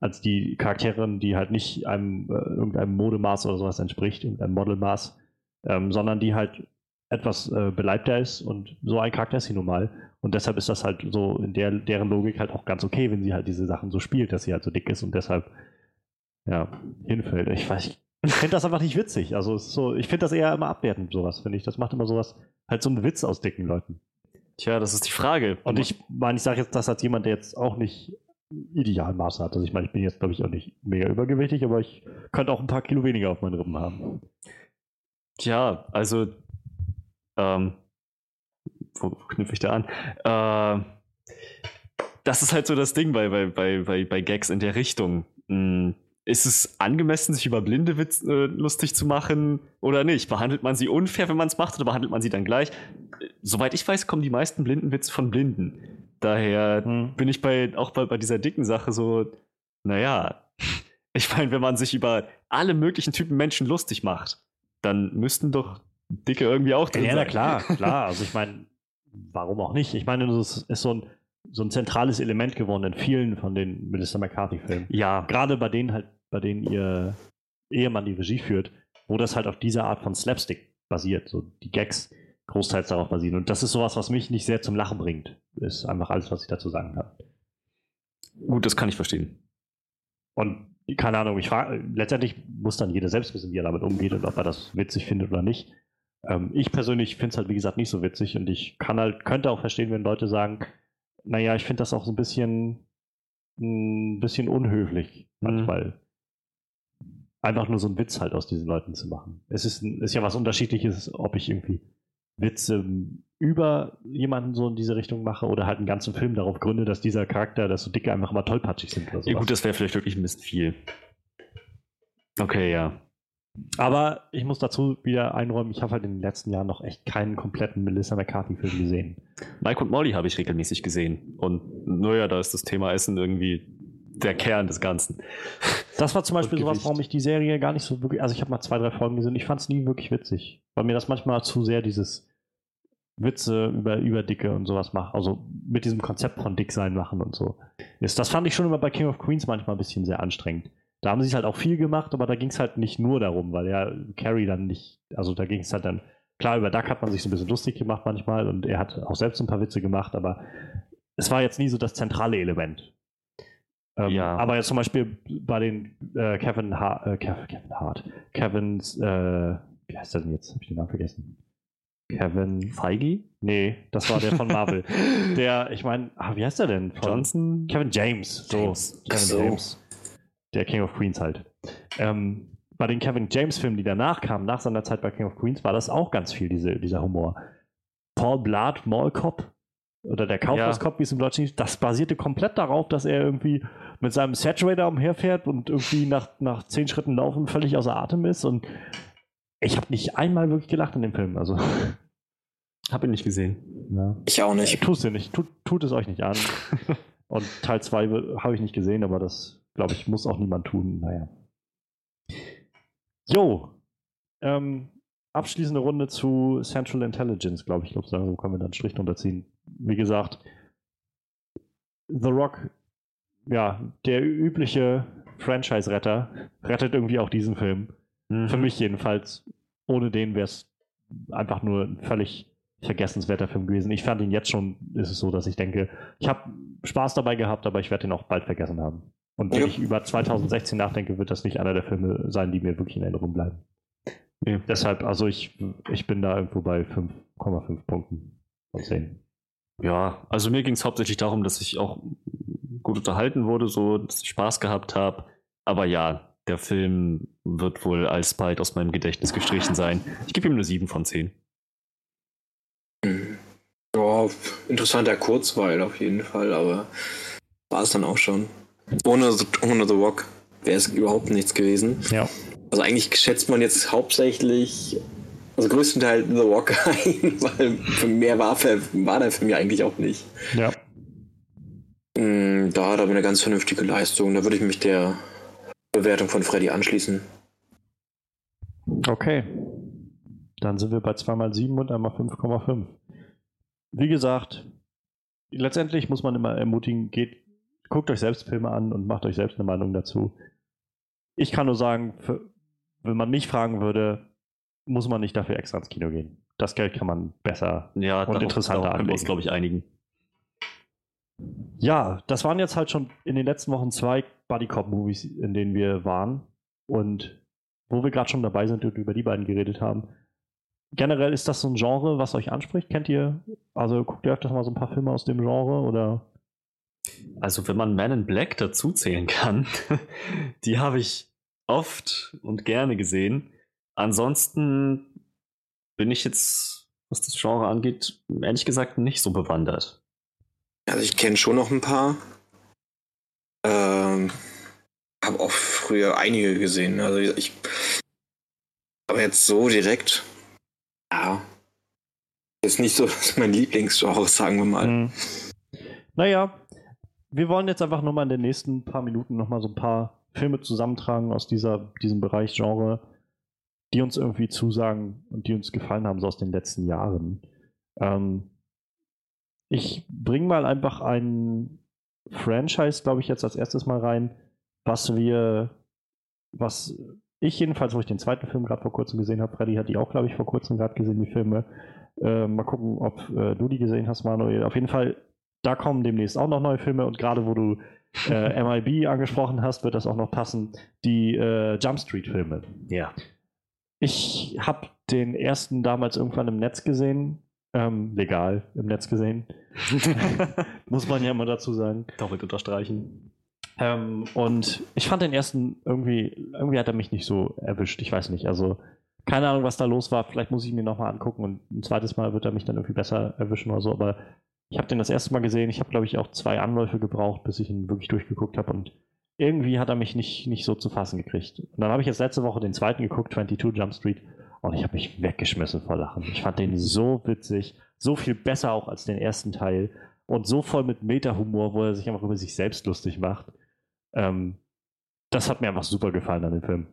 als die Charakterin, die halt nicht einem äh, irgendeinem Modemaß oder sowas entspricht, irgendeinem Modelmaß, ähm, sondern die halt etwas äh, beleibter ist und so ein Charakter ist sie nun mal. Und deshalb ist das halt so in der, deren Logik halt auch ganz okay, wenn sie halt diese Sachen so spielt, dass sie halt so dick ist und deshalb ja, hinfällt. Ich weiß, ich finde das einfach nicht witzig. Also so, ich finde das eher immer abwertend, sowas, finde ich. Das macht immer sowas, halt so einen Witz aus dicken Leuten. Tja, das ist die Frage. Und ich meine, ich sage jetzt das als jemand, der jetzt auch nicht Idealmaße hat. Also ich meine, ich bin jetzt, glaube ich, auch nicht mega übergewichtig, aber ich könnte auch ein paar Kilo weniger auf meinen Rippen haben. Tja, also ähm, wo knüpfe ich da an? Äh, das ist halt so das Ding bei, bei, bei, bei, Gags in der Richtung. Hm, ist es angemessen, sich über blinde Witz äh, lustig zu machen oder nicht? Behandelt man sie unfair, wenn man es macht, oder behandelt man sie dann gleich? Soweit ich weiß, kommen die meisten Blindenwitze von Blinden. Daher hm. bin ich bei, auch bei, bei dieser dicken Sache so, naja, ich meine, wenn man sich über alle möglichen Typen Menschen lustig macht, dann müssten doch Dicke irgendwie auch drin ja, sein. Ja, klar, klar. Also ich meine, warum auch nicht? Ich meine, das ist so ein, so ein zentrales Element geworden in vielen von den Melissa McCarthy-Filmen. Ja. Gerade bei denen halt, bei denen ihr Ehemann die Regie führt, wo das halt auf dieser Art von Slapstick basiert. So die Gags großteils darauf basieren. Und das ist sowas, was mich nicht sehr zum Lachen bringt. Ist einfach alles, was ich dazu sagen kann. Gut, das kann ich verstehen. Und keine Ahnung, ich frage, letztendlich muss dann jeder selbst wissen, wie er damit umgeht und ob er das witzig findet oder nicht. Ähm, ich persönlich finde es halt, wie gesagt, nicht so witzig und ich kann halt, könnte auch verstehen, wenn Leute sagen, naja, ich finde das auch so ein bisschen, ein bisschen unhöflich mhm. manchmal. Einfach nur so einen Witz halt aus diesen Leuten zu machen. Es ist, ist ja was Unterschiedliches, ob ich irgendwie Witze über jemanden so in diese Richtung mache oder halt einen ganzen Film darauf gründe, dass dieser Charakter, dass so dicke einfach mal tollpatschig sind oder so. Ja, gut, das wäre vielleicht wirklich ein bisschen viel. Okay, ja. Aber ich muss dazu wieder einräumen, ich habe halt in den letzten Jahren noch echt keinen kompletten Melissa McCarthy-Film gesehen. Mike und Molly habe ich regelmäßig gesehen. Und naja, da ist das Thema Essen irgendwie der Kern des Ganzen. Das war zum Beispiel sowas, warum ich die Serie gar nicht so wirklich. Also, ich habe mal zwei, drei Folgen gesehen. Ich fand es nie wirklich witzig. Weil mir das manchmal zu sehr dieses Witze über, über Dicke und sowas macht. Also mit diesem Konzept von Dicksein machen und so. Ist. Das fand ich schon immer bei King of Queens manchmal ein bisschen sehr anstrengend. Da haben sie halt auch viel gemacht, aber da ging es halt nicht nur darum, weil ja Carrie dann nicht. Also, da ging es halt dann. Klar, über Duck hat man sich so ein bisschen lustig gemacht manchmal und er hat auch selbst ein paar Witze gemacht, aber es war jetzt nie so das zentrale Element. Ähm, Ja. Aber jetzt zum Beispiel bei den äh, Kevin, Hart, äh, Kev, Kevin Hart, Kevins, äh, wie heißt der denn jetzt? Hab ich den Namen vergessen. Kevin. Feige? Nee, das war der von Marvel. der, ich meine, ah, wie heißt der denn? Von Johnson? Kevin James. So, James. Kevin so. James. Der King of Queens halt. Ähm, bei den Kevin James-Filmen, die danach kamen, nach seiner Zeit bei King of Queens, war das auch ganz viel, diese, dieser Humor. Paul Blart, Mall Cop oder der Kaufhauskopf, wie es im Deutschen hieß, das basierte komplett darauf, dass er irgendwie mit seinem Saturator umherfährt und irgendwie nach, nach zehn Schritten laufen völlig außer Atem ist. Und ich habe nicht einmal wirklich gelacht in dem Film. Also, Hab ihn nicht gesehen. ja. Ich auch nicht. Tut es nicht. Tut, tut es euch nicht an. Und Teil 2 habe ich nicht gesehen, aber das, glaube ich, muss auch niemand tun. Naja. Jo. Ähm, abschließende Runde zu Central Intelligence, glaube ich. Ich glaube, so können wir dann Strich drunter ziehen. Wie gesagt, The Rock, ja, der übliche Franchise-Retter, rettet irgendwie auch diesen Film. Für mich jedenfalls. Ohne den wäre es einfach nur ein völlig vergessenswerter Film gewesen. Ich fand ihn jetzt schon, ist es so, dass ich denke, ich habe Spaß dabei gehabt, aber ich werde ihn auch bald vergessen haben. Und wenn Ja. ich über 2016 nachdenke, wird das nicht einer der Filme sein, die mir wirklich in Erinnerung bleiben. Nee. Deshalb, also ich, ich bin da irgendwo bei 5,5 Punkten von 10. Ja, also mir ging es hauptsächlich darum, dass ich auch gut unterhalten wurde, so dass ich Spaß gehabt habe. Aber ja, der Film wird wohl alsbald aus meinem Gedächtnis gestrichen sein. Ich gebe ihm eine 7 von 10. Hm. Ja, interessanter Kurzweil auf jeden Fall, aber war es dann auch schon. Ohne, ohne The Rock wäre es überhaupt nichts gewesen. Ja. Also eigentlich schätzt man jetzt hauptsächlich, also größtenteils The Rock ein, weil für mehr war, war der Film ja eigentlich auch nicht. Ja. Hm, Da hat er aber eine ganz vernünftige Leistung. Da würde ich mich der Bewertung von Freddy anschließen. Okay. Dann sind wir bei 2x7 und einmal 5,5. Wie gesagt, letztendlich muss man immer ermutigen, geht, guckt euch selbst Filme an und macht euch selbst eine Meinung dazu. Ich kann nur sagen, für, wenn man mich fragen würde, muss man nicht dafür extra ins Kino gehen. Das Geld kann man besser. Ja, Und interessanter darauf können wir uns, anlegen. glaube ich, einigen. Ja, das waren jetzt halt schon in den letzten Wochen zwei Buddy Cop Movies, in denen wir waren. Und wo wir gerade schon dabei sind und über die beiden geredet haben. Generell ist das so ein Genre, was euch anspricht? Kennt ihr, also guckt ihr öfters mal so ein paar Filme aus dem Genre oder? Also, wenn man Man in Black dazu zählen kann, die habe ich oft und gerne gesehen. Ansonsten bin ich jetzt, was das Genre angeht, ehrlich gesagt nicht so bewandert. Also ich kenne schon noch ein paar. Ähm, habe auch früher einige gesehen. Also ich. Aber jetzt so direkt. Ja. Ist nicht so mein Lieblingsgenre, sagen wir mal. Hm. Naja, wir wollen jetzt einfach nochmal in den nächsten paar Minuten nochmal so ein paar Filme zusammentragen aus dieser, diesem Bereich Genre, die uns irgendwie zusagen und die uns gefallen haben, so aus den letzten Jahren. Ähm, ich bringe mal einfach ein Franchise, glaube ich, jetzt als erstes mal rein, was wir, was ich jedenfalls, wo ich den zweiten Film gerade vor kurzem gesehen habe, Freddy hat die auch, glaube ich, vor kurzem gerade gesehen, die Filme. Äh, mal gucken, ob äh, du die gesehen hast, Manuel. Auf jeden Fall, da kommen demnächst auch noch neue Filme und gerade wo du äh, MIB angesprochen hast, wird das auch noch passen. Die äh, Jump Street-Filme. Ja. Ich habe den ersten damals irgendwann im Netz gesehen. Ähm, legal im Netz gesehen. Muss man ja immer dazu sagen. Doppelt unterstreichen. Ähm, und ich fand den ersten irgendwie, irgendwie hat er mich nicht so erwischt. Ich weiß nicht. Also, keine Ahnung, was da los war. Vielleicht muss ich ihn mir nochmal angucken und ein zweites Mal wird er mich dann irgendwie besser erwischen oder so. Aber ich habe den das erste Mal gesehen. Ich habe, glaube ich, auch zwei Anläufe gebraucht, bis ich ihn wirklich durchgeguckt habe. Und irgendwie hat er mich nicht, nicht so zu fassen gekriegt. Und dann habe ich jetzt letzte Woche den zweiten geguckt, 22 Jump Street, und ich habe mich weggeschmissen vor Lachen. Ich fand den so witzig, so viel besser auch als den ersten Teil und so voll mit Meta-Humor, wo er sich einfach über sich selbst lustig macht. Ähm, das hat mir einfach super gefallen an dem Film.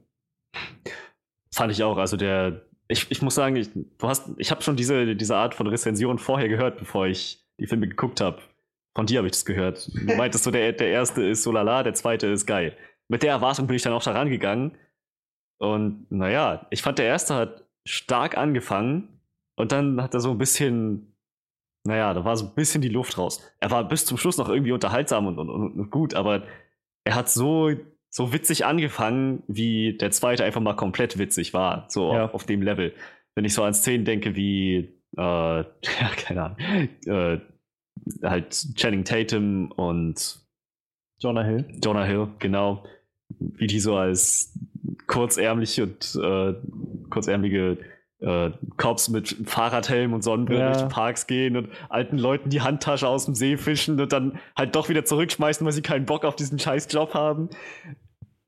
Fand ich auch. Also der, ich, ich muss sagen, ich, du hast, ich habe schon diese, diese Art von Rezension vorher gehört, bevor ich die Filme geguckt habe. Von dir habe ich das gehört. Du meintest so, der, der erste ist so lala, der zweite ist geil. Mit der Erwartung bin ich dann auch da rangegangen. Und naja, ich fand, der erste hat stark angefangen und dann hat er so ein bisschen, naja, da war so ein bisschen die Luft raus. Er war bis zum Schluss noch irgendwie unterhaltsam und, und, und gut, aber er hat so, so witzig angefangen, wie der zweite einfach mal komplett witzig war, so ja. auf, auf, dem Level. Wenn ich so an Szenen denke wie, äh, ja, keine Ahnung, äh, halt Channing Tatum und Jonah Hill. Jonah Hill, genau. Wie die so als kurzärmliche und äh, kurzärmliche äh, Cops mit Fahrradhelm und Sonnenbrille ja. durch die Parks gehen und alten Leuten die Handtasche aus dem See fischen und dann halt doch wieder zurückschmeißen, weil sie keinen Bock auf diesen scheiß Job haben.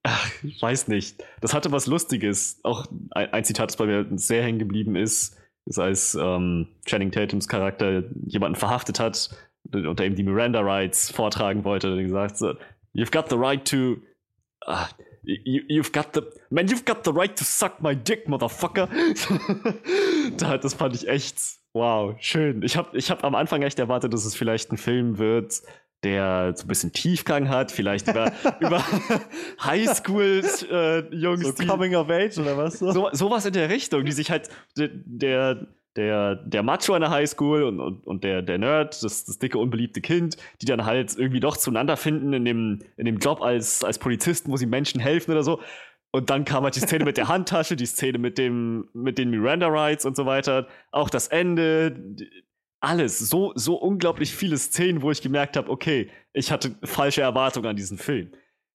Ach, ich weiß nicht. Das hatte was Lustiges. Auch ein, ein Zitat, das bei mir sehr hängen geblieben ist, ist, als ähm, Channing Tatums Charakter jemanden verhaftet hat und ihm die Miranda Rights vortragen wollte und gesagt so, You've got the right to. Uh, you, you've got the. Man, you've got the right to suck my dick, motherfucker. das fand ich echt. Wow, schön. Ich habe ich hab am Anfang echt erwartet, dass es vielleicht ein Film wird, der so ein bisschen Tiefgang hat, vielleicht über, über Highschool-Jungs. Äh, so Coming of Age oder was? So? so? Sowas in der Richtung, die sich halt der, der der, der Macho an der Highschool und, und, und der, der Nerd, das, das dicke, unbeliebte Kind, die dann halt irgendwie doch zueinander finden in dem, in dem Job als, als Polizisten, wo sie Menschen helfen oder so. Und dann kam halt die Szene mit der Handtasche, die Szene mit dem, mit den Miranda Rights und so weiter. Auch das Ende. Alles. So, so unglaublich viele Szenen, wo ich gemerkt habe, okay, ich hatte falsche Erwartungen an diesen Film.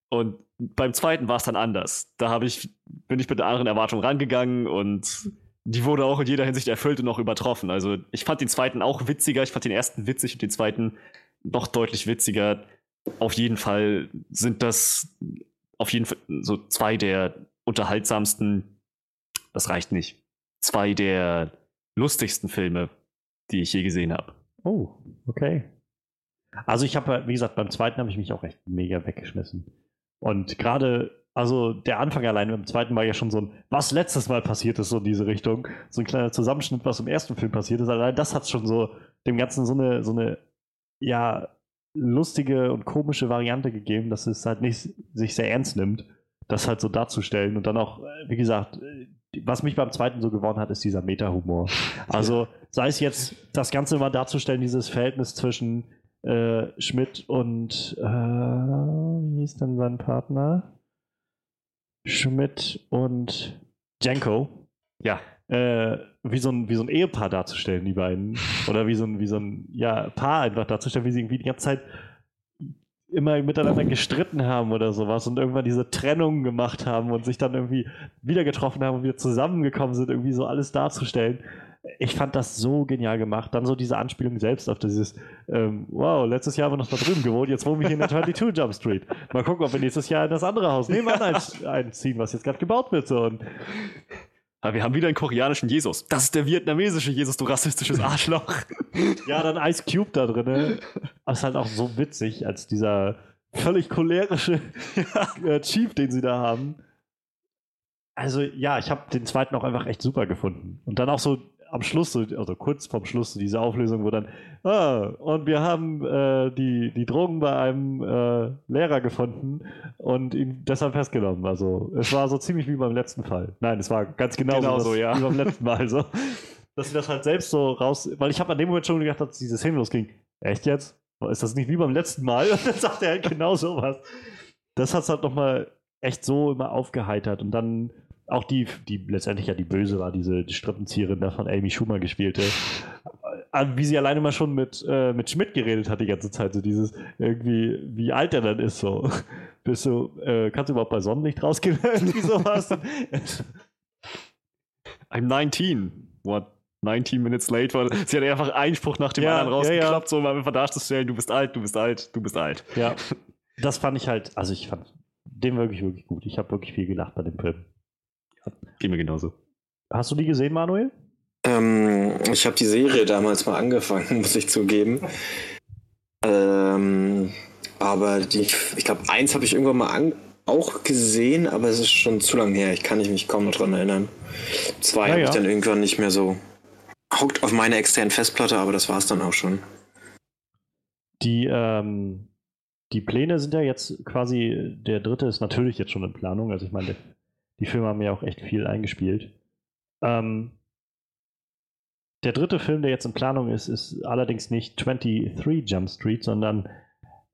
Und beim zweiten war es dann anders. Da ich, bin ich mit einer anderen Erwartung rangegangen und die wurde auch in jeder Hinsicht erfüllt und auch übertroffen. Also ich fand den zweiten auch witziger, ich fand den ersten witzig und den zweiten noch deutlich witziger. Auf jeden Fall sind das auf jeden Fall so zwei der unterhaltsamsten, das reicht nicht, zwei der lustigsten Filme, die ich je gesehen habe. Oh, okay. Also ich habe, wie gesagt, beim zweiten habe ich mich auch echt mega weggeschmissen. Und gerade also der Anfang allein im zweiten war ja schon so ein, was letztes Mal passiert ist, so in diese Richtung. So ein kleiner Zusammenschnitt, was im ersten Film passiert ist. Allein das hat schon so dem Ganzen so eine, so eine, ja, lustige und komische Variante gegeben, dass es halt nicht sich sehr ernst nimmt, das halt so darzustellen. Und dann auch, wie gesagt, was mich beim zweiten so gewonnen hat, ist dieser Meta-Humor. Also sei es jetzt das Ganze mal darzustellen, dieses Verhältnis zwischen äh, Schmidt und äh, wie hieß denn sein Partner? Schmidt und Janko. Ja. Äh, wie, so ein, wie so ein Ehepaar darzustellen, die beiden. Oder wie so ein, wie so ein ja, Paar einfach darzustellen, wie sie irgendwie die ganze Zeit immer miteinander gestritten haben oder sowas und irgendwann diese Trennung gemacht haben und sich dann irgendwie wieder getroffen haben und wieder zusammengekommen sind, irgendwie so alles darzustellen ich fand das so genial gemacht. Dann so diese Anspielung selbst auf dieses, ähm, wow, letztes Jahr haben wir noch da drüben gewohnt, jetzt wohnen wir hier in der 22 Jump Street. Mal gucken, ob wir nächstes Jahr in das andere Haus nebenan einziehen, was jetzt gerade gebaut wird. So. Und ja, wir haben wieder einen koreanischen Jesus. Das ist der vietnamesische Jesus, du rassistisches Arschloch. ja, dann Ice Cube da drin. Das ist halt auch so witzig, als dieser völlig cholerische äh, Chief, den sie da haben. Also ja, ich habe den zweiten auch einfach echt super gefunden. Und dann auch so am Schluss, also kurz vorm Schluss, diese Auflösung, wo dann, ah, und wir haben äh, die, die Drogen bei einem äh, Lehrer gefunden und ihn deshalb festgenommen. Also es war so ziemlich wie beim letzten Fall. Nein, es war ganz genauso, genau so, ja. wie beim letzten Mal. So. Dass sie das halt selbst so raus, weil ich habe an dem Moment schon gedacht, dass diese Szene losging. Echt jetzt? Ist das nicht wie beim letzten Mal? Und dann sagt er halt genau sowas. Das hat es halt nochmal echt so immer aufgeheitert und dann auch die, die letztendlich ja die Böse war, diese die Strippenzieherin da von Amy Schumer gespielte, wie sie alleine mal schon mit, äh, mit Schmidt geredet hat die ganze Zeit, so dieses irgendwie, wie alt er dann ist, so. Bist du, äh, kannst du überhaupt bei Sonnenlicht rausgehen? irgendwie sowas. I'm 19. What? 19 minutes late, weil sie hat einfach Einspruch nach dem ja, anderen rausgeklappt, ja, ja. so um einfach darzustellen, du bist alt, du bist alt, du bist alt. Ja. Das fand ich halt, also ich fand den wirklich, wirklich gut. Ich habe wirklich viel gelacht bei dem Film. Geht mir genauso. Hast du die gesehen, Manuel? Ähm, ich habe die Serie damals mal angefangen, muss ich zugeben. Ähm, aber die, ich glaube, eins habe ich irgendwann mal an, auch gesehen, aber es ist schon zu lang her. Ich kann mich kaum noch dran erinnern. Zwei ja, habe ja. ich dann irgendwann nicht mehr so hockt auf meine externen Festplatte, aber das war es dann auch schon. Die, ähm, die Pläne sind ja jetzt quasi, der dritte ist natürlich jetzt schon in Planung. Also ich meine, die Filme haben ja auch echt viel eingespielt. Ähm, der dritte Film, der jetzt in Planung ist, ist allerdings nicht 23 Jump Street, sondern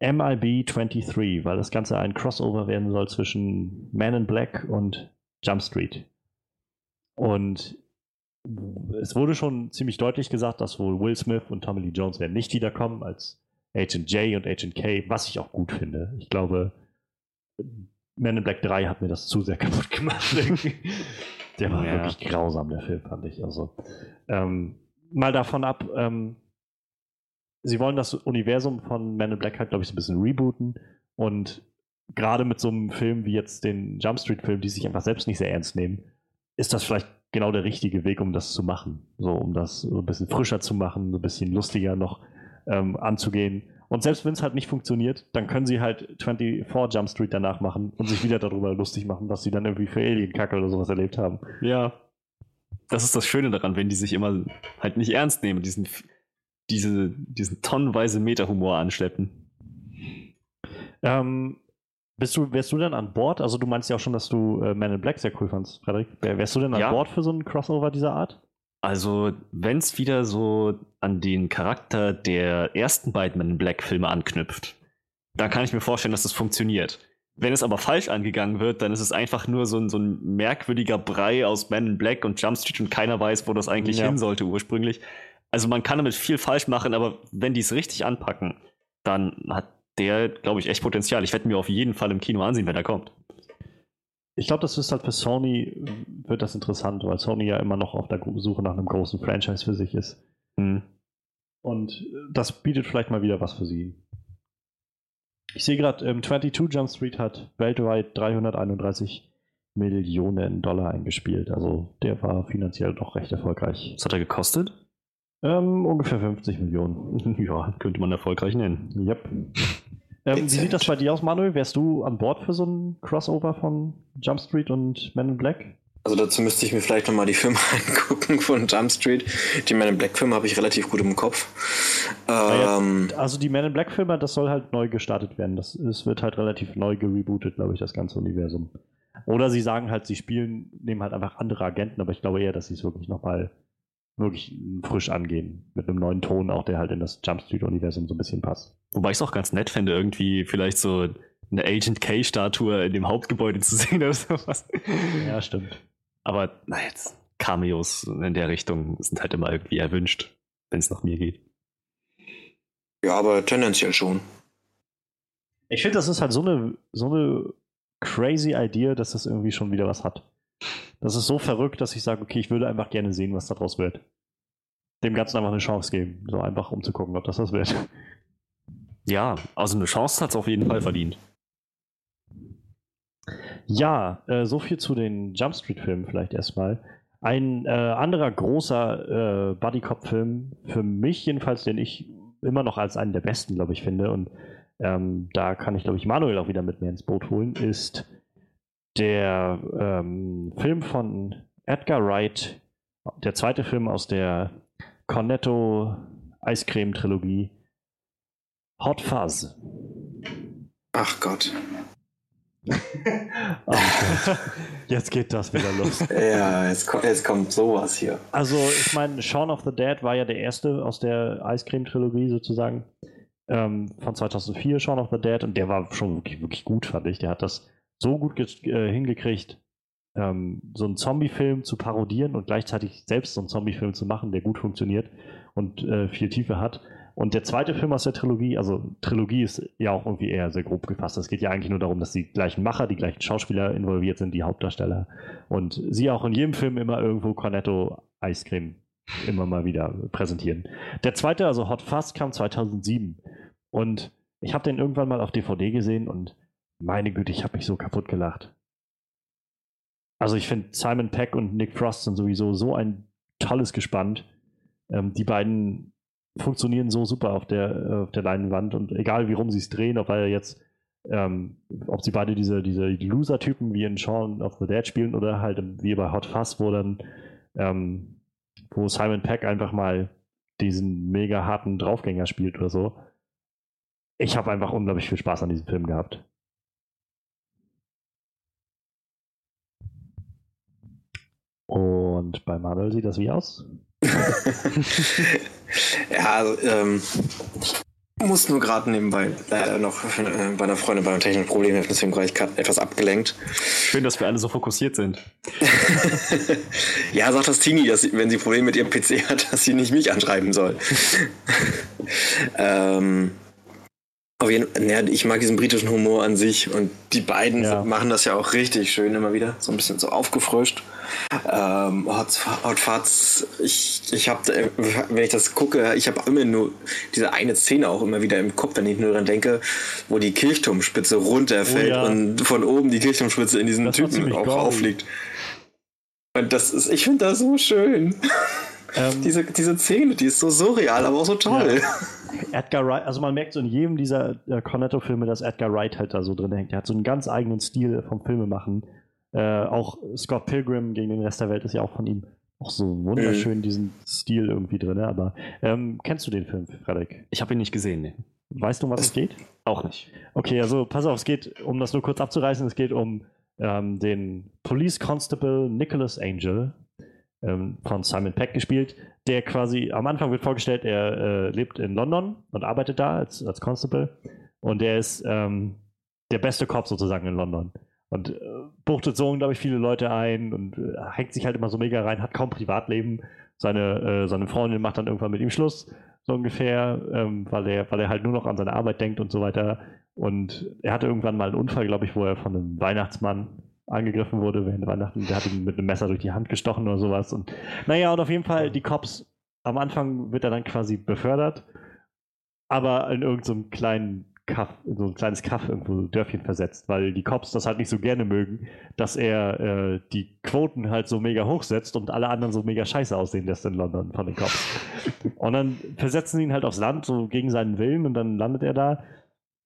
MIB 23, weil das Ganze ein Crossover werden soll zwischen Man in Black und Jump Street. Und es wurde schon ziemlich deutlich gesagt, dass wohl Will Smith und Tommy Lee Jones werden nicht wiederkommen als Agent J und Agent K, was ich auch gut finde. Ich glaube, Man in Black 3 hat mir das zu sehr kaputt gemacht. der war ja. wirklich grausam, der Film, fand ich. Also, ähm, mal davon ab, ähm, sie wollen das Universum von Man in Black halt, glaube ich, so ein bisschen rebooten und gerade mit so einem Film wie jetzt den Jump Street Film, die sich einfach selbst nicht sehr ernst nehmen, ist das vielleicht genau der richtige Weg, um das zu machen. So, um das so ein bisschen frischer zu machen, so ein bisschen lustiger noch ähm, anzugehen. Und selbst wenn es halt nicht funktioniert, dann können sie halt 24 Jump Street danach machen und sich wieder darüber lustig machen, was sie dann irgendwie für Alien-Kacke oder sowas erlebt haben. Ja. Das ist das Schöne daran, wenn die sich immer halt nicht ernst nehmen, diesen, diese, diesen tonnenweise Meta-Humor anschleppen. Ähm, bist du, wärst du denn an Bord? Also du meinst ja auch schon, dass du äh, Man in Black sehr cool fandst, Frederik. Wärst du denn an ja. Bord für so einen Crossover dieser Art? Also, wenn es wieder so an den Charakter der ersten beiden Men in Black-Filme anknüpft, dann kann ich mir vorstellen, dass das funktioniert. Wenn es aber falsch angegangen wird, dann ist es einfach nur so ein, so ein merkwürdiger Brei aus Men in Black und Jump Street und keiner weiß, wo das eigentlich ja. hin sollte ursprünglich. Also man kann damit viel falsch machen, aber wenn die es richtig anpacken, dann hat der, glaube ich, echt Potenzial. Ich werde mir auf jeden Fall im Kino ansehen, wenn er kommt. Ich glaube, das ist halt für Sony, wird das interessant, weil Sony ja immer noch auf der Suche nach einem großen Franchise für sich ist. Mhm. Und das bietet vielleicht mal wieder was für sie. Ich sehe gerade, ähm, 22 Jump Street hat weltweit 331 Millionen Dollar eingespielt. Also der war finanziell doch recht erfolgreich. Was hat er gekostet? Ähm, ungefähr 50 Millionen. ja, könnte man erfolgreich nennen. Yep. Ähm, wie sieht das bei dir aus, Manuel? Wärst du an Bord für so ein Crossover von Jump Street und Men in Black? Also dazu müsste ich mir vielleicht nochmal die Filme angucken von Jump Street. Die Men in Black Filme habe ich relativ gut im Kopf. Ähm, ja, also die Men in Black Filme, das soll halt neu gestartet werden. Das, das wird halt relativ neu gerebootet, glaube ich, das ganze Universum. Oder sie sagen halt, sie spielen, nehmen halt einfach andere Agenten, aber ich glaube eher, dass sie es wirklich nochmal wirklich frisch angehen. Mit einem neuen Ton auch, der halt in das Jump Street-Universum so ein bisschen passt. Wobei ich es auch ganz nett fände, irgendwie vielleicht so eine Agent K-Statue in dem Hauptgebäude zu sehen oder sowas. Ja, stimmt. Aber na jetzt, Cameos in der Richtung sind halt immer irgendwie erwünscht, wenn es nach mir geht. Ja, aber tendenziell schon. Ich finde, das ist halt so eine, so eine crazy Idee, dass das irgendwie schon wieder was hat. Das ist so verrückt, dass ich sage, okay, ich würde einfach gerne sehen, was daraus wird. Dem Ganzen einfach eine Chance geben. So einfach, um zu gucken, ob das was wird. Ja, also eine Chance hat es auf jeden Fall verdient. Ja, äh, so viel zu den Jump Street-Filmen vielleicht erstmal. Ein äh, anderer großer äh, Buddy-Cop-Film, für mich jedenfalls, den ich immer noch als einen der besten, glaube ich, finde, und ähm, da kann ich, glaube ich, Manuel auch wieder mit mir ins Boot holen, ist der ähm, Film von Edgar Wright, der zweite Film aus der Cornetto Eiscreme Trilogie, Hot Fuzz. Ach Gott. Ach Jetzt geht das wieder los. ja, jetzt, jetzt kommt sowas hier. Also, ich meine, Shaun of the Dead war ja der erste aus der Eiscreme-Trilogie sozusagen. Ähm, von 2004, Shaun of the Dead. Und der war schon wirklich, wirklich gut, fand ich. Der hat das so gut äh, hingekriegt, ähm, so einen Zombie-Film zu parodieren und gleichzeitig selbst so einen Zombie-Film zu machen, der gut funktioniert und äh, viel Tiefe hat. Und der zweite Film aus der Trilogie, also Trilogie ist ja auch irgendwie eher sehr grob gefasst. Es geht ja eigentlich nur darum, dass die gleichen Macher, die gleichen Schauspieler involviert sind, die Hauptdarsteller. Und sie auch in jedem Film immer irgendwo Cornetto Eiscreme immer mal wieder präsentieren. Der zweite, also Hot Fuzz, kam 2007. Und ich habe den irgendwann mal auf DVD gesehen und meine Güte, ich habe mich so kaputt gelacht. Also ich finde, Simon Peck und Nick Frost sind sowieso so ein tolles Gespann. Ähm, die beiden funktionieren so super auf der, äh, auf der Leinwand und egal wie rum sie es drehen, ob er jetzt, ähm, ob sie beide diese, diese Loser-Typen wie in Shaun of the Dead spielen oder halt wie bei Hot Fuzz, wo dann, ähm, wo Simon Peck einfach mal diesen mega harten Draufgänger spielt oder so. Ich habe einfach unglaublich viel Spaß an diesem Film gehabt. Und bei Manuel sieht das wie aus? ja, also, ähm, ich muss nur gerade nebenbei leider noch äh, bei einer Freundin bei einem technischen Problem helfen, deswegen war ich gerade etwas abgelenkt. Schön, dass wir alle so fokussiert sind. ja, sagt das Tini, dass sie, wenn sie Probleme mit ihrem PC hat, dass sie nicht mich anschreiben soll. ähm, auf jeden Fall, ja, ich mag diesen britischen Humor an sich und die beiden ja. machen das ja auch richtig schön immer wieder, so ein bisschen so aufgefrischt. Ähm, Hot, Hot Fuzz, ich, ich habe, wenn ich das gucke, ich habe immer nur diese eine Szene auch immer wieder im Kopf, wenn ich nur daran denke, wo die Kirchturmspitze runterfällt oh, ja. und von oben die Kirchturmspitze in diesen das Typen auch aufliegt. Und das ist, ich finde das so schön. Ähm, diese, diese Szene, die ist so surreal, aber auch so toll. Ja. Edgar Wright, also man merkt so in jedem dieser äh, Cornetto-Filme, dass Edgar Wright halt da so drin hängt. Er hat so einen ganz eigenen Stil vom Filmemachen. Äh, auch Scott Pilgrim gegen den Rest der Welt ist ja auch von ihm auch so wunderschön mhm. diesen Stil irgendwie drin. Aber ähm, kennst du den Film, Frederik? Ich habe ihn nicht gesehen, ne. Weißt du, um was es geht? Auch nicht. Okay, also pass auf, es geht, um das nur kurz abzureißen, es geht um ähm, den Police Constable Nicholas Angel, ähm, von Simon Peck gespielt, der quasi am Anfang wird vorgestellt, er äh, lebt in London und arbeitet da als, als Constable und der ist ähm, der beste Cop sozusagen in London und äh, buchtet so unglaublich viele Leute ein und äh, hängt sich halt immer so mega rein, hat kaum Privatleben. Seine, äh, seine Freundin macht dann irgendwann mit ihm Schluss, so ungefähr, ähm, weil, er, weil er halt nur noch an seine Arbeit denkt und so weiter. Und er hatte irgendwann mal einen Unfall, glaube ich, wo er von einem Weihnachtsmann angegriffen wurde während Weihnachten. Der hat ihn mit einem Messer durch die Hand gestochen oder sowas. Und naja, und auf jeden Fall, die Cops, am Anfang wird er dann quasi befördert, aber in irgendeinem so kleinen Kaff, in so ein kleines Kaff irgendwo Dörfchen versetzt, weil die Cops das halt nicht so gerne mögen, dass er äh, die Quoten halt so mega hochsetzt und alle anderen so mega scheiße aussehen lässt in London von den Cops. und dann versetzen sie ihn halt aufs Land, so gegen seinen Willen und dann landet er da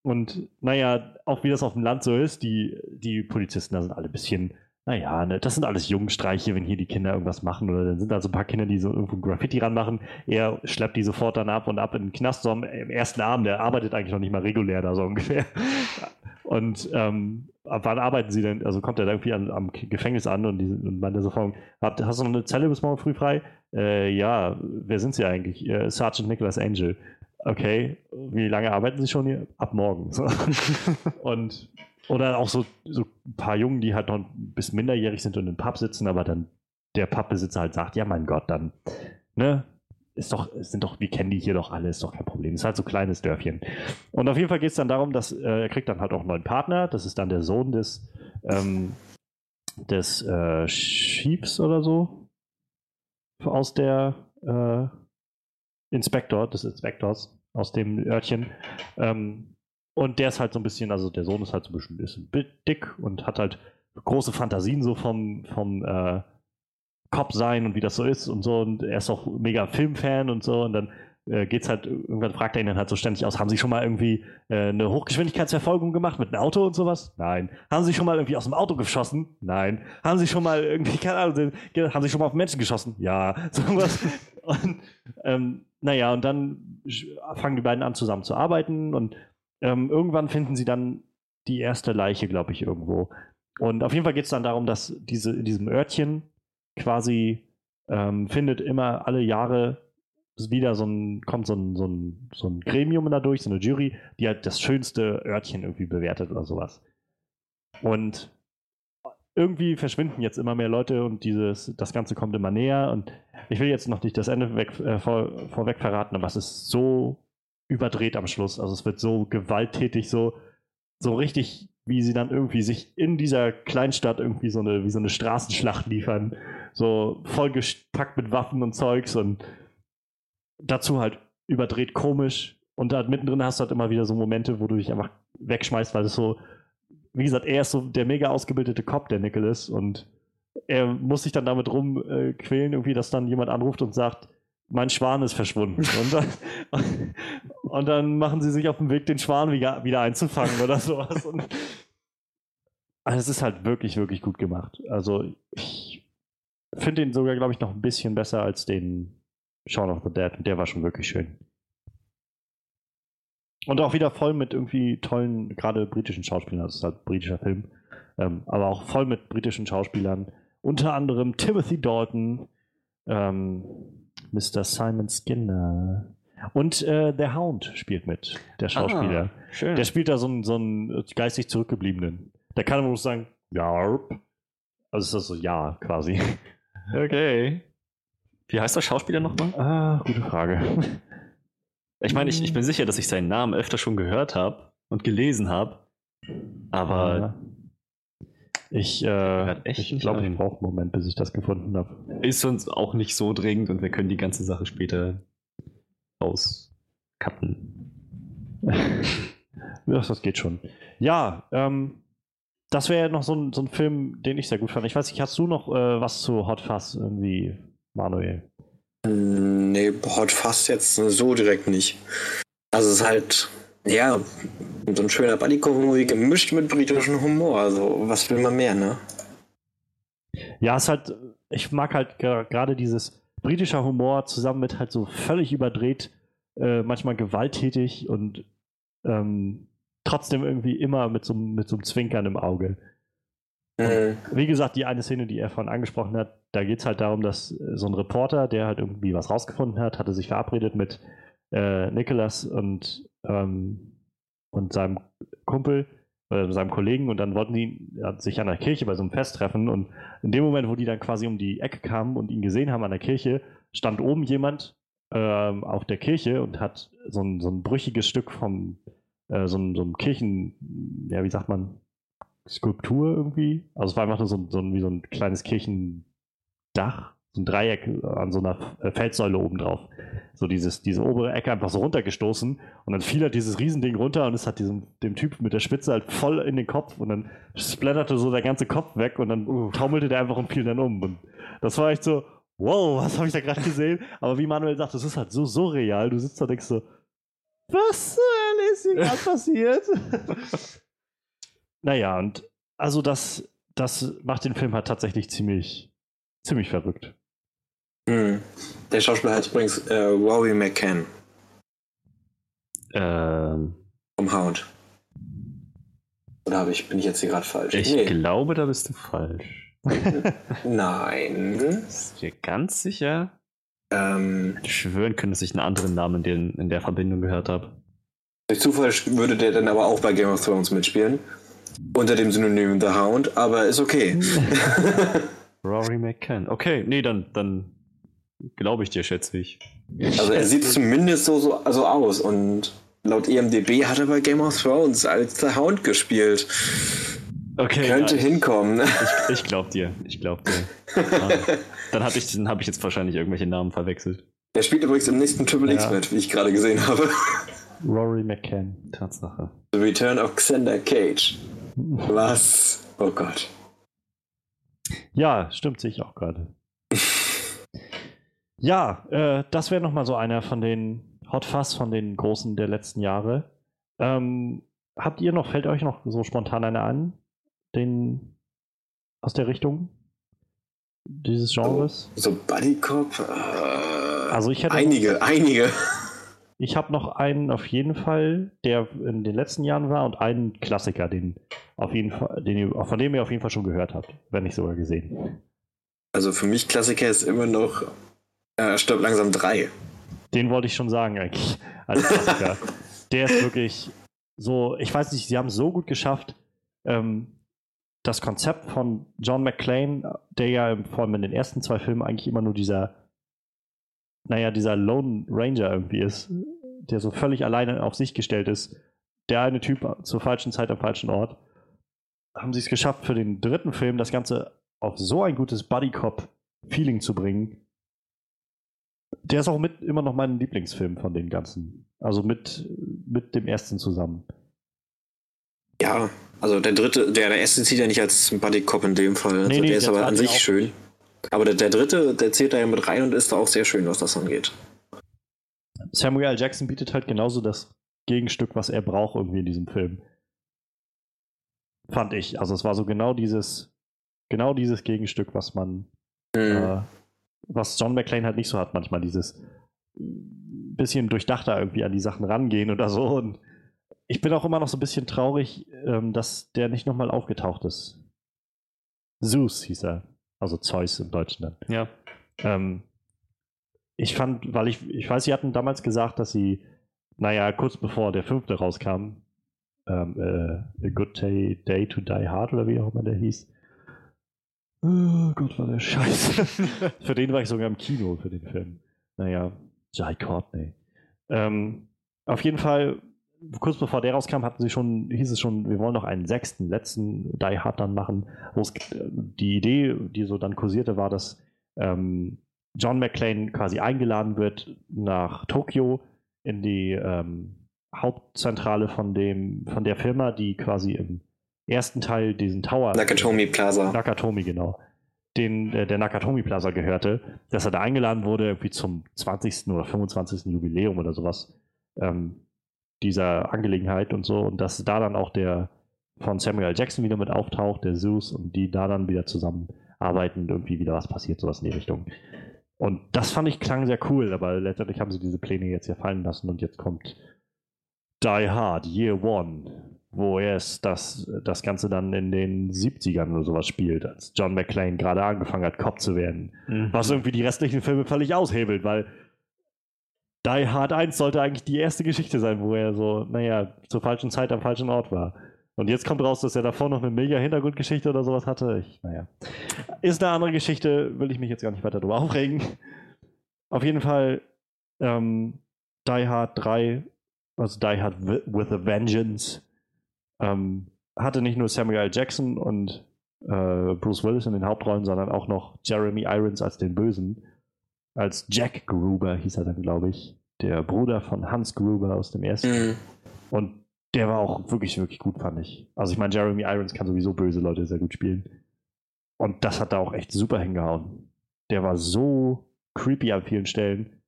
und naja, auch wie das auf dem Land so ist, die, die Polizisten da sind alle ein bisschen, naja, ne, das sind alles Jugendstreiche, wenn hier die Kinder irgendwas machen oder dann sind da so ein paar Kinder, die so irgendwo Graffiti ranmachen. Er schleppt die sofort dann ab und ab in den Knast so am ersten Abend. Der arbeitet eigentlich noch nicht mal regulär da so ungefähr. Und ähm, ab wann arbeiten sie denn? Also kommt er irgendwie an, am Gefängnis an und, die, und meinte sofort, hast du noch eine Zelle bis morgen früh frei? Äh, ja, wer sind sie eigentlich? Äh, Sergeant Nicholas Angel okay, wie lange arbeiten Sie schon hier? Ab morgen. So. und oder auch so, so ein paar Jungen, die halt noch ein bisschen minderjährig sind und im Pub sitzen, aber dann der Pubbesitzer halt sagt, ja mein Gott, dann, ne, ist doch, sind doch, wir kennen die hier doch alle, ist doch kein Problem. Ist halt so ein kleines Dörfchen. Und auf jeden Fall geht es dann darum, dass äh, er kriegt dann halt auch einen neuen Partner. Das ist dann der Sohn des, ähm, des äh, Chiefs oder so. Aus der äh, Inspektor, des Inspektors aus dem Örtchen. Ähm, und der ist halt so ein bisschen, also der Sohn ist halt so ein bisschen, bisschen dick und hat halt große Fantasien so vom, vom äh, Cop sein und wie das so ist und so. Und er ist auch mega Filmfan und so. Und dann äh, geht's halt, irgendwann fragt er ihn dann halt so ständig aus, haben Sie schon mal irgendwie äh, eine Hochgeschwindigkeitsverfolgung gemacht mit einem Auto und sowas? Nein. Haben Sie schon mal irgendwie aus dem Auto geschossen? Nein. Haben Sie schon mal irgendwie, keine Ahnung, haben Sie schon mal auf Menschen geschossen? Ja. So was. und ähm, naja, und dann fangen die beiden an zusammen zu arbeiten und ähm, irgendwann finden sie dann die erste Leiche, glaube ich, irgendwo. Und auf jeden Fall geht es dann darum, dass diese in diesem Örtchen quasi ähm, findet immer alle Jahre wieder so ein, kommt so ein, so, ein, so ein Gremium da durch, so eine Jury, die halt das schönste Örtchen irgendwie bewertet oder sowas. Und irgendwie verschwinden jetzt immer mehr Leute und dieses, das Ganze kommt immer näher. Und ich will jetzt noch nicht das Ende weg, äh, vor, vorweg verraten, aber es ist so überdreht am Schluss. Also es wird so gewalttätig, so, so richtig, wie sie dann irgendwie sich in dieser Kleinstadt irgendwie so eine, wie so eine Straßenschlacht liefern. So vollgepackt mit Waffen und Zeugs und dazu halt überdreht komisch. Und da mittendrin hast du halt immer wieder so Momente, wo du dich einfach wegschmeißt, weil es so wie gesagt, er ist so der mega ausgebildete Cop, der Nicholas, und er muss sich dann damit rumquälen, äh, irgendwie, dass dann jemand anruft und sagt, mein Schwan ist verschwunden. und, dann, und dann machen sie sich auf den Weg, den Schwan wieder, wieder einzufangen oder sowas. Und, also es ist halt wirklich, wirklich gut gemacht. Also ich finde den sogar, glaube ich, noch ein bisschen besser als den Shaun of the Dead. Und der war schon wirklich schön. Und auch wieder voll mit irgendwie tollen, gerade britischen Schauspielern. Das ist halt ein britischer Film. Ähm, aber auch voll mit britischen Schauspielern. Unter anderem Timothy Dalton, ähm, Mr. Simon Skinner. Und äh, der Hound spielt mit, der Schauspieler. Ah, schön. Der spielt da so einen, so einen geistig Zurückgebliebenen. Der kann aber nur sagen, ja. Also ist das so ja quasi. Okay. Wie heißt der Schauspieler nochmal? Ah, gute Frage. Ich meine, ich, ich bin sicher, dass ich seinen Namen öfter schon gehört habe und gelesen habe. Aber. Ja. Ich, äh, ich glaube, ich brauche einen Moment, bis ich das gefunden habe. Ist uns auch nicht so dringend und wir können die ganze Sache später auskappen. ja, das geht schon. Ja, ähm, das wäre noch so ein, so ein Film, den ich sehr gut fand. Ich weiß nicht, hast du noch äh, was zu Hot Fuzz irgendwie, Manuel? Nee, Hot Fuzz jetzt so direkt nicht. Also es ist halt, ja, so ein schöner Buddy-Movie gemischt mit britischem Humor. Also was will man mehr, ne? Ja, es ist halt, ich mag halt gerade dieses britischer Humor zusammen mit halt so völlig überdreht, äh, manchmal gewalttätig und ähm, trotzdem irgendwie immer mit so, mit so einem Zwinkern im Auge. Mhm. Wie gesagt, die eine Szene, die er vorhin angesprochen hat, da geht es halt darum, dass äh, so ein Reporter, der halt irgendwie was rausgefunden hat, hatte sich verabredet mit äh, Nicholas und, ähm, und seinem Kumpel, äh, seinem Kollegen und dann wollten die sich an der Kirche bei so einem Fest treffen und in dem Moment, wo die dann quasi um die Ecke kamen und ihn gesehen haben an der Kirche, stand oben jemand ähm, auf der Kirche und hat so ein, so ein brüchiges Stück vom äh, so, ein, so ein Kirchen, ja, wie sagt man, Skulptur irgendwie. Also es war einfach nur so, so, wie so ein kleines Kirchendach, so ein Dreieck an so einer äh, Feldsäule oben drauf. So dieses, diese obere Ecke einfach so runtergestoßen und dann fiel halt dieses Riesending runter und es hat diesem, dem Typ mit der Spitze halt voll in den Kopf und dann splatterte so der ganze Kopf weg und dann uh, taumelte der einfach und fiel dann um. Und das war echt so, wow, was habe ich da gerade gesehen? Aber wie Manuel sagt, das ist halt so surreal. Du sitzt da und denkst so, was äh, ist hier gerade passiert? naja, und also das, das macht den Film halt tatsächlich ziemlich, ziemlich verrückt. Mhm. Der Schauspieler heißt übrigens äh, Rory McCann. Ähm. Vom Hound. Oder habe ich, bin ich jetzt hier gerade falsch? Ich nee. glaube, da bist du falsch. Nein. Ist dir ganz sicher? Ähm, ich schwören können, dass ich einen anderen Namen in, den, in der Verbindung gehört habe. Durch Zufall würde der dann aber auch bei Game of Thrones mitspielen. Unter dem Synonym The Hound, aber ist okay. Rory McCann. Okay, nee, dann, dann glaube ich dir, schätze ich. Also er sieht zumindest so, so also aus und laut EMDB hat er bei Game of Thrones als The Hound gespielt. Okay. Könnte ja, hinkommen. Ich, ich glaub dir. Ich glaub dir. Ah, dann habe ich, hab ich jetzt wahrscheinlich irgendwelche Namen verwechselt. Er spielt übrigens im nächsten Triple X ja. mit, wie ich gerade gesehen habe. Rory McCann. Tatsache. The Return of Xander Cage. Was? Oh Gott. Ja, stimmt sich auch gerade. ja, äh, das wäre nochmal so einer von den Hot Fuzz von den großen der letzten Jahre. Ähm, habt ihr noch, fällt euch noch so spontan einer an? den aus der Richtung dieses Genres? So, so Buddy Cop? Äh, also ich hätte einige, noch, einige. Ich habe noch einen auf jeden Fall, der in den letzten Jahren war und einen Klassiker, den auf jeden Fall, den ihr, von dem ihr auf jeden Fall schon gehört habt, wenn nicht sogar gesehen. Also für mich Klassiker ist immer noch äh, Stirb langsam 3. Den wollte ich schon sagen eigentlich als Klassiker. der ist wirklich so, ich weiß nicht, sie haben es so gut geschafft, ähm, das Konzept von John McClane, der ja vor allem in den ersten zwei Filmen eigentlich immer nur dieser, naja, dieser Lone Ranger irgendwie ist, der so völlig alleine auf sich gestellt ist, der eine Typ zur falschen Zeit am falschen Ort, haben sie es geschafft, für den dritten Film das Ganze auf so ein gutes Buddy-Cop-Feeling zu bringen. Der ist auch mit immer noch mein Lieblingsfilm von den ganzen. Also mit, mit dem ersten zusammen. Ja, also der dritte, der, der erste zieht ja nicht als Buddy Cop in dem Fall. Also Nee, nee, der ist aber an sich schön. Aber der, der dritte, der zählt da ja mit rein und ist da auch sehr schön, was das angeht. Samuel L. Jackson bietet halt genauso das Gegenstück, was er braucht irgendwie in diesem Film. Fand ich. Also es war so genau dieses, genau dieses Gegenstück, was man, Mhm. äh, was John McClane halt nicht so hat manchmal, dieses bisschen durchdachter irgendwie an die Sachen rangehen oder so. Und ich bin auch immer noch so ein bisschen traurig, ähm, dass der nicht nochmal aufgetaucht ist. Zeus hieß er. Also Zeus im Deutschen dann. Ja. Ähm, ich fand, weil ich, ich weiß, sie hatten damals gesagt, dass sie, naja, kurz bevor der fünfte rauskam, ähm, äh, A Good Day, Day to Die Hard oder wie auch immer der hieß. Oh Gott, war der scheiße. für den war ich sogar im Kino, für den Film. Naja, Jai Courtney. Ähm, auf jeden Fall, kurz bevor der rauskam, hatten sie schon, hieß es schon, wir wollen noch einen sechsten, letzten Die Hard dann machen. Wo es, die Idee, die so dann kursierte, war, dass ähm, John McClane quasi eingeladen wird nach Tokio in die ähm, Hauptzentrale von dem, von der Firma, die quasi im ersten Teil diesen Tower Nakatomi Plaza. Nakatomi, genau. Den, äh, der Nakatomi Plaza gehörte, dass er da eingeladen wurde, irgendwie zum 20. oder 25. Jubiläum oder sowas ähm, dieser Angelegenheit und so. Und dass da dann auch der von Samuel L. Jackson wieder mit auftaucht, der Zeus, und die da dann wieder zusammenarbeiten und irgendwie wieder was passiert, sowas in die Richtung. Und das fand ich klang sehr cool, aber letztendlich haben sie diese Pläne jetzt ja fallen lassen und jetzt kommt Die Hard, Year One, wo erst das, das Ganze dann in den 70ern oder sowas spielt, als John McClane gerade angefangen hat, Cop zu werden. Mhm. Was irgendwie die restlichen Filme völlig aushebelt, weil Die Hard 1 sollte eigentlich die erste Geschichte sein, wo er so, naja, zur falschen Zeit am falschen Ort war. Und jetzt kommt raus, dass er davor noch eine mega Hintergrundgeschichte oder sowas hatte. Ich, naja. Ist eine andere Geschichte, will ich mich jetzt gar nicht weiter drüber aufregen. Auf jeden Fall ähm, Die Hard 3, also Die Hard wi- with a Vengeance, ähm, hatte nicht nur Samuel L. Jackson und äh, Bruce Willis in den Hauptrollen, sondern auch noch Jeremy Irons als den Bösen. Als Jack Gruber hieß er dann, glaube ich. Der Bruder von Hans Gruber aus dem ersten. Mhm. Und der war auch wirklich, wirklich gut, fand ich. Also ich meine, Jeremy Irons kann sowieso böse Leute sehr gut spielen. Und das hat da auch echt super hingehauen. Der war so creepy an vielen Stellen.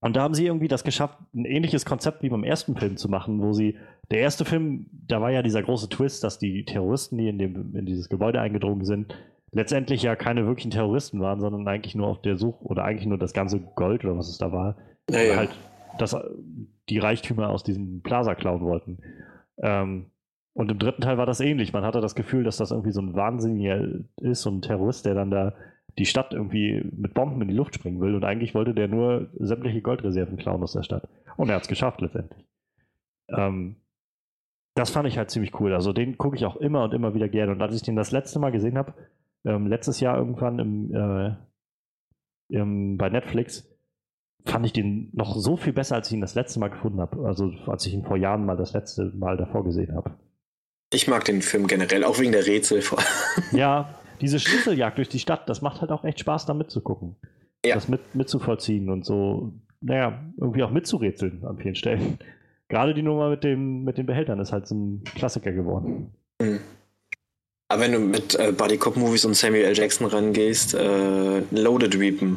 Und da haben sie irgendwie das geschafft, ein ähnliches Konzept wie beim ersten Film zu machen, wo sie, der erste Film, da war ja dieser große Twist, dass die Terroristen, die in, dem, in dieses Gebäude eingedrungen sind, letztendlich ja keine wirklichen Terroristen waren, sondern eigentlich nur auf der Suche, oder eigentlich nur das ganze Gold oder was es da war, Ja, ja. halt das, die Reichtümer aus diesem Plaza klauen wollten. Ähm, und im dritten Teil war das ähnlich. Man hatte das Gefühl, dass das irgendwie so ein Wahnsinniger ist, so ein Terrorist, der dann da die Stadt irgendwie mit Bomben in die Luft springen will. Und eigentlich wollte der nur sämtliche Goldreserven klauen aus der Stadt. Und er hat es geschafft letztendlich. Ähm, das fand ich halt ziemlich cool. Also den gucke ich auch immer und immer wieder gerne. Und als ich den das letzte Mal gesehen habe, ähm, letztes Jahr irgendwann im, äh, im, bei Netflix, fand ich den noch so viel besser, als ich ihn das letzte Mal gefunden habe. Also als ich ihn vor Jahren mal das letzte Mal davor gesehen habe. Ich mag den Film generell, auch wegen der Rätsel. vor- Ja, diese Schlüsseljagd durch die Stadt, das macht halt auch echt Spaß, da mitzugucken. Ja. Das mit, mitzuvollziehen und so, naja, irgendwie auch mitzurätseln an vielen Stellen. Gerade die Nummer mit, dem, mit den Behältern ist halt so ein Klassiker geworden. Mhm. Aber wenn du mit äh, Buddy Cop Movies und Samuel L. Jackson rangehst, äh, Loaded Weapon.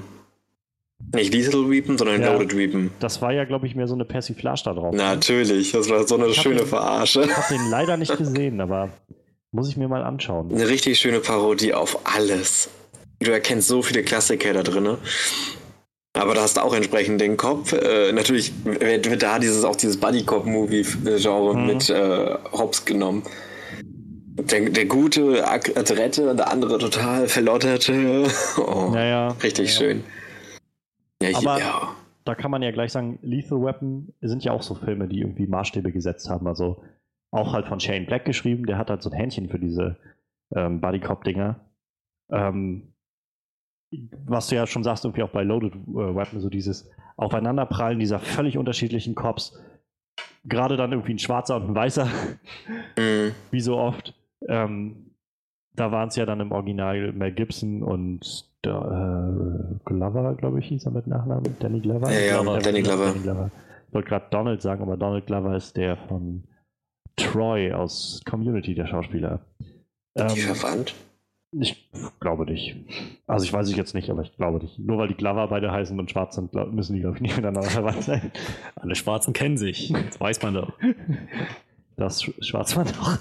Nicht Lethal Weapon, sondern Ja. Loaded Weapon. Das war ja, glaube ich, mehr so eine Persiflage da drauf. Natürlich, das war so eine Ich schöne den- Verarsche. Ich habe den leider nicht gesehen, aber muss ich mir mal anschauen. Eine richtig schöne Parodie auf alles. Du erkennst so viele Klassiker da drin. Aber da hast du auch entsprechend den Cop. Äh, natürlich wird, da dieses, auch dieses Buddy-Cop-Movie-Genre Mhm. mit äh, Hobbs genommen. Der, der gute Adrette und der andere total verlotterte. Oh, Naja, richtig ja. schön. Ja, ich, Aber- ja. da kann man ja gleich sagen, Lethal Weapon sind ja auch so Filme, die irgendwie Maßstäbe gesetzt haben. Also auch halt von Shane Black geschrieben, der hat halt so ein Händchen für diese ähm, Buddy-Cop-Dinger. Ähm, was du ja schon sagst, irgendwie auch bei Loaded äh, Weapon, so dieses Aufeinanderprallen dieser völlig unterschiedlichen Cops. Gerade dann irgendwie ein Schwarzer und ein Weißer, Mhm. wie so oft. Ähm, da waren es ja dann im Original Mel Gibson und der, äh, Glover, glaube ich, hieß er mit Nachnamen. Danny Glover? Ja, ja, Glover. Danny Glover. Ich wollte gerade Donald sagen, aber Donald Glover ist der von Troy aus Community, der Schauspieler. Ähm, die verwandt? Ich glaube nicht. Also ich weiß es jetzt nicht, aber ich glaube nicht. Nur weil die Glover beide heißen und schwarz sind, müssen die, glaube ich, nicht miteinander verwandt sein. Alle Schwarzen kennen sich. Das weiß man doch. Das schwarz man doch.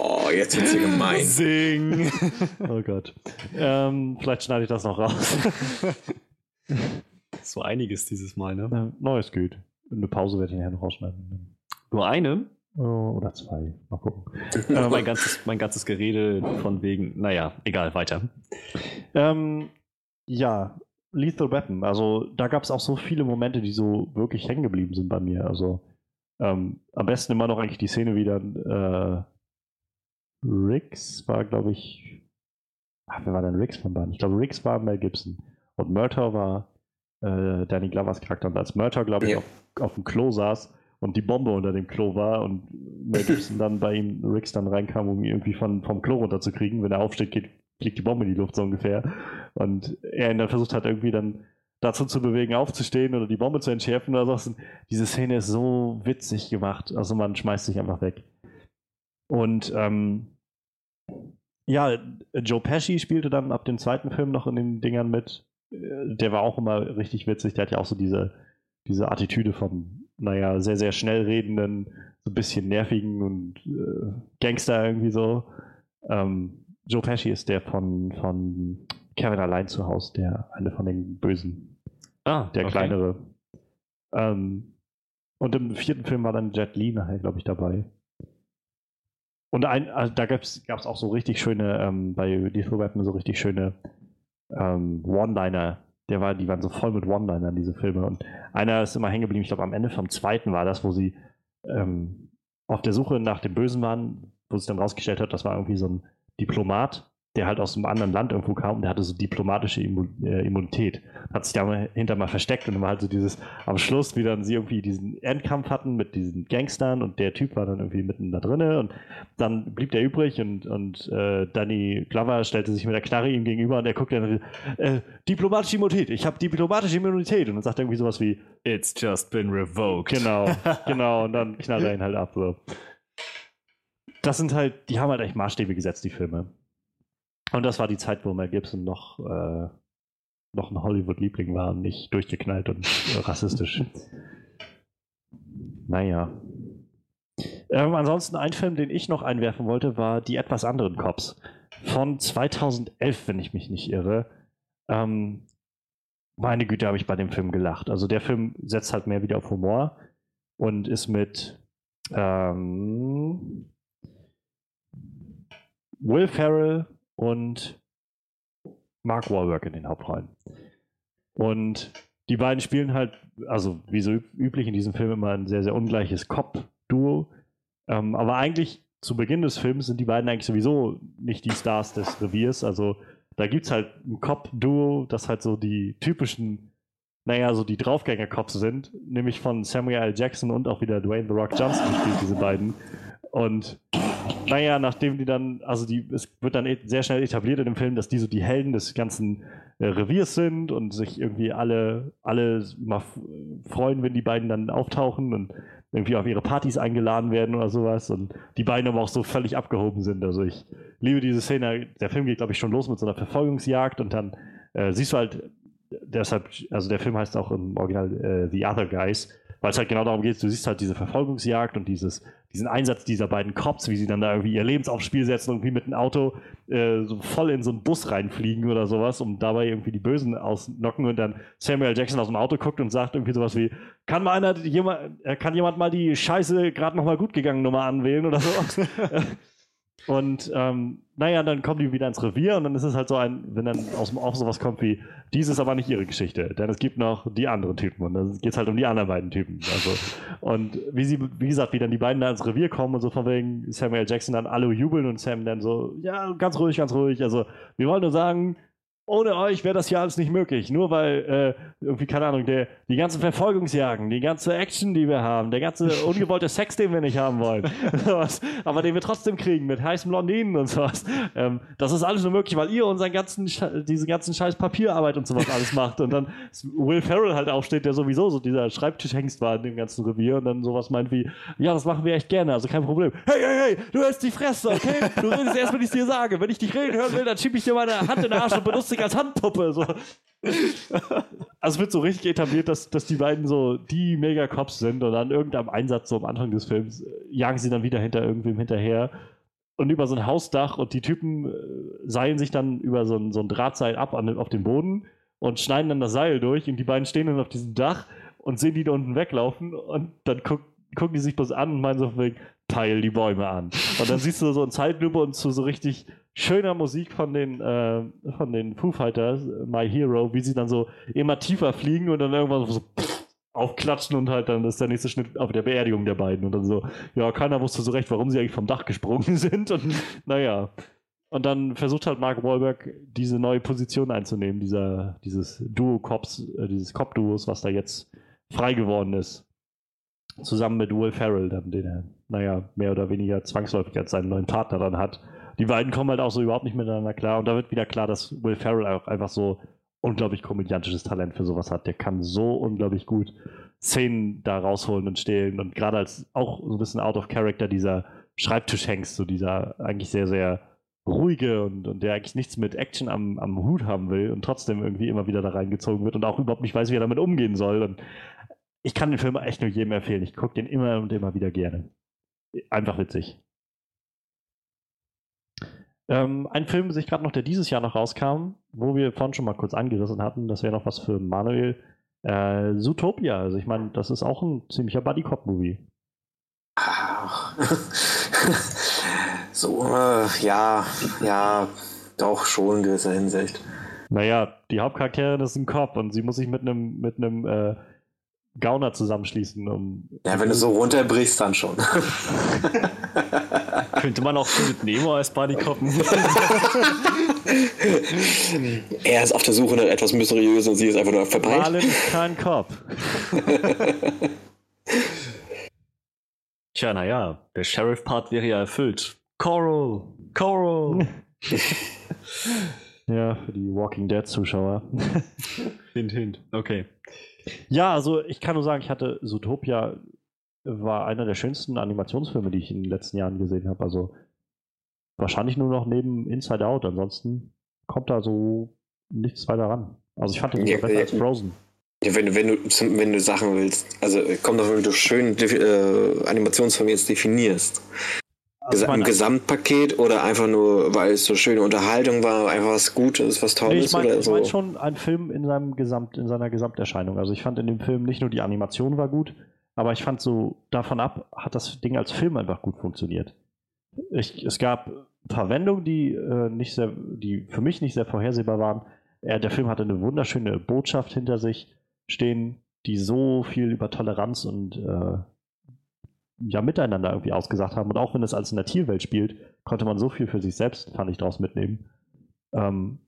oh, jetzt wird sie gemein. Sing. Oh Gott. Ähm, vielleicht schneide ich das noch raus. so einiges dieses Mal, ne? Neues geht. Eine Pause werde ich nachher noch rausschneiden. Nur eine? Oh, oder zwei. Mal gucken. äh, mein, ganzes, mein ganzes Gerede von wegen, naja, egal, weiter. Ähm, ja, Lethal Weapon. Also da gab es auch so viele Momente, die so wirklich hängen geblieben sind bei mir. Also ähm, am besten immer noch eigentlich die Szene, wie dann äh, Riggs war, glaube ich. Ach, wer war denn Riggs von beiden? Ich glaube, Riggs war Mel Gibson. Und Murtaugh war äh, Danny Glovers Charakter. Und als Murtaugh, glaube ich, ja. auf, auf dem Klo saß, und die Bombe unter dem Klo war und Mel Gibson dann bei ihm, Riggs dann reinkam, um ihn irgendwie von, vom Klo runterzukriegen. Wenn er aufsteht, geht, fliegt die Bombe in die Luft so ungefähr. Und er ihn dann versucht hat, irgendwie dann dazu zu bewegen, aufzustehen oder die Bombe zu entschärfen oder so. Diese Szene ist so witzig gemacht. Also man schmeißt sich einfach weg. Und ähm, ja, Joe Pesci spielte dann ab dem zweiten Film noch in den Dingern mit. Der war auch immer richtig witzig. Der hat ja auch so diese, diese Attitüde von naja, sehr, sehr schnell redenden, so ein bisschen nervigen und äh, Gangster irgendwie so. Ähm, Joe Pesci ist der von, von Kevin allein zu Hause, der eine von den Bösen. Ah, der okay. kleinere. Ähm, und im vierten Film war dann Jet Li nachher, glaube ich, dabei. Und ein, also da gab es auch so richtig schöne, ähm, bei Lethal Weapon so richtig schöne ähm, One-Liner, der war, die waren so voll mit One-Linern, diese Filme. Und einer ist immer hängen geblieben, ich glaube, am Ende vom zweiten war das, wo sie ähm, auf der Suche nach dem Bösen waren, wo sich dann rausgestellt hat, das war irgendwie so ein Diplomat, der halt aus einem anderen Land irgendwo kam und der hatte so diplomatische äh, Immunität. Hat sich da mal hinter mal versteckt und dann war halt so dieses am Schluss, wie dann sie irgendwie diesen Endkampf hatten mit diesen Gangstern und der Typ war dann irgendwie mitten da drinne und dann blieb der übrig und, und äh, Danny Glover stellte sich mit der Knarre ihm gegenüber und er guckte dann, äh, diplomatische Immunität, ich habe diplomatische Immunität und dann sagt er irgendwie sowas wie It's just been revoked. Genau, genau und dann knallt er ihn halt ab. So. Das sind halt, die haben halt echt Maßstäbe gesetzt, die Filme. Und das war die Zeit, wo Mel Gibson noch, äh, noch ein Hollywood-Liebling war und nicht durchgeknallt und rassistisch. Naja. Ähm, ansonsten ein Film, den ich noch einwerfen wollte, war Die etwas anderen Cops. Von 2011, wenn ich mich nicht irre. Ähm, meine Güte, habe ich bei dem Film gelacht. Also der Film setzt halt mehr wieder auf Humor und ist mit ähm, Will Ferrell, und Mark Wahlberg in den Hauptrollen. Und die beiden spielen halt, also wie so üblich in diesem Film, immer ein sehr, sehr ungleiches Cop-Duo. Ähm, aber eigentlich zu Beginn des Films sind die beiden eigentlich sowieso nicht die Stars des Reviers. Also da gibt es halt ein Cop-Duo, das halt so die typischen, naja, so die Draufgänger-Cops sind, nämlich von Samuel L. Jackson und auch wieder Dwayne The Rock Johnson gespielt, diese beiden. Und naja, nachdem die dann, also die, es wird dann e, sehr schnell etabliert in dem Film, dass die so die Helden des ganzen äh, Reviers sind und sich irgendwie alle, alle mal freuen, wenn die beiden dann auftauchen und irgendwie auf ihre Partys eingeladen werden oder sowas und die beiden aber auch so völlig abgehoben sind. Also ich liebe diese Szene. Der Film geht, glaube ich, schon los mit so einer Verfolgungsjagd und dann äh, siehst du halt, deshalb, also der Film heißt auch im Original äh, The Other Guys, weil es halt genau darum geht, du siehst halt diese Verfolgungsjagd und dieses, diesen Einsatz dieser beiden Cops, wie sie dann da irgendwie ihr Leben aufs Spiel setzen und irgendwie mit einem Auto äh, so voll in so einen Bus reinfliegen oder sowas, um dabei irgendwie die Bösen ausnocken und dann Samuel Jackson aus dem Auto guckt und sagt irgendwie sowas wie, kann mal einer, jemand, äh, kann jemand mal die Scheiße gerade nochmal gut gegangen Nummer anwählen oder so? Und ähm, naja, dann kommen die wieder ins Revier und dann ist es halt so ein, wenn dann aus dem sowas kommt wie, dies ist aber nicht ihre Geschichte, denn es gibt noch die anderen Typen und dann geht es halt um die anderen beiden Typen. Also, und wie sie, wie gesagt, wie dann die beiden da ins Revier kommen und so von wegen Samuel Jackson dann alle jubeln und Sam dann so, ja, ganz ruhig, ganz ruhig. Also, wir wollen nur sagen, ohne euch wäre das hier alles nicht möglich. Nur weil äh, irgendwie, keine Ahnung, der, die ganzen Verfolgungsjagen, die ganze Action, die wir haben, der ganze ungewollte Sex, den wir nicht haben wollen, sowas, aber den wir trotzdem kriegen mit heißen Blondinen und sowas. Ähm, das ist alles nur möglich, weil ihr unseren ganzen, diese ganzen scheiß Papierarbeit und sowas alles macht. Und dann Will Ferrell halt aufsteht, der sowieso so dieser Schreibtischhengst war in dem ganzen Revier und dann sowas meint wie, ja, das machen wir echt gerne, also kein Problem. Hey, hey, hey, du hältst die Fresse, okay? Du redest erst, wenn ich es dir sage. Wenn ich dich reden hören will, dann schieb ich dir meine Hand in den Arsch und benutze dich als Handpuppe. So. Also es wird so richtig etabliert, dass, dass die beiden so die Mega-Cops sind und an irgendeinem Einsatz so am Anfang des Films äh, jagen sie dann wieder hinter irgendwem hinterher und über so ein Hausdach und die Typen äh, seilen sich dann über so ein, so ein Drahtseil ab an, auf den Boden und schneiden dann das Seil durch und die beiden stehen dann auf diesem Dach und sehen die da unten weglaufen und dann guck, gucken die sich bloß an und meinen so, peil die Bäume an. Und dann siehst du so ein Zeitlupe und zu so richtig schöner Musik von den, äh, von den Foo Fighters, My Hero, wie sie dann so immer tiefer fliegen und dann irgendwann so aufklatschen und halt dann ist der nächste Schnitt auf der Beerdigung der beiden und dann so, ja, keiner wusste so recht, warum sie eigentlich vom Dach gesprungen sind und naja. Und dann versucht halt Mark Wahlberg diese neue Position einzunehmen, dieser, dieses Duo-Cops, äh, dieses Cop-Duos, was da jetzt frei geworden ist. Zusammen mit Will Ferrell, dann, den er, naja, mehr oder weniger zwangsläufig als seinen neuen Partner dann hat die beiden kommen halt auch so überhaupt nicht miteinander klar. Und da wird wieder klar, dass Will Ferrell auch einfach so unglaublich komödiantisches Talent für sowas hat. Der kann so unglaublich gut Szenen da rausholen und stehlen. Und gerade als auch so ein bisschen out of character dieser Schreibtischhengst, so dieser eigentlich sehr, sehr ruhige und, und der eigentlich nichts mit Action am, am Hut haben will und trotzdem irgendwie immer wieder da reingezogen wird und auch überhaupt nicht weiß, wie er damit umgehen soll. Und ich kann den Film echt nur jedem empfehlen. Ich gucke den immer und immer wieder gerne. Einfach witzig. Ähm, ein Film sich gerade noch, der dieses Jahr noch rauskam, wo wir vorhin schon mal kurz angerissen hatten, das wäre noch was für Manuel. Äh, Zootopia, also ich meine, das ist auch ein ziemlicher Buddy-Cop-Movie. so, äh, ja, ja, doch schon in gewisser Hinsicht. Naja, die Hauptcharakterin ist ein Cop und sie muss sich mit einem mit einem äh, Gauner zusammenschließen. Um ja, wenn du so runterbrichst, dann schon. Könnte man auch mit Nemo als Buddy koppen. er ist auf der Suche nach etwas Mysteriöses und sie ist einfach nur verbreitet. Marlin ist kein Cop. Tja, naja, der Sheriff-Part wäre ja erfüllt. Coral! Coral! Ja, für die Walking Dead-Zuschauer. hint, hint. Okay. Ja, also ich kann nur sagen, ich hatte Zootopia war einer der schönsten Animationsfilme, die ich in den letzten Jahren gesehen habe. Also wahrscheinlich nur noch neben Inside Out. Ansonsten kommt da so nichts weiter ran. Also ich fand den ja, besser als Frozen. Ja, wenn, wenn, du, wenn du Sachen willst, also kommt doch, wenn du schön äh, Animationsfilme jetzt definierst. Also Im Gesamtpaket oder einfach nur, weil es so schöne Unterhaltung war, einfach was Gutes, was Tolles nee, ich mein, oder so? Ich meine schon ein Film in, seinem Gesamt, in seiner Gesamterscheinung. Also ich fand in dem Film nicht nur die Animation war gut, aber ich fand so, davon ab hat das Ding als Film einfach gut funktioniert. Ich, es gab Verwendungen, die, äh, nicht sehr, die für mich nicht sehr vorhersehbar waren. Er, der Film hatte eine wunderschöne Botschaft hinter sich stehen, die so viel über Toleranz und äh, ja, miteinander irgendwie ausgesagt haben. Und auch wenn es als in der Tierwelt spielt, konnte man so viel für sich selbst, fand ich, daraus mitnehmen. Ähm,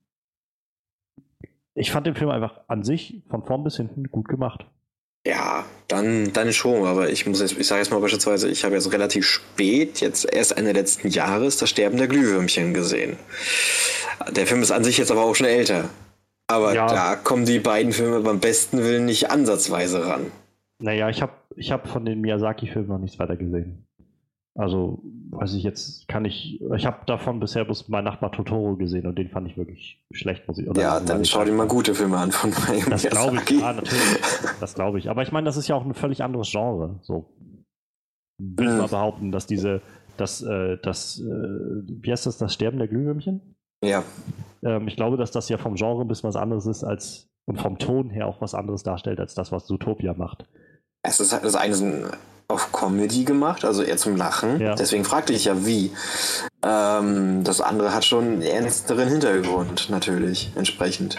ich fand den Film einfach an sich von vorn bis hinten gut gemacht. Ja, dann, dann schon, aber ich muss jetzt, ich sage jetzt mal beispielsweise, ich habe jetzt relativ spät, jetzt erst Ende letzten Jahres, das Sterben der Glühwürmchen gesehen. Der Film ist an sich jetzt aber auch schon älter. Aber ja. da kommen die beiden Filme beim besten Willen nicht ansatzweise ran. Naja, ich habe ich hab von den Miyazaki-Filmen noch nichts weiter gesehen. Also, weiß ich jetzt, kann ich, ich habe davon bisher bloß mein Nachbar Totoro gesehen und den fand ich wirklich schlecht, muss ich oder Ja, dann schau dir mal gute Filme an von Hayao Das glaube ich, ja, natürlich. Das glaube ich. Aber ich meine, das ist ja auch ein völlig anderes Genre. So. Will ich mal behaupten, dass diese, dass, äh, das, äh, wie heißt das, das Sterben der Glühwürmchen? Ja. Ähm, ich glaube, dass das ja vom Genre ein bisschen was anderes ist als und vom Ton her auch was anderes darstellt als das, was Zootopia macht. Es ist halt das eine auf Comedy gemacht, also eher zum Lachen. Ja. Deswegen fragte ich ja, wie. Ähm, das andere hat schon einen ernsteren Hintergrund, natürlich, entsprechend.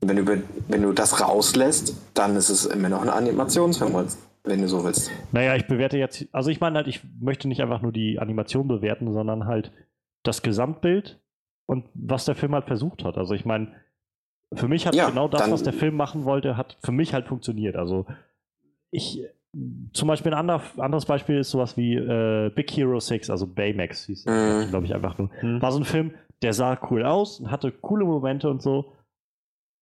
Wenn du, wenn du das rauslässt, dann ist es immer noch ein Animationsfilm, wenn du so willst. Naja, ich bewerte jetzt, also ich meine halt, ich möchte nicht einfach nur die Animation bewerten, sondern halt das Gesamtbild und was der Film halt versucht hat. Also ich meine, Für mich hat Ja, genau das, was der Film machen wollte, hat für mich halt funktioniert. Also ich, zum Beispiel ein ander, anderes Beispiel ist sowas wie äh, Big Hero 6, also Baymax hieß Mhm. glaube ich einfach nur. Hm. War so ein Film, der sah cool aus und hatte coole Momente und so.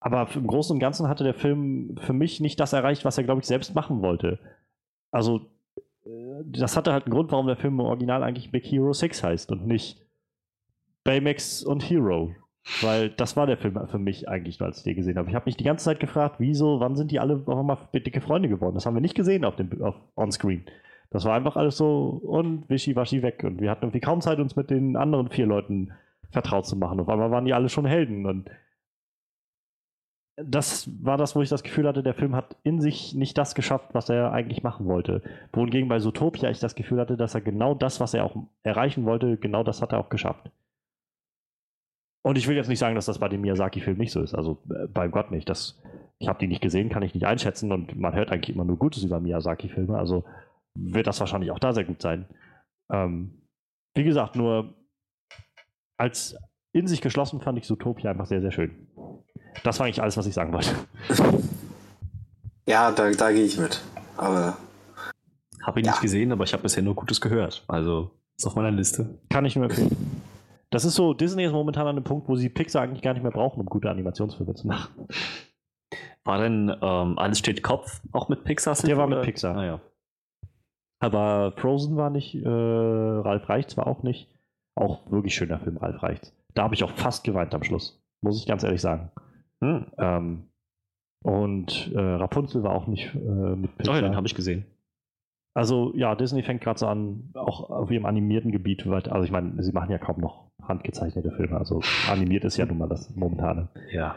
Aber im Großen und Ganzen hatte der Film für mich nicht das erreicht, was er, glaube ich, selbst machen wollte. Also, äh, das hatte halt einen Grund, warum der Film im Original eigentlich Big Hero 6 heißt und nicht Baymax und Hero. Weil das war der Film für mich eigentlich, als ich den gesehen habe. Ich habe mich die ganze Zeit gefragt, wieso, wann sind die alle auf einmal dicke Freunde geworden? Das haben wir nicht gesehen auf dem auf, on-screen. Das war einfach alles so und wischiwaschi weg. Und wir hatten irgendwie kaum Zeit, uns mit den anderen vier Leuten vertraut zu machen. Auf einmal waren die alle schon Helden. Und das war das, wo ich das Gefühl hatte, der Film hat in sich nicht das geschafft, was er eigentlich machen wollte. Wohingegen bei Zootopia ich das Gefühl hatte, dass er genau das, was er auch erreichen wollte, genau das hat er auch geschafft. Und ich will jetzt nicht sagen, dass das bei dem Miyazaki-Film nicht so ist. Also äh, bei Gott nicht. Das, ich habe die nicht gesehen, kann ich nicht einschätzen und man hört eigentlich immer nur Gutes über Miyazaki-Filme. Also wird das wahrscheinlich auch da sehr gut sein. Ähm, wie gesagt, nur als in sich geschlossen fand ich Zootopia einfach sehr, sehr schön. Das war eigentlich alles, was ich sagen wollte. Ja, da, da gehe ich mit. Aber Habe ich Ja. nicht gesehen, aber ich habe bisher nur Gutes gehört. Also ist auf meiner Liste. Kann ich nur empfehlen. Das ist so, Disney ist momentan an einem Punkt, wo sie Pixar eigentlich gar nicht mehr brauchen, um gute Animationsfilme zu machen. War denn ähm, Alles steht Kopf auch mit Pixar? Der war mit oder? Pixar. Ah, ja. Aber Frozen war nicht, äh, Ralf Reichts war auch nicht. Auch wirklich schöner Film, Ralf Reichts. Da habe ich auch fast geweint am Schluss, muss ich ganz ehrlich sagen. Hm. Ähm, und äh, Rapunzel war auch nicht äh, mit Oh, Pixar. ja, den habe ich gesehen. Also ja, Disney fängt gerade so an, auch auf ihrem animierten Gebiet, also ich meine, sie machen ja kaum noch handgezeichnete Filme, also animiert ist ja nun mal das momentane. Ja.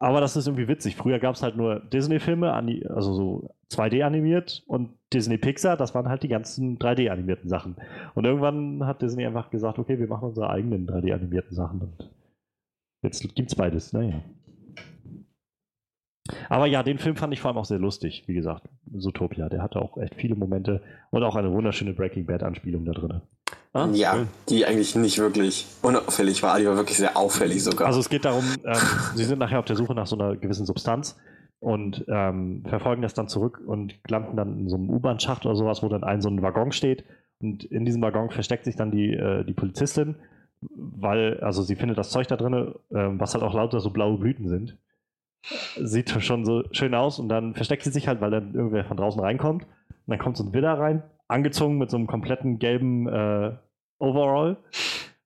Aber das ist irgendwie witzig. Früher gab es halt nur Disney-Filme, also so 2D animiert und Disney Pixar, das waren halt die ganzen 3D animierten Sachen. Und irgendwann hat Disney einfach gesagt, okay, wir machen unsere eigenen 3D animierten Sachen und jetzt gibt's beides, naja. Aber ja, den Film fand ich vor allem auch sehr lustig, wie gesagt, Zootopia. Der hatte auch echt viele Momente und auch eine wunderschöne Breaking Bad-Anspielung da drin. Ah, ja, cool. die eigentlich nicht wirklich unauffällig war. Die war wirklich sehr auffällig sogar. Also es geht darum, ähm, sie sind nachher auf der Suche nach so einer gewissen Substanz und ähm, verfolgen das dann zurück und landen dann in so einem U-Bahn-Schacht oder sowas, wo dann ein so ein Waggon steht und in diesem Waggon versteckt sich dann die, äh, die Polizistin, weil, also sie findet das Zeug da drin, ähm, was halt auch lauter so blaue Blüten sind. Sieht schon so schön aus und dann versteckt sie sich halt, weil dann irgendwer von draußen reinkommt und dann kommt so ein Widder rein, angezogen mit so einem kompletten gelben äh, Overall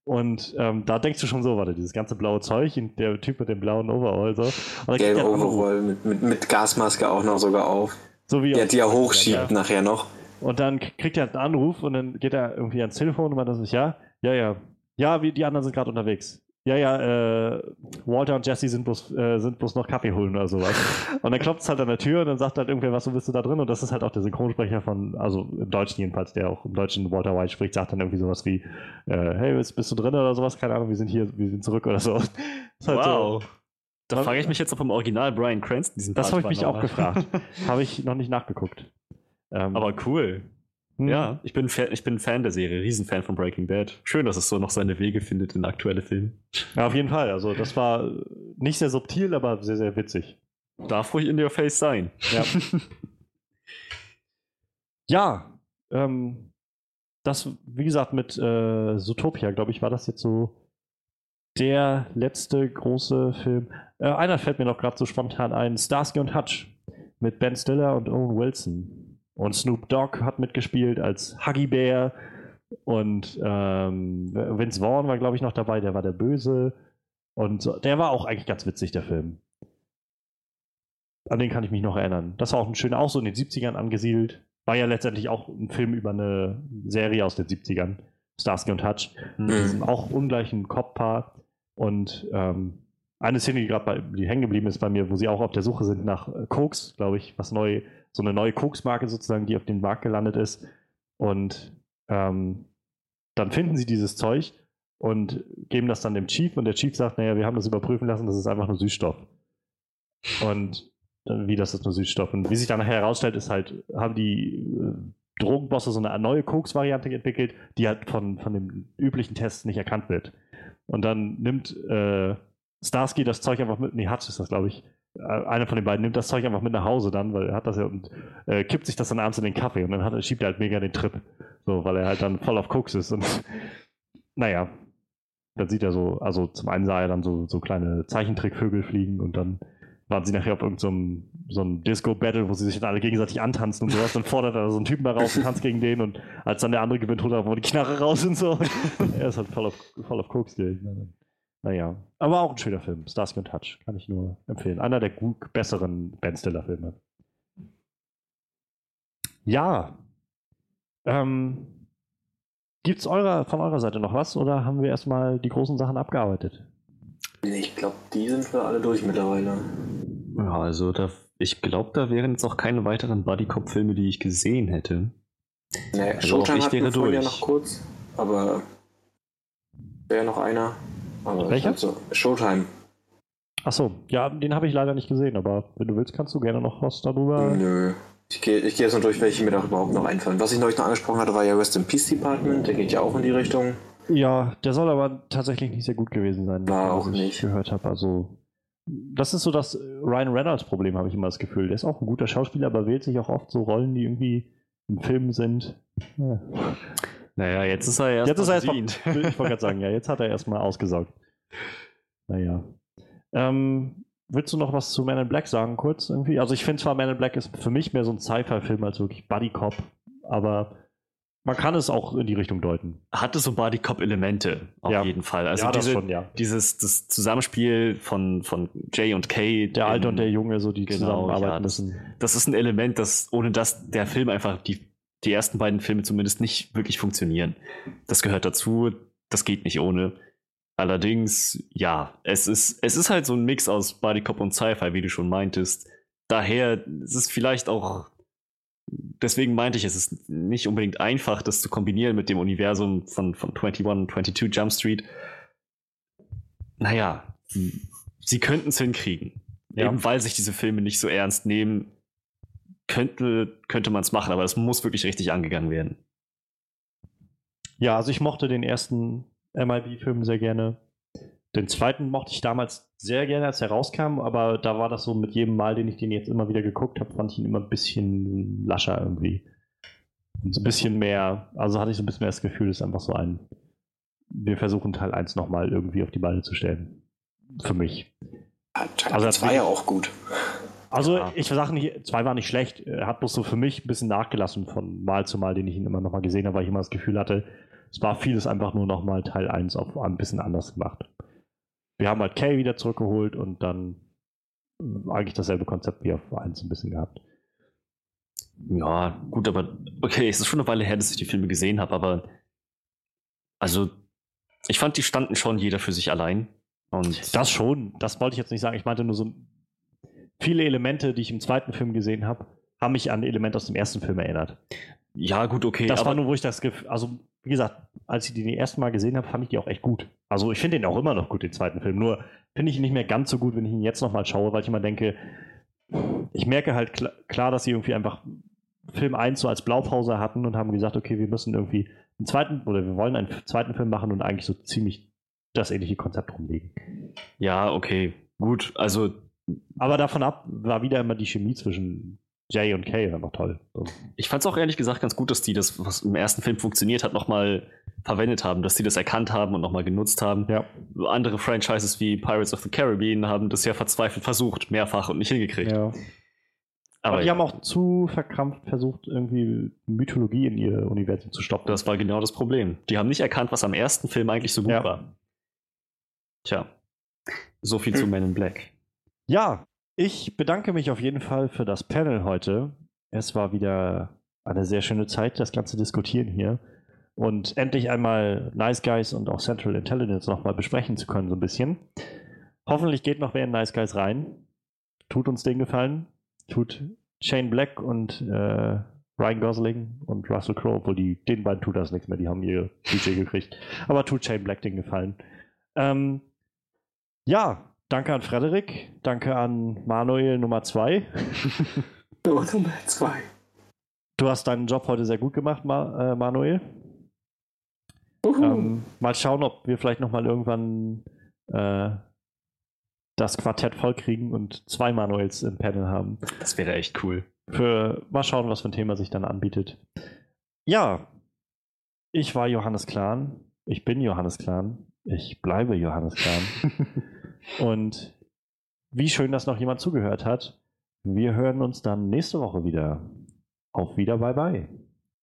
und ähm, da denkst du schon so, warte, dieses ganze blaue Zeug der Typ mit dem blauen Overall so. Gelbe er Overall mit, mit, mit Gasmaske auch noch sogar auf. So wie Der die ja hochschiebt Ja. nachher noch. Und dann kriegt er einen Anruf und dann geht er irgendwie ans Telefon und meint das nicht, ja, ja, ja. Ja, wie, die anderen sind gerade unterwegs. Ja, ja, äh, Walter und Jesse sind bloß, äh, sind bloß noch Kaffee holen oder sowas. Und dann klopft es halt an der Tür und dann sagt halt irgendwer, was, wo bist du da drin? Und das ist halt auch der Synchronsprecher von, also im Deutschen jedenfalls, der auch im Deutschen Walter White spricht, sagt dann irgendwie sowas wie, äh, hey, bist, bist du drin oder sowas? Keine Ahnung, wir sind hier, wir sind zurück oder so. Halt Wow. Da Was- frage ich mich jetzt, ob im Original Brian Cranston diesen Das habe ich mich auch gefragt. so. Habe ich noch nicht nachgeguckt. Ähm, Aber cool. Hm. Ja, ich bin, Fan, ich bin Fan der Serie, Riesenfan von Breaking Bad. Schön, dass es so noch seine Wege findet in aktuelle Filme. Ja, auf jeden Fall. Also das war nicht sehr subtil, aber sehr, sehr witzig. Darf ruhig in your face sein. Ja. ja, ähm, das, wie gesagt, mit äh, Zootopia, glaube ich, war das jetzt so der letzte große Film. Äh, einer fällt mir noch gerade so spontan ein: Starsky und Hutch mit Ben Stiller und Owen Wilson. Und Snoop Dogg hat mitgespielt als Huggy Bear. Und ähm, Vince Vaughn war, glaube ich, noch dabei, der war der Böse. Und so- der war auch eigentlich ganz witzig, der Film. An den kann ich mich noch erinnern. Das war auch ein schöner, auch so in den 70ern angesiedelt. War ja letztendlich auch ein Film über eine Serie aus den 70ern. Starsky und Hutch. Mhm. Auch ungleichen Cop-Paar. Und ähm, eine Szene, die gerade hängen geblieben ist bei mir, wo sie auch auf der Suche sind nach äh, Koks, glaube ich, was neu, so eine neue Koks-Marke sozusagen, die auf den Markt gelandet ist. Und ähm, dann finden sie dieses Zeug und geben das dann dem Chief und der Chief sagt, naja, wir haben das überprüfen lassen, das ist einfach nur Süßstoff. Und dann, wie das ist nur Süßstoff. Und wie sich dann nachher herausstellt, ist halt, haben die äh, Drogenbosse so eine neue Koks-Variante entwickelt, die halt von, von den üblichen Tests nicht erkannt wird. Und dann nimmt äh, Starsky das Zeug einfach mit, nee, Hutch ist das, glaube ich. Äh, einer von den beiden nimmt das Zeug einfach mit nach Hause dann, weil er hat das ja und äh, kippt sich das dann abends in den Kaffee und dann hat, schiebt er halt mega den Trip. So, weil er halt dann voll auf Koks ist und naja, dann sieht er so, also zum einen sah er dann so, so kleine Zeichentrickvögel fliegen und dann waren sie nachher auf irgendeinem so, einem Disco-Battle, wo sie sich dann alle gegenseitig antanzen und sowas. Dann fordert er so einen Typen da raus und tanzt gegen den und als dann der andere gewinnt, holt er einfach die Knarre raus und so. er ist halt voll auf, voll auf Koks Naja, aber auch ein schöner Film. Starsky und Touch, kann ich nur empfehlen. Einer der gut, besseren Ben Stiller-Filme. Ja. Ähm, Gibt es eurer, von eurer Seite noch was oder haben wir erstmal die großen Sachen abgearbeitet? Ich glaube, die sind wir alle durch mittlerweile. Ja, also da, ich glaube, da wären jetzt auch keine weiteren Buddy-Cop-Filme, die ich gesehen hätte. Nee, also Showtime ich wäre durch. ja noch kurz, aber wäre noch einer. Aber Welcher? So. Showtime. Achso, ja, den habe ich leider nicht gesehen, aber wenn du willst, kannst du gerne noch was darüber. Nö. Ich gehe ich geh jetzt noch durch, welche mir da überhaupt noch einfallen. Was ich neulich noch angesprochen hatte, war ja Rest in Peace Department, der geht ja auch in die Richtung. Ja, der soll aber tatsächlich nicht sehr gut gewesen sein, war was auch ich nicht. gehört habe. Also, das ist so das Ryan Reynolds-Problem, habe ich immer das Gefühl. Der ist auch ein guter Schauspieler, aber wählt sich auch oft so Rollen, die irgendwie in Filmen sind. Ja. Naja, jetzt ist er erst jetzt ist er erstmal, Ich wollte gerade sagen, ja, jetzt hat er erstmal ausgesaugt. Naja. Ähm, willst du noch was zu Man in Black sagen, kurz irgendwie? Also ich finde zwar, Man in Black ist für mich mehr so ein Sci-Fi-Film als wirklich Buddy Cop, aber man kann es auch in die Richtung deuten. Hatte so Buddy Cop-Elemente, auf Ja. jeden Fall. Also ja, diese, das schon, ja. dieses das Zusammenspiel von, von Jay und Kay. Der Alte und der Junge, so die Genau, zusammenarbeiten ja, das- müssen. das ist ein Element, das ohne das der Film einfach die, die ersten beiden Filme zumindest nicht wirklich funktionieren. Das gehört dazu, das geht nicht ohne. Allerdings, ja, es ist, es ist halt so ein Mix aus Buddy Cop und Sci-Fi, wie du schon meintest. Daher ist es vielleicht auch, deswegen meinte ich, es ist nicht unbedingt einfach, das zu kombinieren mit dem Universum von, von 21 und 22 Jump Street. Naja, sie könnten es hinkriegen. Ja. Eben weil sich diese Filme nicht so ernst nehmen, könnte, könnte man es machen, aber es muss wirklich richtig angegangen werden. Ja, also ich mochte den ersten MIB-Film sehr gerne. Den zweiten mochte ich damals sehr gerne, als er rauskam, aber da war das so mit jedem Mal, den ich den jetzt immer wieder geguckt habe, fand ich ihn immer ein bisschen lascher irgendwie. Und so ein bisschen mehr, also hatte ich so ein bisschen mehr das Gefühl, es ist einfach so ein, wir versuchen Teil 1 nochmal irgendwie auf die Beine zu stellen. Für mich. Teil Also 2 ja auch gut. Also Ja. ich sage nicht, zwei war nicht schlecht, er hat bloß so für mich ein bisschen nachgelassen von Mal zu Mal, den ich ihn immer nochmal gesehen habe, weil ich immer das Gefühl hatte, es war vieles einfach nur nochmal Teil 1 auf ein bisschen anders gemacht. Wir haben halt Kay wieder zurückgeholt und dann äh, eigentlich dasselbe Konzept wie auf 1 ein bisschen gehabt. Ja, gut, aber okay, es ist schon eine Weile her, dass ich die Filme gesehen habe, aber also ich fand, die standen schon jeder für sich allein. Und Das schon, das wollte ich jetzt nicht sagen. Ich meinte nur so viele Elemente, die ich im zweiten Film gesehen habe, haben mich an Elemente aus dem ersten Film erinnert. ja, gut, okay. Das war nur, wo ich das Gefühl, also wie gesagt, als ich die das erste Mal gesehen habe, fand ich die auch echt gut. Also ich finde den auch immer noch gut, den zweiten Film. Nur finde ich ihn nicht mehr ganz so gut, wenn ich ihn jetzt nochmal schaue, weil ich immer denke, ich merke halt kl klar, dass sie irgendwie einfach Film 1 so als Blaupause hatten und haben gesagt, okay, wir müssen irgendwie einen zweiten, oder wir wollen einen zweiten Film machen und eigentlich so ziemlich das ähnliche Konzept rumlegen. ja, okay, gut. Also Aber davon ab war wieder immer die Chemie zwischen Jay und Kay einfach toll. So. ich fand es auch ehrlich gesagt ganz gut, dass die das, was im ersten Film funktioniert hat, nochmal verwendet haben, dass die das erkannt haben und nochmal genutzt haben. Ja. Andere Franchises wie Pirates of the Caribbean haben das ja verzweifelt versucht, mehrfach und nicht hingekriegt. ja. Aber Aber die haben auch zu verkrampft versucht, irgendwie Mythologie in ihr Universum zu stoppen. Das war genau das Problem. Die haben nicht erkannt, was am ersten Film eigentlich so gut Ja. war. Tja, so viel zu. Men in Black. Ja, ich bedanke mich auf jeden Fall für das Panel heute. Es war wieder eine sehr schöne Zeit, das ganze Diskutieren hier. Und endlich einmal Nice Guys und auch Central Intelligence nochmal besprechen zu können, so ein bisschen. Hoffentlich geht noch wer in Nice Guys rein. Tut uns den Gefallen. Tut Shane Black und äh, Ryan Gosling und Russell Crowe, obwohl die, den beiden tut das nichts mehr, die haben ihr Budget gekriegt. Aber tut Shane Black den Gefallen. Ähm, ja, danke an Frederik, danke an Manuel Nummer 2. Nummer 2. Du hast deinen Job heute sehr gut gemacht, Ma äh, Manuel. Ähm, mal schauen, ob wir vielleicht nochmal irgendwann äh, das Quartett vollkriegen und zwei Manuels im Panel haben. Das wäre echt cool. Für mal schauen, was für ein Thema sich dann anbietet. Ja, ich war Johannes Klahn. Ich bin Johannes Klahn. Ich bleibe Johannes Klahn. und wie schön, dass noch jemand zugehört hat. Wir hören uns dann nächste Woche wieder. Auf wieder, bye bye.